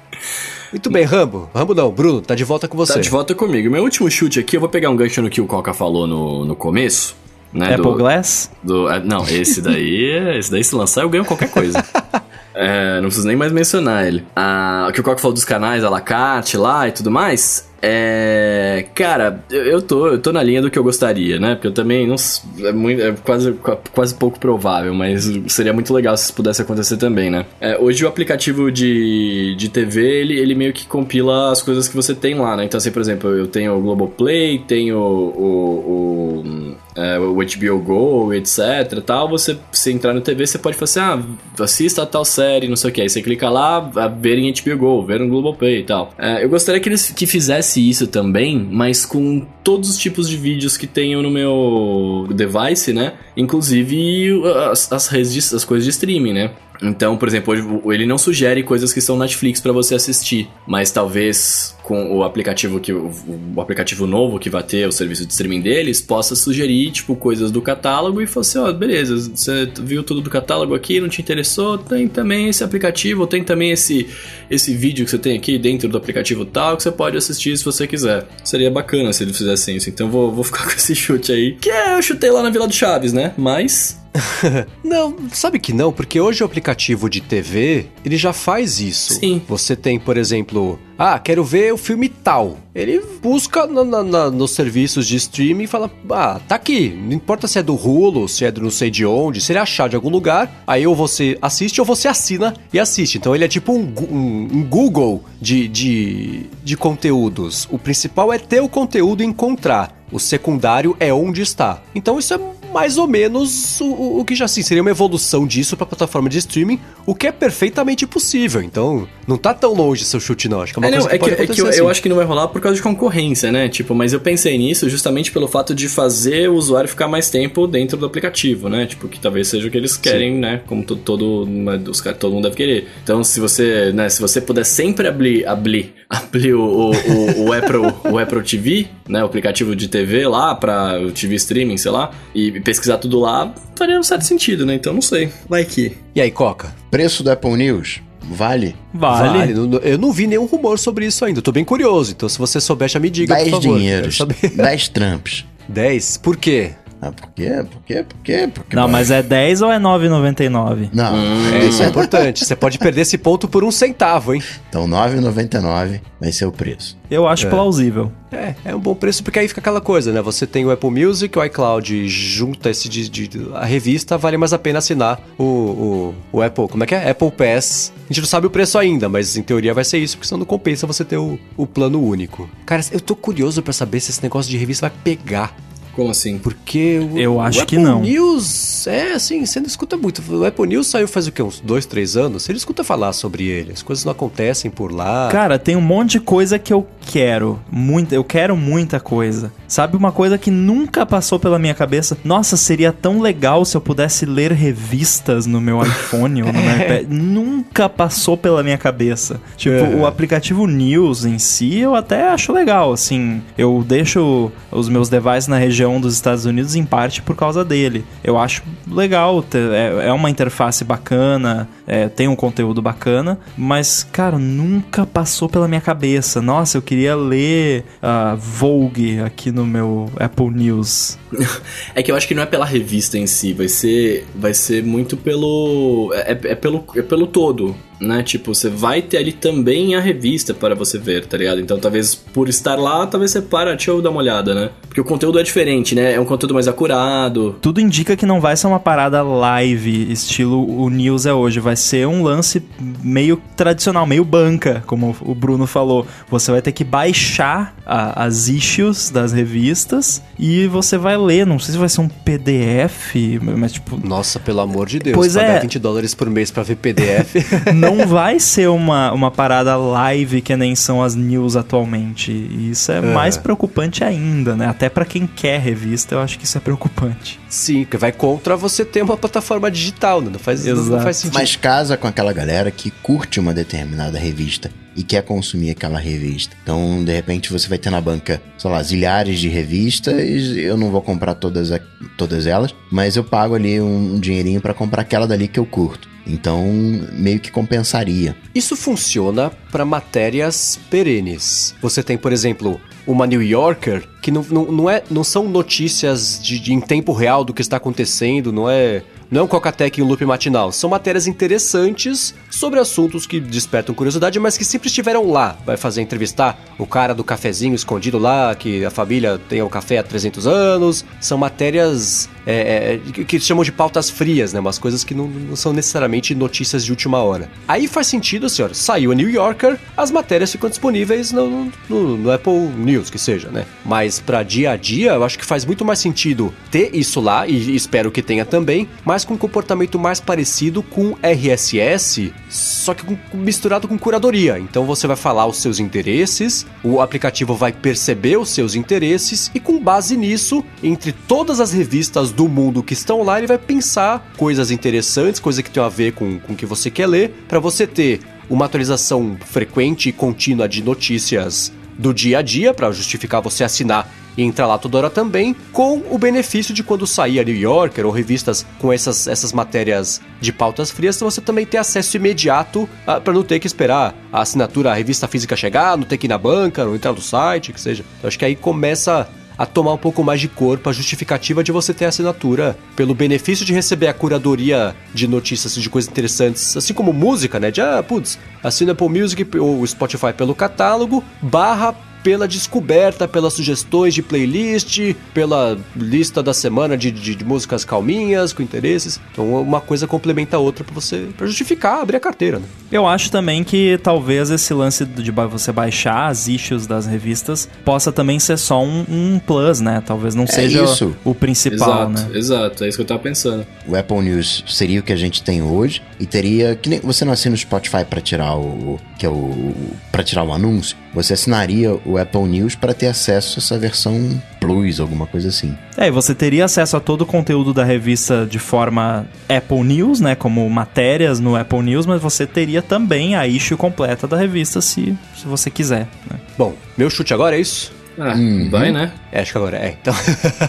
Muito bem, Rambo. Rambo não, Bruno, tá de volta com você. Tá de volta comigo. Meu último chute aqui, eu vou pegar um gancho no que o Coca falou no, no começo. Né, Apple do- Glass? Do, ah, não, esse daí, *laughs* esse daí se lançar eu ganho qualquer coisa. *laughs* É, não preciso nem mais mencionar ele. Ah, o que o Coca falou dos canais à la carte lá e tudo mais. É. Cara, eu, tô, eu tô na linha do que eu gostaria, né? Porque eu também não. É, muito, é quase, qua- quase pouco provável, mas seria muito legal se isso pudesse acontecer também, né? É, hoje o aplicativo de, de TV, ele, ele meio que compila as coisas que você tem lá, né? Então, assim, por exemplo, eu tenho o Globoplay, tenho o, o, é, o HBO Go, etc. tal. Você, se entrar no TV, você pode falar assim: ah, assista a tal série, não sei o que. Aí você clica lá, ver em HBO Go, ver no Globoplay e tal. É, eu gostaria que eles que fizesse isso também, mas com todos os tipos de vídeos que tenho no meu device, né? Inclusive as, as redes, de- as coisas de streaming, né? Então, por exemplo, ele não sugere coisas que na Netflix pra você assistir, mas talvez com o aplicativo que o, o aplicativo novo que vai ter o serviço de streaming deles possa sugerir tipo coisas do catálogo e falar assim, ó, beleza, você viu tudo do catálogo aqui, não te interessou? Tem também esse aplicativo, tem também esse esse vídeo que você tem aqui dentro do aplicativo tal que você pode assistir se você quiser. Seria bacana se eles fizessem isso. Então vou, vou ficar *laughs* com esse chute aí. Que é, eu chutei lá na Vila do Chaves, né? Mas *laughs* Não, sabe que não, porque hoje o aplicativo de TV, ele já faz isso. Sim. Você tem, por exemplo, ah, quero ver o filme tal. Ele busca na- na- na- nos serviços de streaming e fala, ah, tá aqui. Não importa se é do Hulu, se é do não sei de onde, se ele achar de algum lugar, aí ou você assiste ou você assina e assiste. Então ele é tipo um, um- um Google de, de, de conteúdos. O principal é ter o conteúdo e encontrar. O secundário é onde está. Então isso é mais ou menos o, o que já assim, seria uma evolução disso pra plataforma de streaming, o que é perfeitamente possível. Então, não tá tão longe seu chute, não. Acho que é uma É, não, coisa que é que, pode é que eu, acontecer, eu assim. acho que não vai rolar por causa de concorrência, né? Tipo, mas eu pensei nisso justamente pelo fato de fazer o usuário ficar mais tempo dentro do aplicativo, né? Tipo, que talvez seja o que eles querem, né? Como todo, todo, os caras- todo mundo deve querer. Então, se você, né, se você puder sempre abrir, abrir, *laughs* abrir o, o, o, o Apple, o Apple TV, né? O aplicativo de TV lá para o TV streaming, sei lá, e pesquisar tudo lá, faria um certo sentido, né? Então, não sei. Vai que. E aí, Coca? Preço do Apple News? Vale? Vale. Não- Eu não vi nenhum rumor sobre isso ainda. Eu tô bem curioso. Então, se você souber, já me diga, por 10 favor. dinheiros. Quero saber. 10 tramps. *laughs* 10? Por quê? Ah, por quê? Por quê? Por quê? Porque Não, mas é 10 ou é 9,99? Não, É, isso é importante. Você pode perder esse ponto por um centavo, hein? então 9,99 vai ser o preço. Eu acho plausível. É, é um bom preço, porque aí fica aquela coisa, né? Você tem o Apple Music, o iCloud junta esse de, de- a revista, vale mais a pena assinar o, o, o Apple. Como é que é? Apple Pass. A gente não sabe o preço ainda, mas em teoria vai ser isso, porque senão não compensa você ter o, o plano único. Cara, eu tô curioso pra saber se esse negócio de revista vai pegar. Como assim? Porque o, Eu o acho Apple que não. News, é assim, você não escuta muito. O Apple News saiu faz o quê? Uns dois, três anos? Você não escuta falar sobre ele. As coisas não acontecem por lá. Cara, tem um monte de coisa que eu quero. Muita, eu quero muita coisa. Sabe uma coisa que nunca passou pela minha cabeça? Nossa, seria tão legal se eu pudesse ler revistas no meu *laughs* iPhone ou no meu iPad. Nunca passou pela minha cabeça. Tipo, É. o aplicativo News em si eu até acho legal, assim. Eu deixo os meus devices na região dos Estados Unidos em parte por causa dele. Eu acho legal, é, é uma interface bacana, é, tem um conteúdo bacana, mas, cara, nunca passou pela minha cabeça. Nossa, eu queria ler a Vogue aqui no meu Apple News. *laughs* É que eu acho que não é pela revista em si, vai ser, vai ser muito pelo. É, é pelo, é pelo todo, né? Tipo, você vai ter ali também a revista para você ver, tá ligado? Então talvez por estar lá, talvez você para, deixa eu dar uma olhada, né? Porque o conteúdo é diferente, né? É um conteúdo mais acurado. Tudo indica que não vai ser uma parada live, estilo o News é hoje. Vai ser um lance meio tradicional, meio banca, como o Bruno falou. Você vai ter que baixar a- as issues das revistas e você vai ler. Não sei se vai ser um PDF, mas tipo. Nossa, pelo amor de Deus. Pois pagar é. 20 dólares por mês pra ver PDF. *laughs* não vai ser uma, uma parada live que nem são as news atualmente. E isso é, mais preocupante ainda, né? Até pra quem quer revista, eu acho que isso é preocupante. Sim, que vai contra você ter uma plataforma digital, né? Não faz, não, faz sentido. Mas casa com aquela galera que curte uma determinada revista e quer consumir aquela revista. Então, de repente, você vai ter na banca, sei lá, zilhares de revistas. Eu não vou comprar todas, todas elas, mas eu pago ali um, um dinheirinho pra comprar aquela dali que eu curto. Então, meio que compensaria. Isso funciona para matérias perenes. Você tem, por exemplo, uma New Yorker que não, não, não, é, não são notícias de, de- em tempo real do que está acontecendo, não é. Não é um Coca-Tech em loop matinal. São matérias interessantes sobre assuntos que despertam curiosidade, mas que sempre estiveram lá. Vai fazer entrevistar o cara do cafezinho escondido lá, que a família tem o café há 300 anos. São matérias é, é, que, que chamam de pautas frias, né? Umas coisas que não, não são necessariamente notícias de última hora. Aí faz sentido, senhor. Saiu a New Yorker, as matérias ficam disponíveis no, no, no Apple News, que seja, né? Mas pra dia a dia, eu acho que faz muito mais sentido ter isso lá, e espero que tenha também, mas com um comportamento mais parecido com RSS, só que com- misturado com curadoria. Então você vai falar os seus interesses, o aplicativo vai perceber os seus interesses, e com base nisso, entre todas as revistas do mundo que estão lá, ele vai pensar coisas interessantes, coisas que tem a ver com, com o que você quer ler, para você ter uma atualização frequente e contínua de notícias do dia a dia, para justificar você assinar e entrar lá toda hora também, com o benefício de quando sair a New Yorker ou revistas com essas, essas matérias de pautas frias, você também ter acesso imediato para não ter que esperar a assinatura, a revista física chegar, não ter que ir na banca, não entrar no site, que seja. Eu acho que aí começa a tomar um pouco mais de corpo a justificativa de você ter a assinatura pelo benefício de receber a curadoria de notícias de coisas interessantes, assim como música, né? De, ah, putz, assina Apple Music ou Spotify pelo catálogo, barra pela descoberta, pelas sugestões de playlist, pela lista da semana de, de, de músicas calminhas, com interesses. Então uma coisa complementa a outra para você pra justificar abrir a carteira, né? Eu acho também que talvez esse lance de você baixar as issues das revistas possa também ser só um, um plus, né? Talvez não É seja isso. o principal, exato, né? exato, é isso que eu tava pensando. O Apple News seria o que a gente tem hoje e teria que nem você não assina o Spotify para tirar o que é o para tirar o anúncio, você assinaria o Apple News para ter acesso a essa versão Plus, alguma coisa assim. É, e você teria acesso a todo o conteúdo da revista de forma Apple News, né? Como matérias no Apple News, mas você teria também a issue completa da revista se, se você quiser, né? Bom, meu chute agora é isso? Ah, Uhum. vai, né? É, acho que agora é. Então,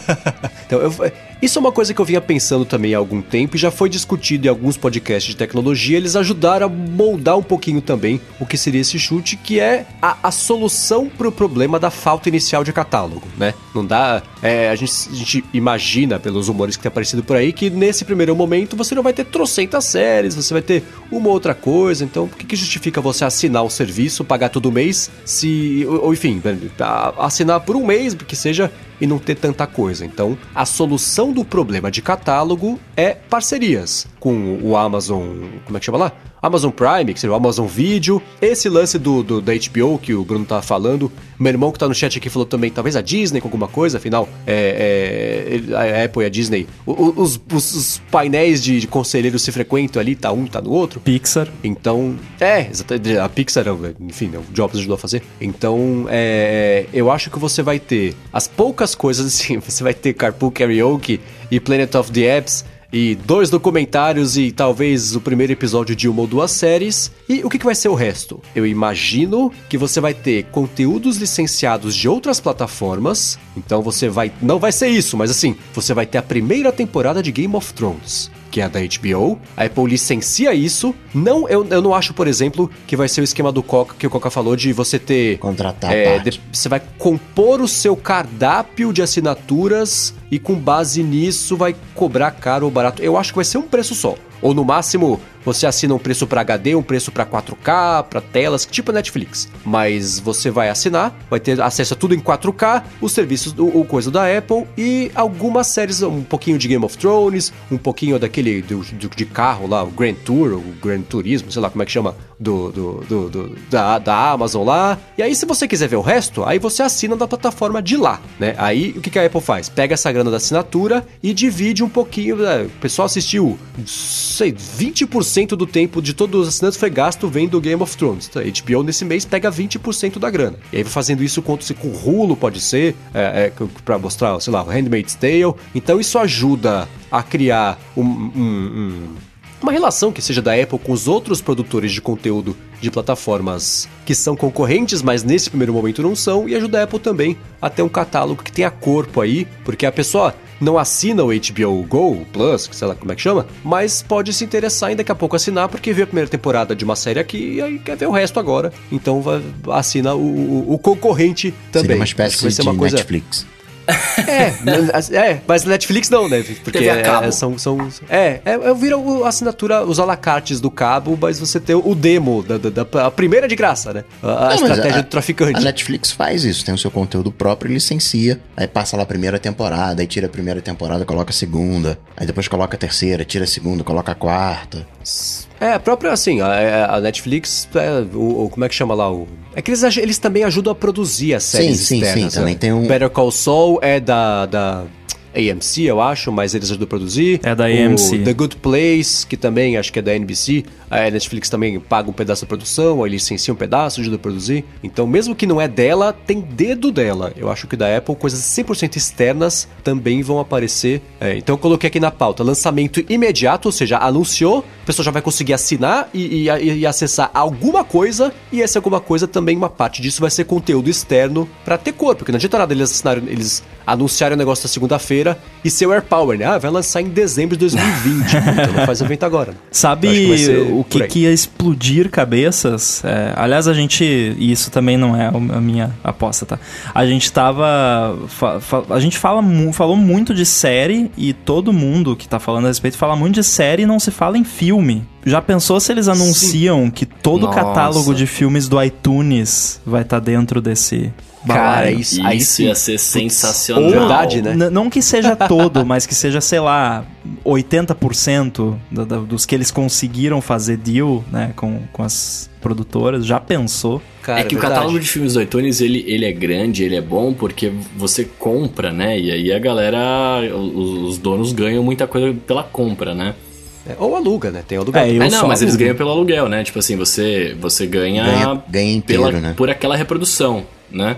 *laughs* então eu- isso é uma coisa que eu vinha pensando também há algum tempo e já foi discutido em alguns podcasts de tecnologia. Eles ajudaram a moldar um pouquinho também o que seria esse chute, que é a, a solução para o problema da falta inicial de catálogo, né? Não dá. é, a, gente, a gente imagina, pelos rumores que tem aparecido por aí, que nesse primeiro momento você não vai ter trocentas séries, você vai ter uma outra coisa. Então, por que, que justifica você assinar o serviço, pagar todo mês, se. Ou, enfim, a- assinar por um mês, que seja e não ter tanta coisa. Então, a solução do problema de catálogo é parcerias com o Amazon, como é que chama lá? Amazon Prime, que seria o Amazon Video, esse lance do, do- da HBO que o Bruno tava falando, meu irmão que tá no chat aqui falou também, talvez a Disney com alguma coisa, afinal, é, é, ele- a Apple e a Disney, os, os- os painéis de, de conselheiros se frequentam ali, tá um, tá no outro, Pixar. então, é, a Pixar, enfim, o Jobs ajudou a fazer. Então, é, eu acho que você vai ter as poucas coisas *laughs* assim, você vai ter Carpool Karaoke e Planet of the Apps e dois documentários e talvez o primeiro episódio de uma ou duas séries. E o que, que vai ser o resto? Eu imagino que você vai ter conteúdos licenciados de outras plataformas. Então você vai. Não vai ser isso, mas assim, você vai ter a primeira temporada de Game of Thrones que é a da HBO. A Apple licencia isso. Não, eu, eu não acho, por exemplo, que vai ser o esquema do Coca que o Coca falou de você ter. Contratar é, de- você vai compor o seu cardápio de assinaturas e com base nisso vai cobrar caro ou barato. Eu acho que vai ser um preço só. Ou no máximo, você assina um preço para HD, um preço para 4K, para telas, tipo Netflix. Mas você vai assinar, vai ter acesso a tudo em 4K, os serviços, o, coisa da Apple e algumas séries, um pouquinho de Game of Thrones, um pouquinho daquele de carro lá, o Grand Tour, o Grand Turismo, sei lá como é que chama, do, do, do- da, da Amazon lá. E aí, se você quiser ver o resto, aí você assina da plataforma de lá, né? Aí, o que, que a Apple faz? Pega essa grana da assinatura e divide um pouquinho. né? O pessoal assistiu, sei, 20% do tempo de todos os assinantes foi gasto vendo Game of Thrones. Então, a HBO nesse mês pega 20% da grana. E aí fazendo isso com, com Hulu, pode ser, é, é, pra mostrar, sei lá, o Handmaid's Tale. Então isso ajuda a criar um- um- um, uma relação que seja da Apple com os outros produtores de conteúdo de plataformas que são concorrentes, mas nesse primeiro momento não são, e ajuda a Apple também a ter um catálogo que tenha corpo aí, porque a pessoa não assina o HBO Go Plus, sei lá como é que chama, mas pode se interessar em daqui a pouco assinar, porque viu a primeira temporada de uma série aqui e aí quer ver o resto agora. Então vai, assina o, o- o concorrente também. Seria uma espécie vai ser de uma coisa- Netflix. *laughs* é, é, mas Netflix não, né? Porque é, cabo. é, são, são. É, é, é vira a assinatura, os alacartes do cabo, mas você tem o demo, da, da- da- a primeira de graça, né? A, a Não, estratégia a- do traficante. A Netflix faz isso, tem o seu conteúdo próprio e licencia. Aí passa lá a primeira temporada, aí tira a primeira temporada, coloca a segunda. Aí depois coloca a terceira, tira a segunda, coloca a quarta. É, a própria, assim, a, a Netflix, é, o, o- como é que chama lá? O, é que eles, eles também ajudam a produzir as séries sim, sim, externas. também né? tem um- Better Call Saul é da, da AMC, eu acho, mas eles ajudam a produzir. É da O AMC. The Good Place, que também acho que é da NBC. A Netflix também paga um pedaço da produção, aí licencia um pedaço, ajuda a produzir. Então, mesmo que não é dela, tem dedo dela. Eu acho que da Apple, coisas 100% externas também vão aparecer. É, então, eu coloquei aqui na pauta: lançamento imediato, ou seja, anunciou, a pessoa já vai conseguir assinar e, e- e acessar alguma coisa. E essa alguma coisa também, uma parte disso vai ser conteúdo externo pra ter corpo. Porque não adianta nada eles assinarem, eles anunciarem o negócio na segunda-feira e ser o AirPower, né? Ah, vai lançar em dezembro de 2020. *laughs* então não faz evento agora. né? Sabe o que, que ia explodir cabeças? É, aliás, a gente. E isso também não é a minha aposta, tá? A gente tava. fa- fa- a gente fala, falou muito de série e todo mundo que tá falando a respeito fala muito de série e não se fala em filme. Já pensou se eles anunciam que todo o catálogo de filmes do iTunes vai estar dentro desse Cara, isso, aí Isso sim. ia ser sensacional. verdade, né? Não que seja todo, mas que seja, sei lá, 80% da- da- dos que eles conseguiram fazer deal, né, com, com as produtoras. Já pensou? Cara, é que o verdade. catálogo de filmes do iTunes, ele, ele é grande, ele é bom porque você compra, né? E aí a galera, os, os donos ganham muita coisa pela compra, né? É, ou aluga, né? Tem aluguel. É, eu é, não, mas eles ganham pelo aluguel, né? Tipo assim, você, você ganha, Ganha- ganha inteiro, pela, né? por aquela reprodução, né?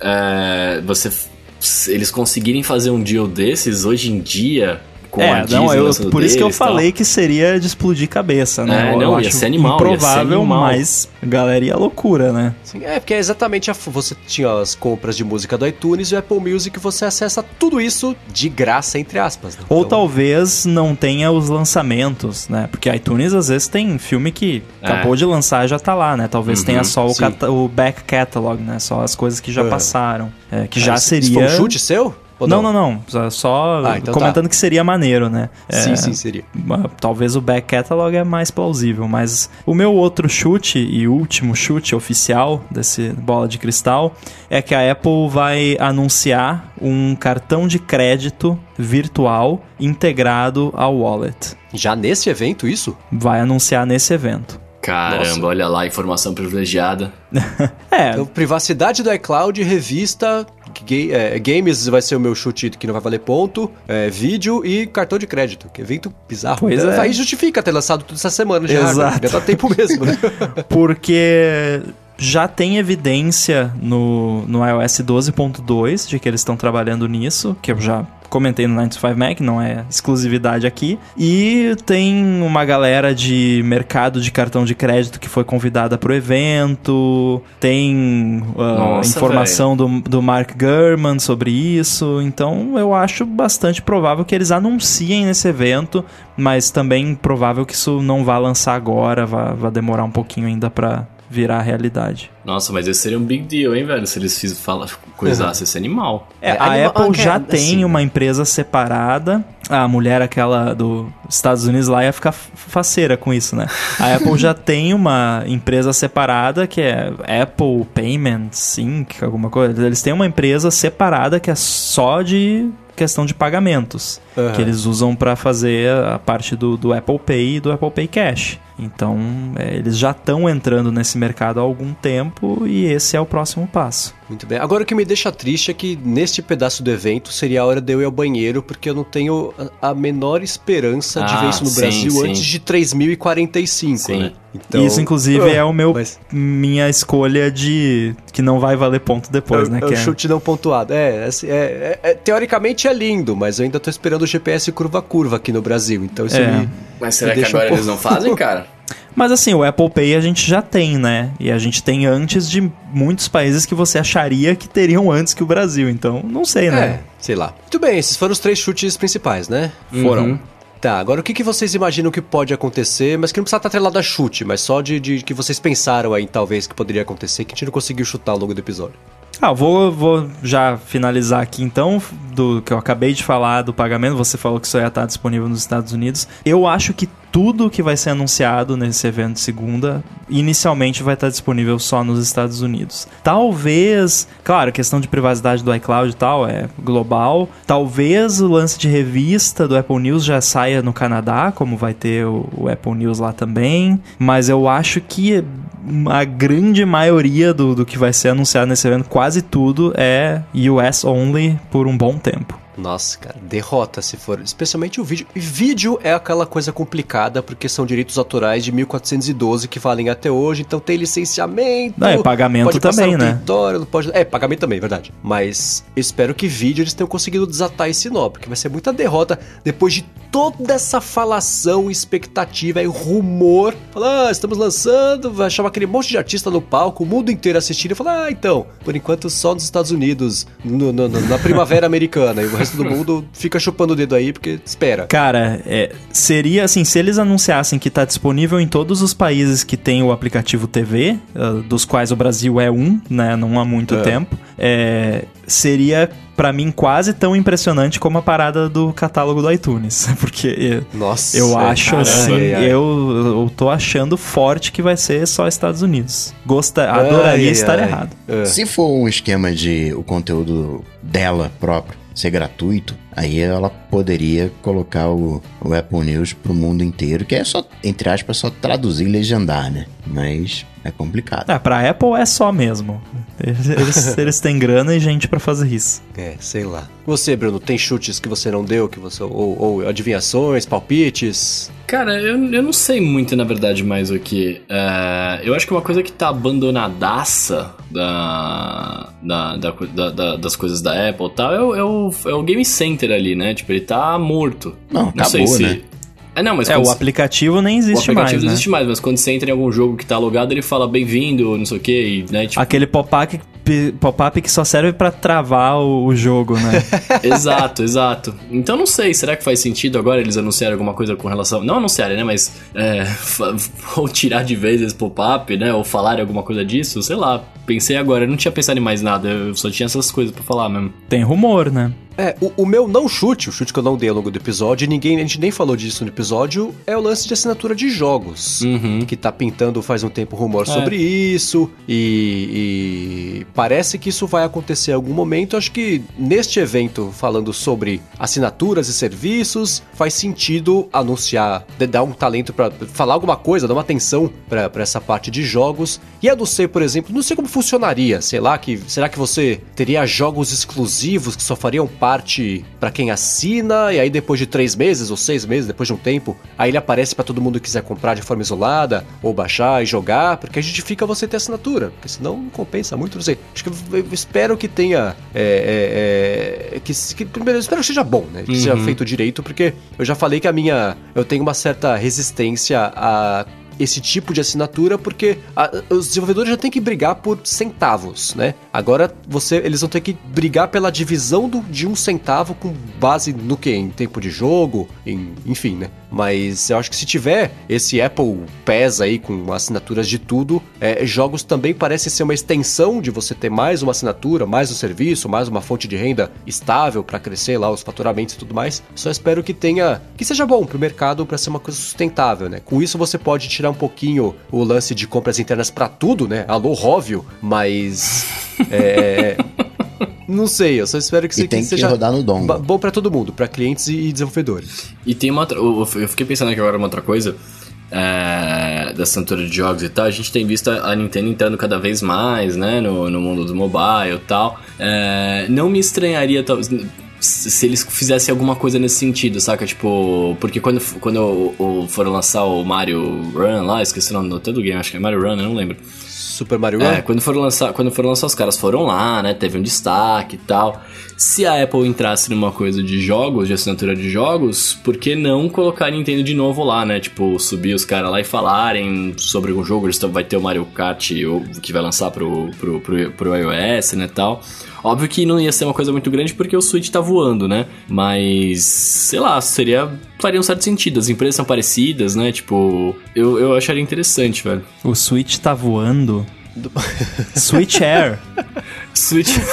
É, você, eles conseguirem fazer um deal desses hoje em dia com a é, Disney não, eu, por isso que eu falei que seria de explodir cabeça, né? É, eu não, ia acho ser animal, ia ser improvável, animal. mas a galera ia loucura, né? Sim, é, porque é exatamente a, você tinha as compras de música do iTunes e o Apple Music você acessa tudo isso de graça, entre aspas. né? Ou Então, talvez não tenha os lançamentos, né? Porque iTunes às vezes tem filme que É. acabou de lançar e já tá lá, né? Talvez Uhum, tenha só o, o back catalog, né? Só as coisas que já Uhum. passaram. É, que ah, já seria. Isso foi um chute seu? Não, não, não. Só- Só Ah, então comentando tá. que seria maneiro, né? É, Sim, sim, seria. Talvez o back catalog é mais plausível, mas o meu outro chute e último chute oficial desse bola de cristal é que a Apple vai anunciar um cartão de crédito virtual integrado ao wallet. Já nesse evento, isso? Vai anunciar nesse evento. Caramba, Nossa. olha lá, informação privilegiada. *laughs* É, Então, privacidade do iCloud, revista, ga- é, games vai ser o meu chute que não vai valer ponto, é, vídeo e cartão de crédito. Que evento bizarro. Pois é. Aí justifica ter lançado tudo essa semana já. Exato. Já dá tempo mesmo, né? *laughs* porque já tem evidência no, no iOS 12.2 de que eles estão trabalhando nisso, que eu já comentei no 95 Mac, não é exclusividade aqui. E tem uma galera de mercado de cartão de crédito que foi convidada para o evento, tem ah, Nossa, informação do, do Mark Gurman sobre isso, então eu acho bastante provável que eles anunciem nesse evento, mas também provável que isso não vá lançar agora, vá, vá demorar um pouquinho ainda para virar realidade. Nossa, mas esse seria um big deal, hein, velho? Se eles fiz, fala, coisassem esse animal. É, É, a anima- Apple ah, já cara, tem assim, uma empresa separada. A mulher, aquela dos Estados Unidos lá, ia ficar faceira com isso, né? A *laughs* Apple já tem uma empresa separada que é Apple Payments Inc., alguma coisa. Eles têm uma empresa separada que é só de questão de pagamentos. Aham. Que eles usam para fazer a parte do, do Apple Pay e do Apple Pay Cash. Então, é, eles já estão entrando nesse mercado há algum tempo e esse é o próximo passo. Muito bem. Agora o que me deixa triste é que neste pedaço do evento seria a hora de eu ir ao banheiro, porque eu não tenho a menor esperança de Ah, ver isso no sim, Brasil sim. antes de 3045, Sim. né? Então, Isso, inclusive, Ah, é o meu mas- minha escolha de que não vai valer ponto depois, é, né? é que o chute não pontuado. É, assim, é- é- é- teoricamente é lindo, mas eu ainda tô esperando o GPS curva a curva aqui no Brasil. Então isso É. me. Mas será Me que um agora pouco- eles não fazem, cara? *laughs* Mas assim, o Apple Pay a gente já tem, né? E a gente tem antes de muitos países que você acharia que teriam antes que o Brasil. Então, não sei, É, né? sei lá. Muito bem, esses foram os três chutes principais, né? Foram. Uhum. Tá, agora o que, que vocês imaginam que pode acontecer, mas que não precisa estar atrelado a chute, mas só de, de que vocês pensaram aí, talvez, que poderia acontecer, que a gente não conseguiu chutar ao longo do episódio. Ah, vou, vou já finalizar aqui então, do que eu acabei de falar do pagamento. Você falou que isso ia estar disponível nos Estados Unidos. Eu acho que tudo que vai ser anunciado nesse evento segunda, inicialmente vai estar disponível só nos Estados Unidos. Talvez, claro, a questão de privacidade do iCloud e tal é global. Talvez o lance de revista do Apple News já saia no Canadá, como vai ter o, o Apple News lá também. Mas eu acho que a grande maioria do, do que vai ser anunciado nesse evento, quase tudo, é US only por um bom tempo. Nossa, cara, derrota se for. Especialmente o vídeo. E vídeo é aquela coisa complicada, porque são direitos autorais de 1412 que valem até hoje, então tem licenciamento. Não, é pagamento também, né? território, não pode... É, pagamento também, verdade. Mas espero que vídeo eles tenham conseguido desatar esse nó, porque vai ser muita derrota depois de toda essa falação, expectativa e rumor. Falar, ah, estamos lançando, vai chamar aquele monte de artista no palco, o mundo inteiro assistindo e falar, ah, então, por enquanto só nos Estados Unidos, no- no- no- na primavera americana, e o resto do mundo fica chupando o dedo aí, porque espera. Cara, é, seria assim, se eles anunciassem que tá disponível em todos os países que tem o aplicativo TV, uh, dos quais o Brasil é um, né, não há muito É. tempo, é, seria pra mim quase tão impressionante como a parada do catálogo do iTunes, *laughs* porque Nossa. eu é, acho caramba, assim, ai, ai. eu, eu tô achando forte que vai ser só Estados Unidos. Gosta, adoraria Ai, estar ai. errado. É. Se for um esquema de o conteúdo dela próprio ser gratuito, aí ela poderia colocar o, o Apple News pro mundo inteiro, que é só, entre aspas, só traduzir e legendar, né? Mas é complicado. Ah, pra Apple é só mesmo. Eles, *laughs* eles, têm grana e gente pra fazer isso. É, sei lá. Você, Bruno, tem chutes que você não deu, que você ou, ou adivinhações, palpites? Cara, eu, eu não sei muito, na verdade, mais o que. É, eu acho que uma coisa que tá abandonadaça da, da, da, da- da- das coisas da Apple e tal é é, o, é o Game Center ali, né? Tipo, ele tá morto. Não, Não sei acabou, se. né? É, não, mas É, o você- aplicativo nem o existe aplicativo mais, não né? existe mais, mas quando você entra em algum jogo que tá logado, ele fala bem-vindo, não sei o que, né? Tipo, Aquele pop-up pop que só serve pra travar o, o jogo, né? *laughs* exato, exato. Então não sei, será que faz sentido agora eles anunciarem alguma coisa com relação. Não anunciarem, né? Mas. É, *laughs* ou tirar de vez esse pop-up, né? Ou falarem alguma coisa disso, sei lá. Pensei agora, eu não tinha pensado em mais nada, eu só tinha essas coisas pra falar mesmo. Tem rumor, né? É, o, o meu não chute, o chute que eu não dei ao longo do episódio, e ninguém, a gente nem falou disso no episódio, é o lance de assinatura de jogos. Uhum. Que tá pintando faz um tempo rumor É. sobre isso, e, e parece que isso vai acontecer em algum momento. Acho que neste evento, falando sobre assinaturas e serviços, faz sentido anunciar, de- dar um talento pra falar alguma coisa, dar uma atenção pra pra essa parte de jogos. E eu não sei, por exemplo, não sei como funcionaria, sei lá, que será que você teria jogos exclusivos que só fariam parte pra quem assina, e aí depois de três meses ou seis meses, depois de um tempo, aí ele aparece pra todo mundo que quiser comprar de forma isolada, ou baixar e jogar, porque a gente fica você ter assinatura, porque senão não compensa muito, não sei. Acho que eu, espero que tenha. É, é, é, que, que- primeiro, eu espero que seja bom, né? Que seja Uhum. feito direito, porque eu já falei que a minha. Eu tenho uma certa resistência a esse tipo de assinatura porque a- os desenvolvedores já têm que brigar por centavos, né? Agora você, eles vão ter que brigar pela divisão do- de um centavo com base no que? Em tempo de jogo, em, enfim, né? Mas eu acho que se tiver esse Apple Pass aí com assinaturas de tudo, é, jogos também parecem ser uma extensão de você ter mais uma assinatura, mais um serviço, mais uma fonte de renda estável para crescer lá os faturamentos e tudo mais. Só espero que tenha, que seja bom pro mercado para ser uma coisa sustentável, né? Com isso você pode tirar um pouquinho o lance de compras internas para tudo, né? Alô, óbvio, mas é, *laughs* não sei, eu só espero que, E se- tem que que seja rodar no dongle. ba- bom para todo mundo, para clientes e desenvolvedores. E tem uma outra. Eu fiquei pensando aqui agora uma outra coisa. É, da assinatura de jogos e tal, a gente tem visto a a Nintendo entrando cada vez mais, né, no, no mundo do mobile e tal. É, não me estranharia, talvez, se eles fizessem alguma coisa nesse sentido, saca? Tipo, porque quando, quando foram lançar o Mario Run lá, esqueci o nome do até do game, acho que é Mario Run, eu não lembro. Super Mario Run? É, quando foram lançar, quando foram lançar os caras foram lá, né? Teve um destaque e tal. Se a Apple entrasse numa coisa de jogos, de assinatura de jogos, por que não colocar a Nintendo de novo lá, né? Tipo, subir os caras lá e falarem sobre algum jogo. Vai ter o Mario Kart o- que vai lançar pro, pro, pro, pro iOS, né? Tal. Óbvio que não ia ser uma coisa muito grande porque o Switch tá voando, né? Mas, sei lá, seria. faria um certo sentido. As empresas são parecidas, né? Tipo, eu, eu acharia interessante, velho. O Switch tá voando. *laughs* Switch Air. Switch. *laughs*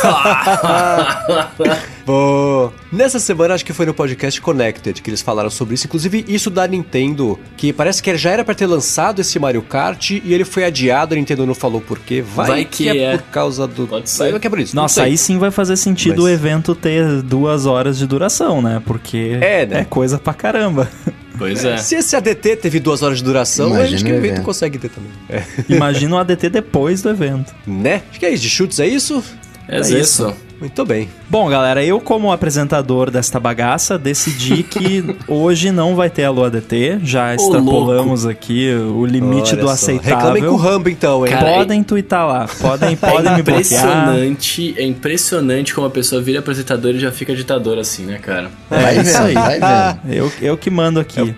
Pô. Nessa semana, acho que foi no podcast Connected que eles falaram sobre isso. Inclusive, isso da Nintendo, que parece que já era pra ter lançado esse Mario Kart e ele foi adiado. A Nintendo não falou por quê. Vai, Vai que, que é, é. por causa do. Pode ser. Vai que é por isso. não Nossa, aí sim vai fazer sentido Mas- o evento ter duas horas de duração, né? Porque É, né? é coisa pra caramba. *laughs* Pois é. Se esse ADT teve duas horas de duração, Imagina acho que o o evento evento. consegue ter também. É. Imagina o ADT depois do evento. Né? Acho que é isso. De chutes, é isso? É, É isso. isso. Muito bem. Bom, galera, eu como apresentador desta bagaça decidi *laughs* que hoje não vai ter Alô ADT. Já extrapolamos aqui o limite Olha do só. aceitável. Reclamem com o Rambo, então, hein? Cara, Podem twittar lá, podem, *laughs* podem é me bloquear. impressionante, é impressionante como a pessoa vira apresentador e já fica ditador assim, né, cara? Vai É isso aí. vai vendo. Eu, eu que mando aqui.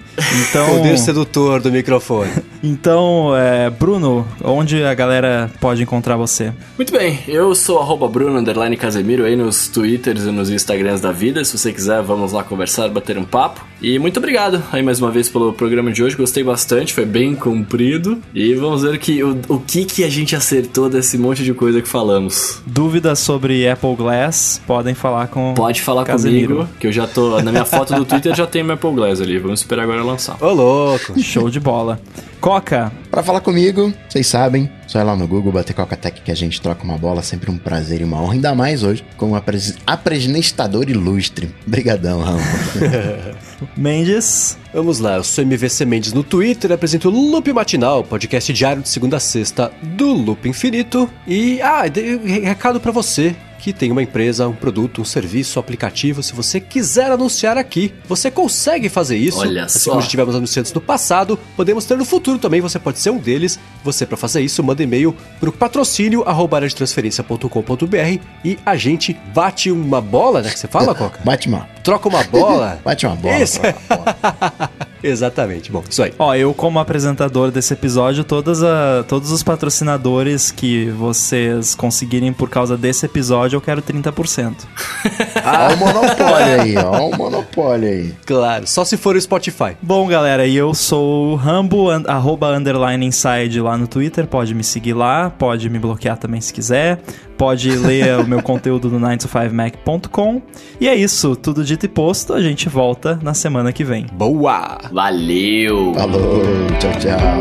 Então, Poder sedutor do microfone. *laughs* então é, Bruno, onde a galera pode encontrar você? Muito bem, eu sou arroba Bruno underline Casemiro Casemiro aí nos Twitters e nos Instagrams da vida. Se você quiser, vamos lá conversar, bater um papo. E muito obrigado aí mais uma vez pelo programa de hoje. Gostei bastante, foi bem comprido. E vamos ver que, o, o que, que a gente acertou desse monte de coisa que falamos. Dúvidas sobre Apple Glass, podem falar com Pode falar Casemiro. comigo, que eu já tô. Na minha foto do Twitter já tem meu Apple Glass ali. Vamos esperar agora lançar. Ô, louco! Show de bola. Coca. Para falar comigo, vocês sabem, só ir lá no Google, bater Coca Tech que a gente troca uma bola, sempre um prazer e uma honra, ainda mais hoje, com um apresentador ilustre. Brigadão, Rambo. *laughs* Mendes. Vamos lá, eu sou MVC Mendes no Twitter, apresento o Loop Matinal, podcast diário de segunda a sexta do Loop Infinito. E, ah, recado para você que tem uma empresa, um produto, um serviço, um aplicativo, se você quiser anunciar aqui, você consegue fazer isso. Olha assim só. como já tivemos anunciantes no passado, podemos ter no futuro também, você pode ser um deles. Você, para fazer isso, manda e-mail para o patrocínio transferência.com.br e a gente bate uma bola, né? Que você fala, *laughs* Coca? Bate uma. Troca uma bola. *laughs* bate uma bola. Isso. *laughs* Exatamente. Bom, isso aí. Ó, eu como apresentador desse episódio, todas a, todos os patrocinadores que vocês conseguirem por causa desse episódio, eu quero 30%. ah, o monopólio aí, ó, o monopólio aí. Claro, só se for o Spotify. Bom, galera, e eu sou o Rambo, arroba underline inside lá no Twitter, pode me seguir lá, pode me bloquear também se quiser pode ler o meu conteúdo no 9to5mac.com. E é isso, tudo dito e posto, a gente volta na semana que vem. Boa! Valeu! Falou, tchau, tchau.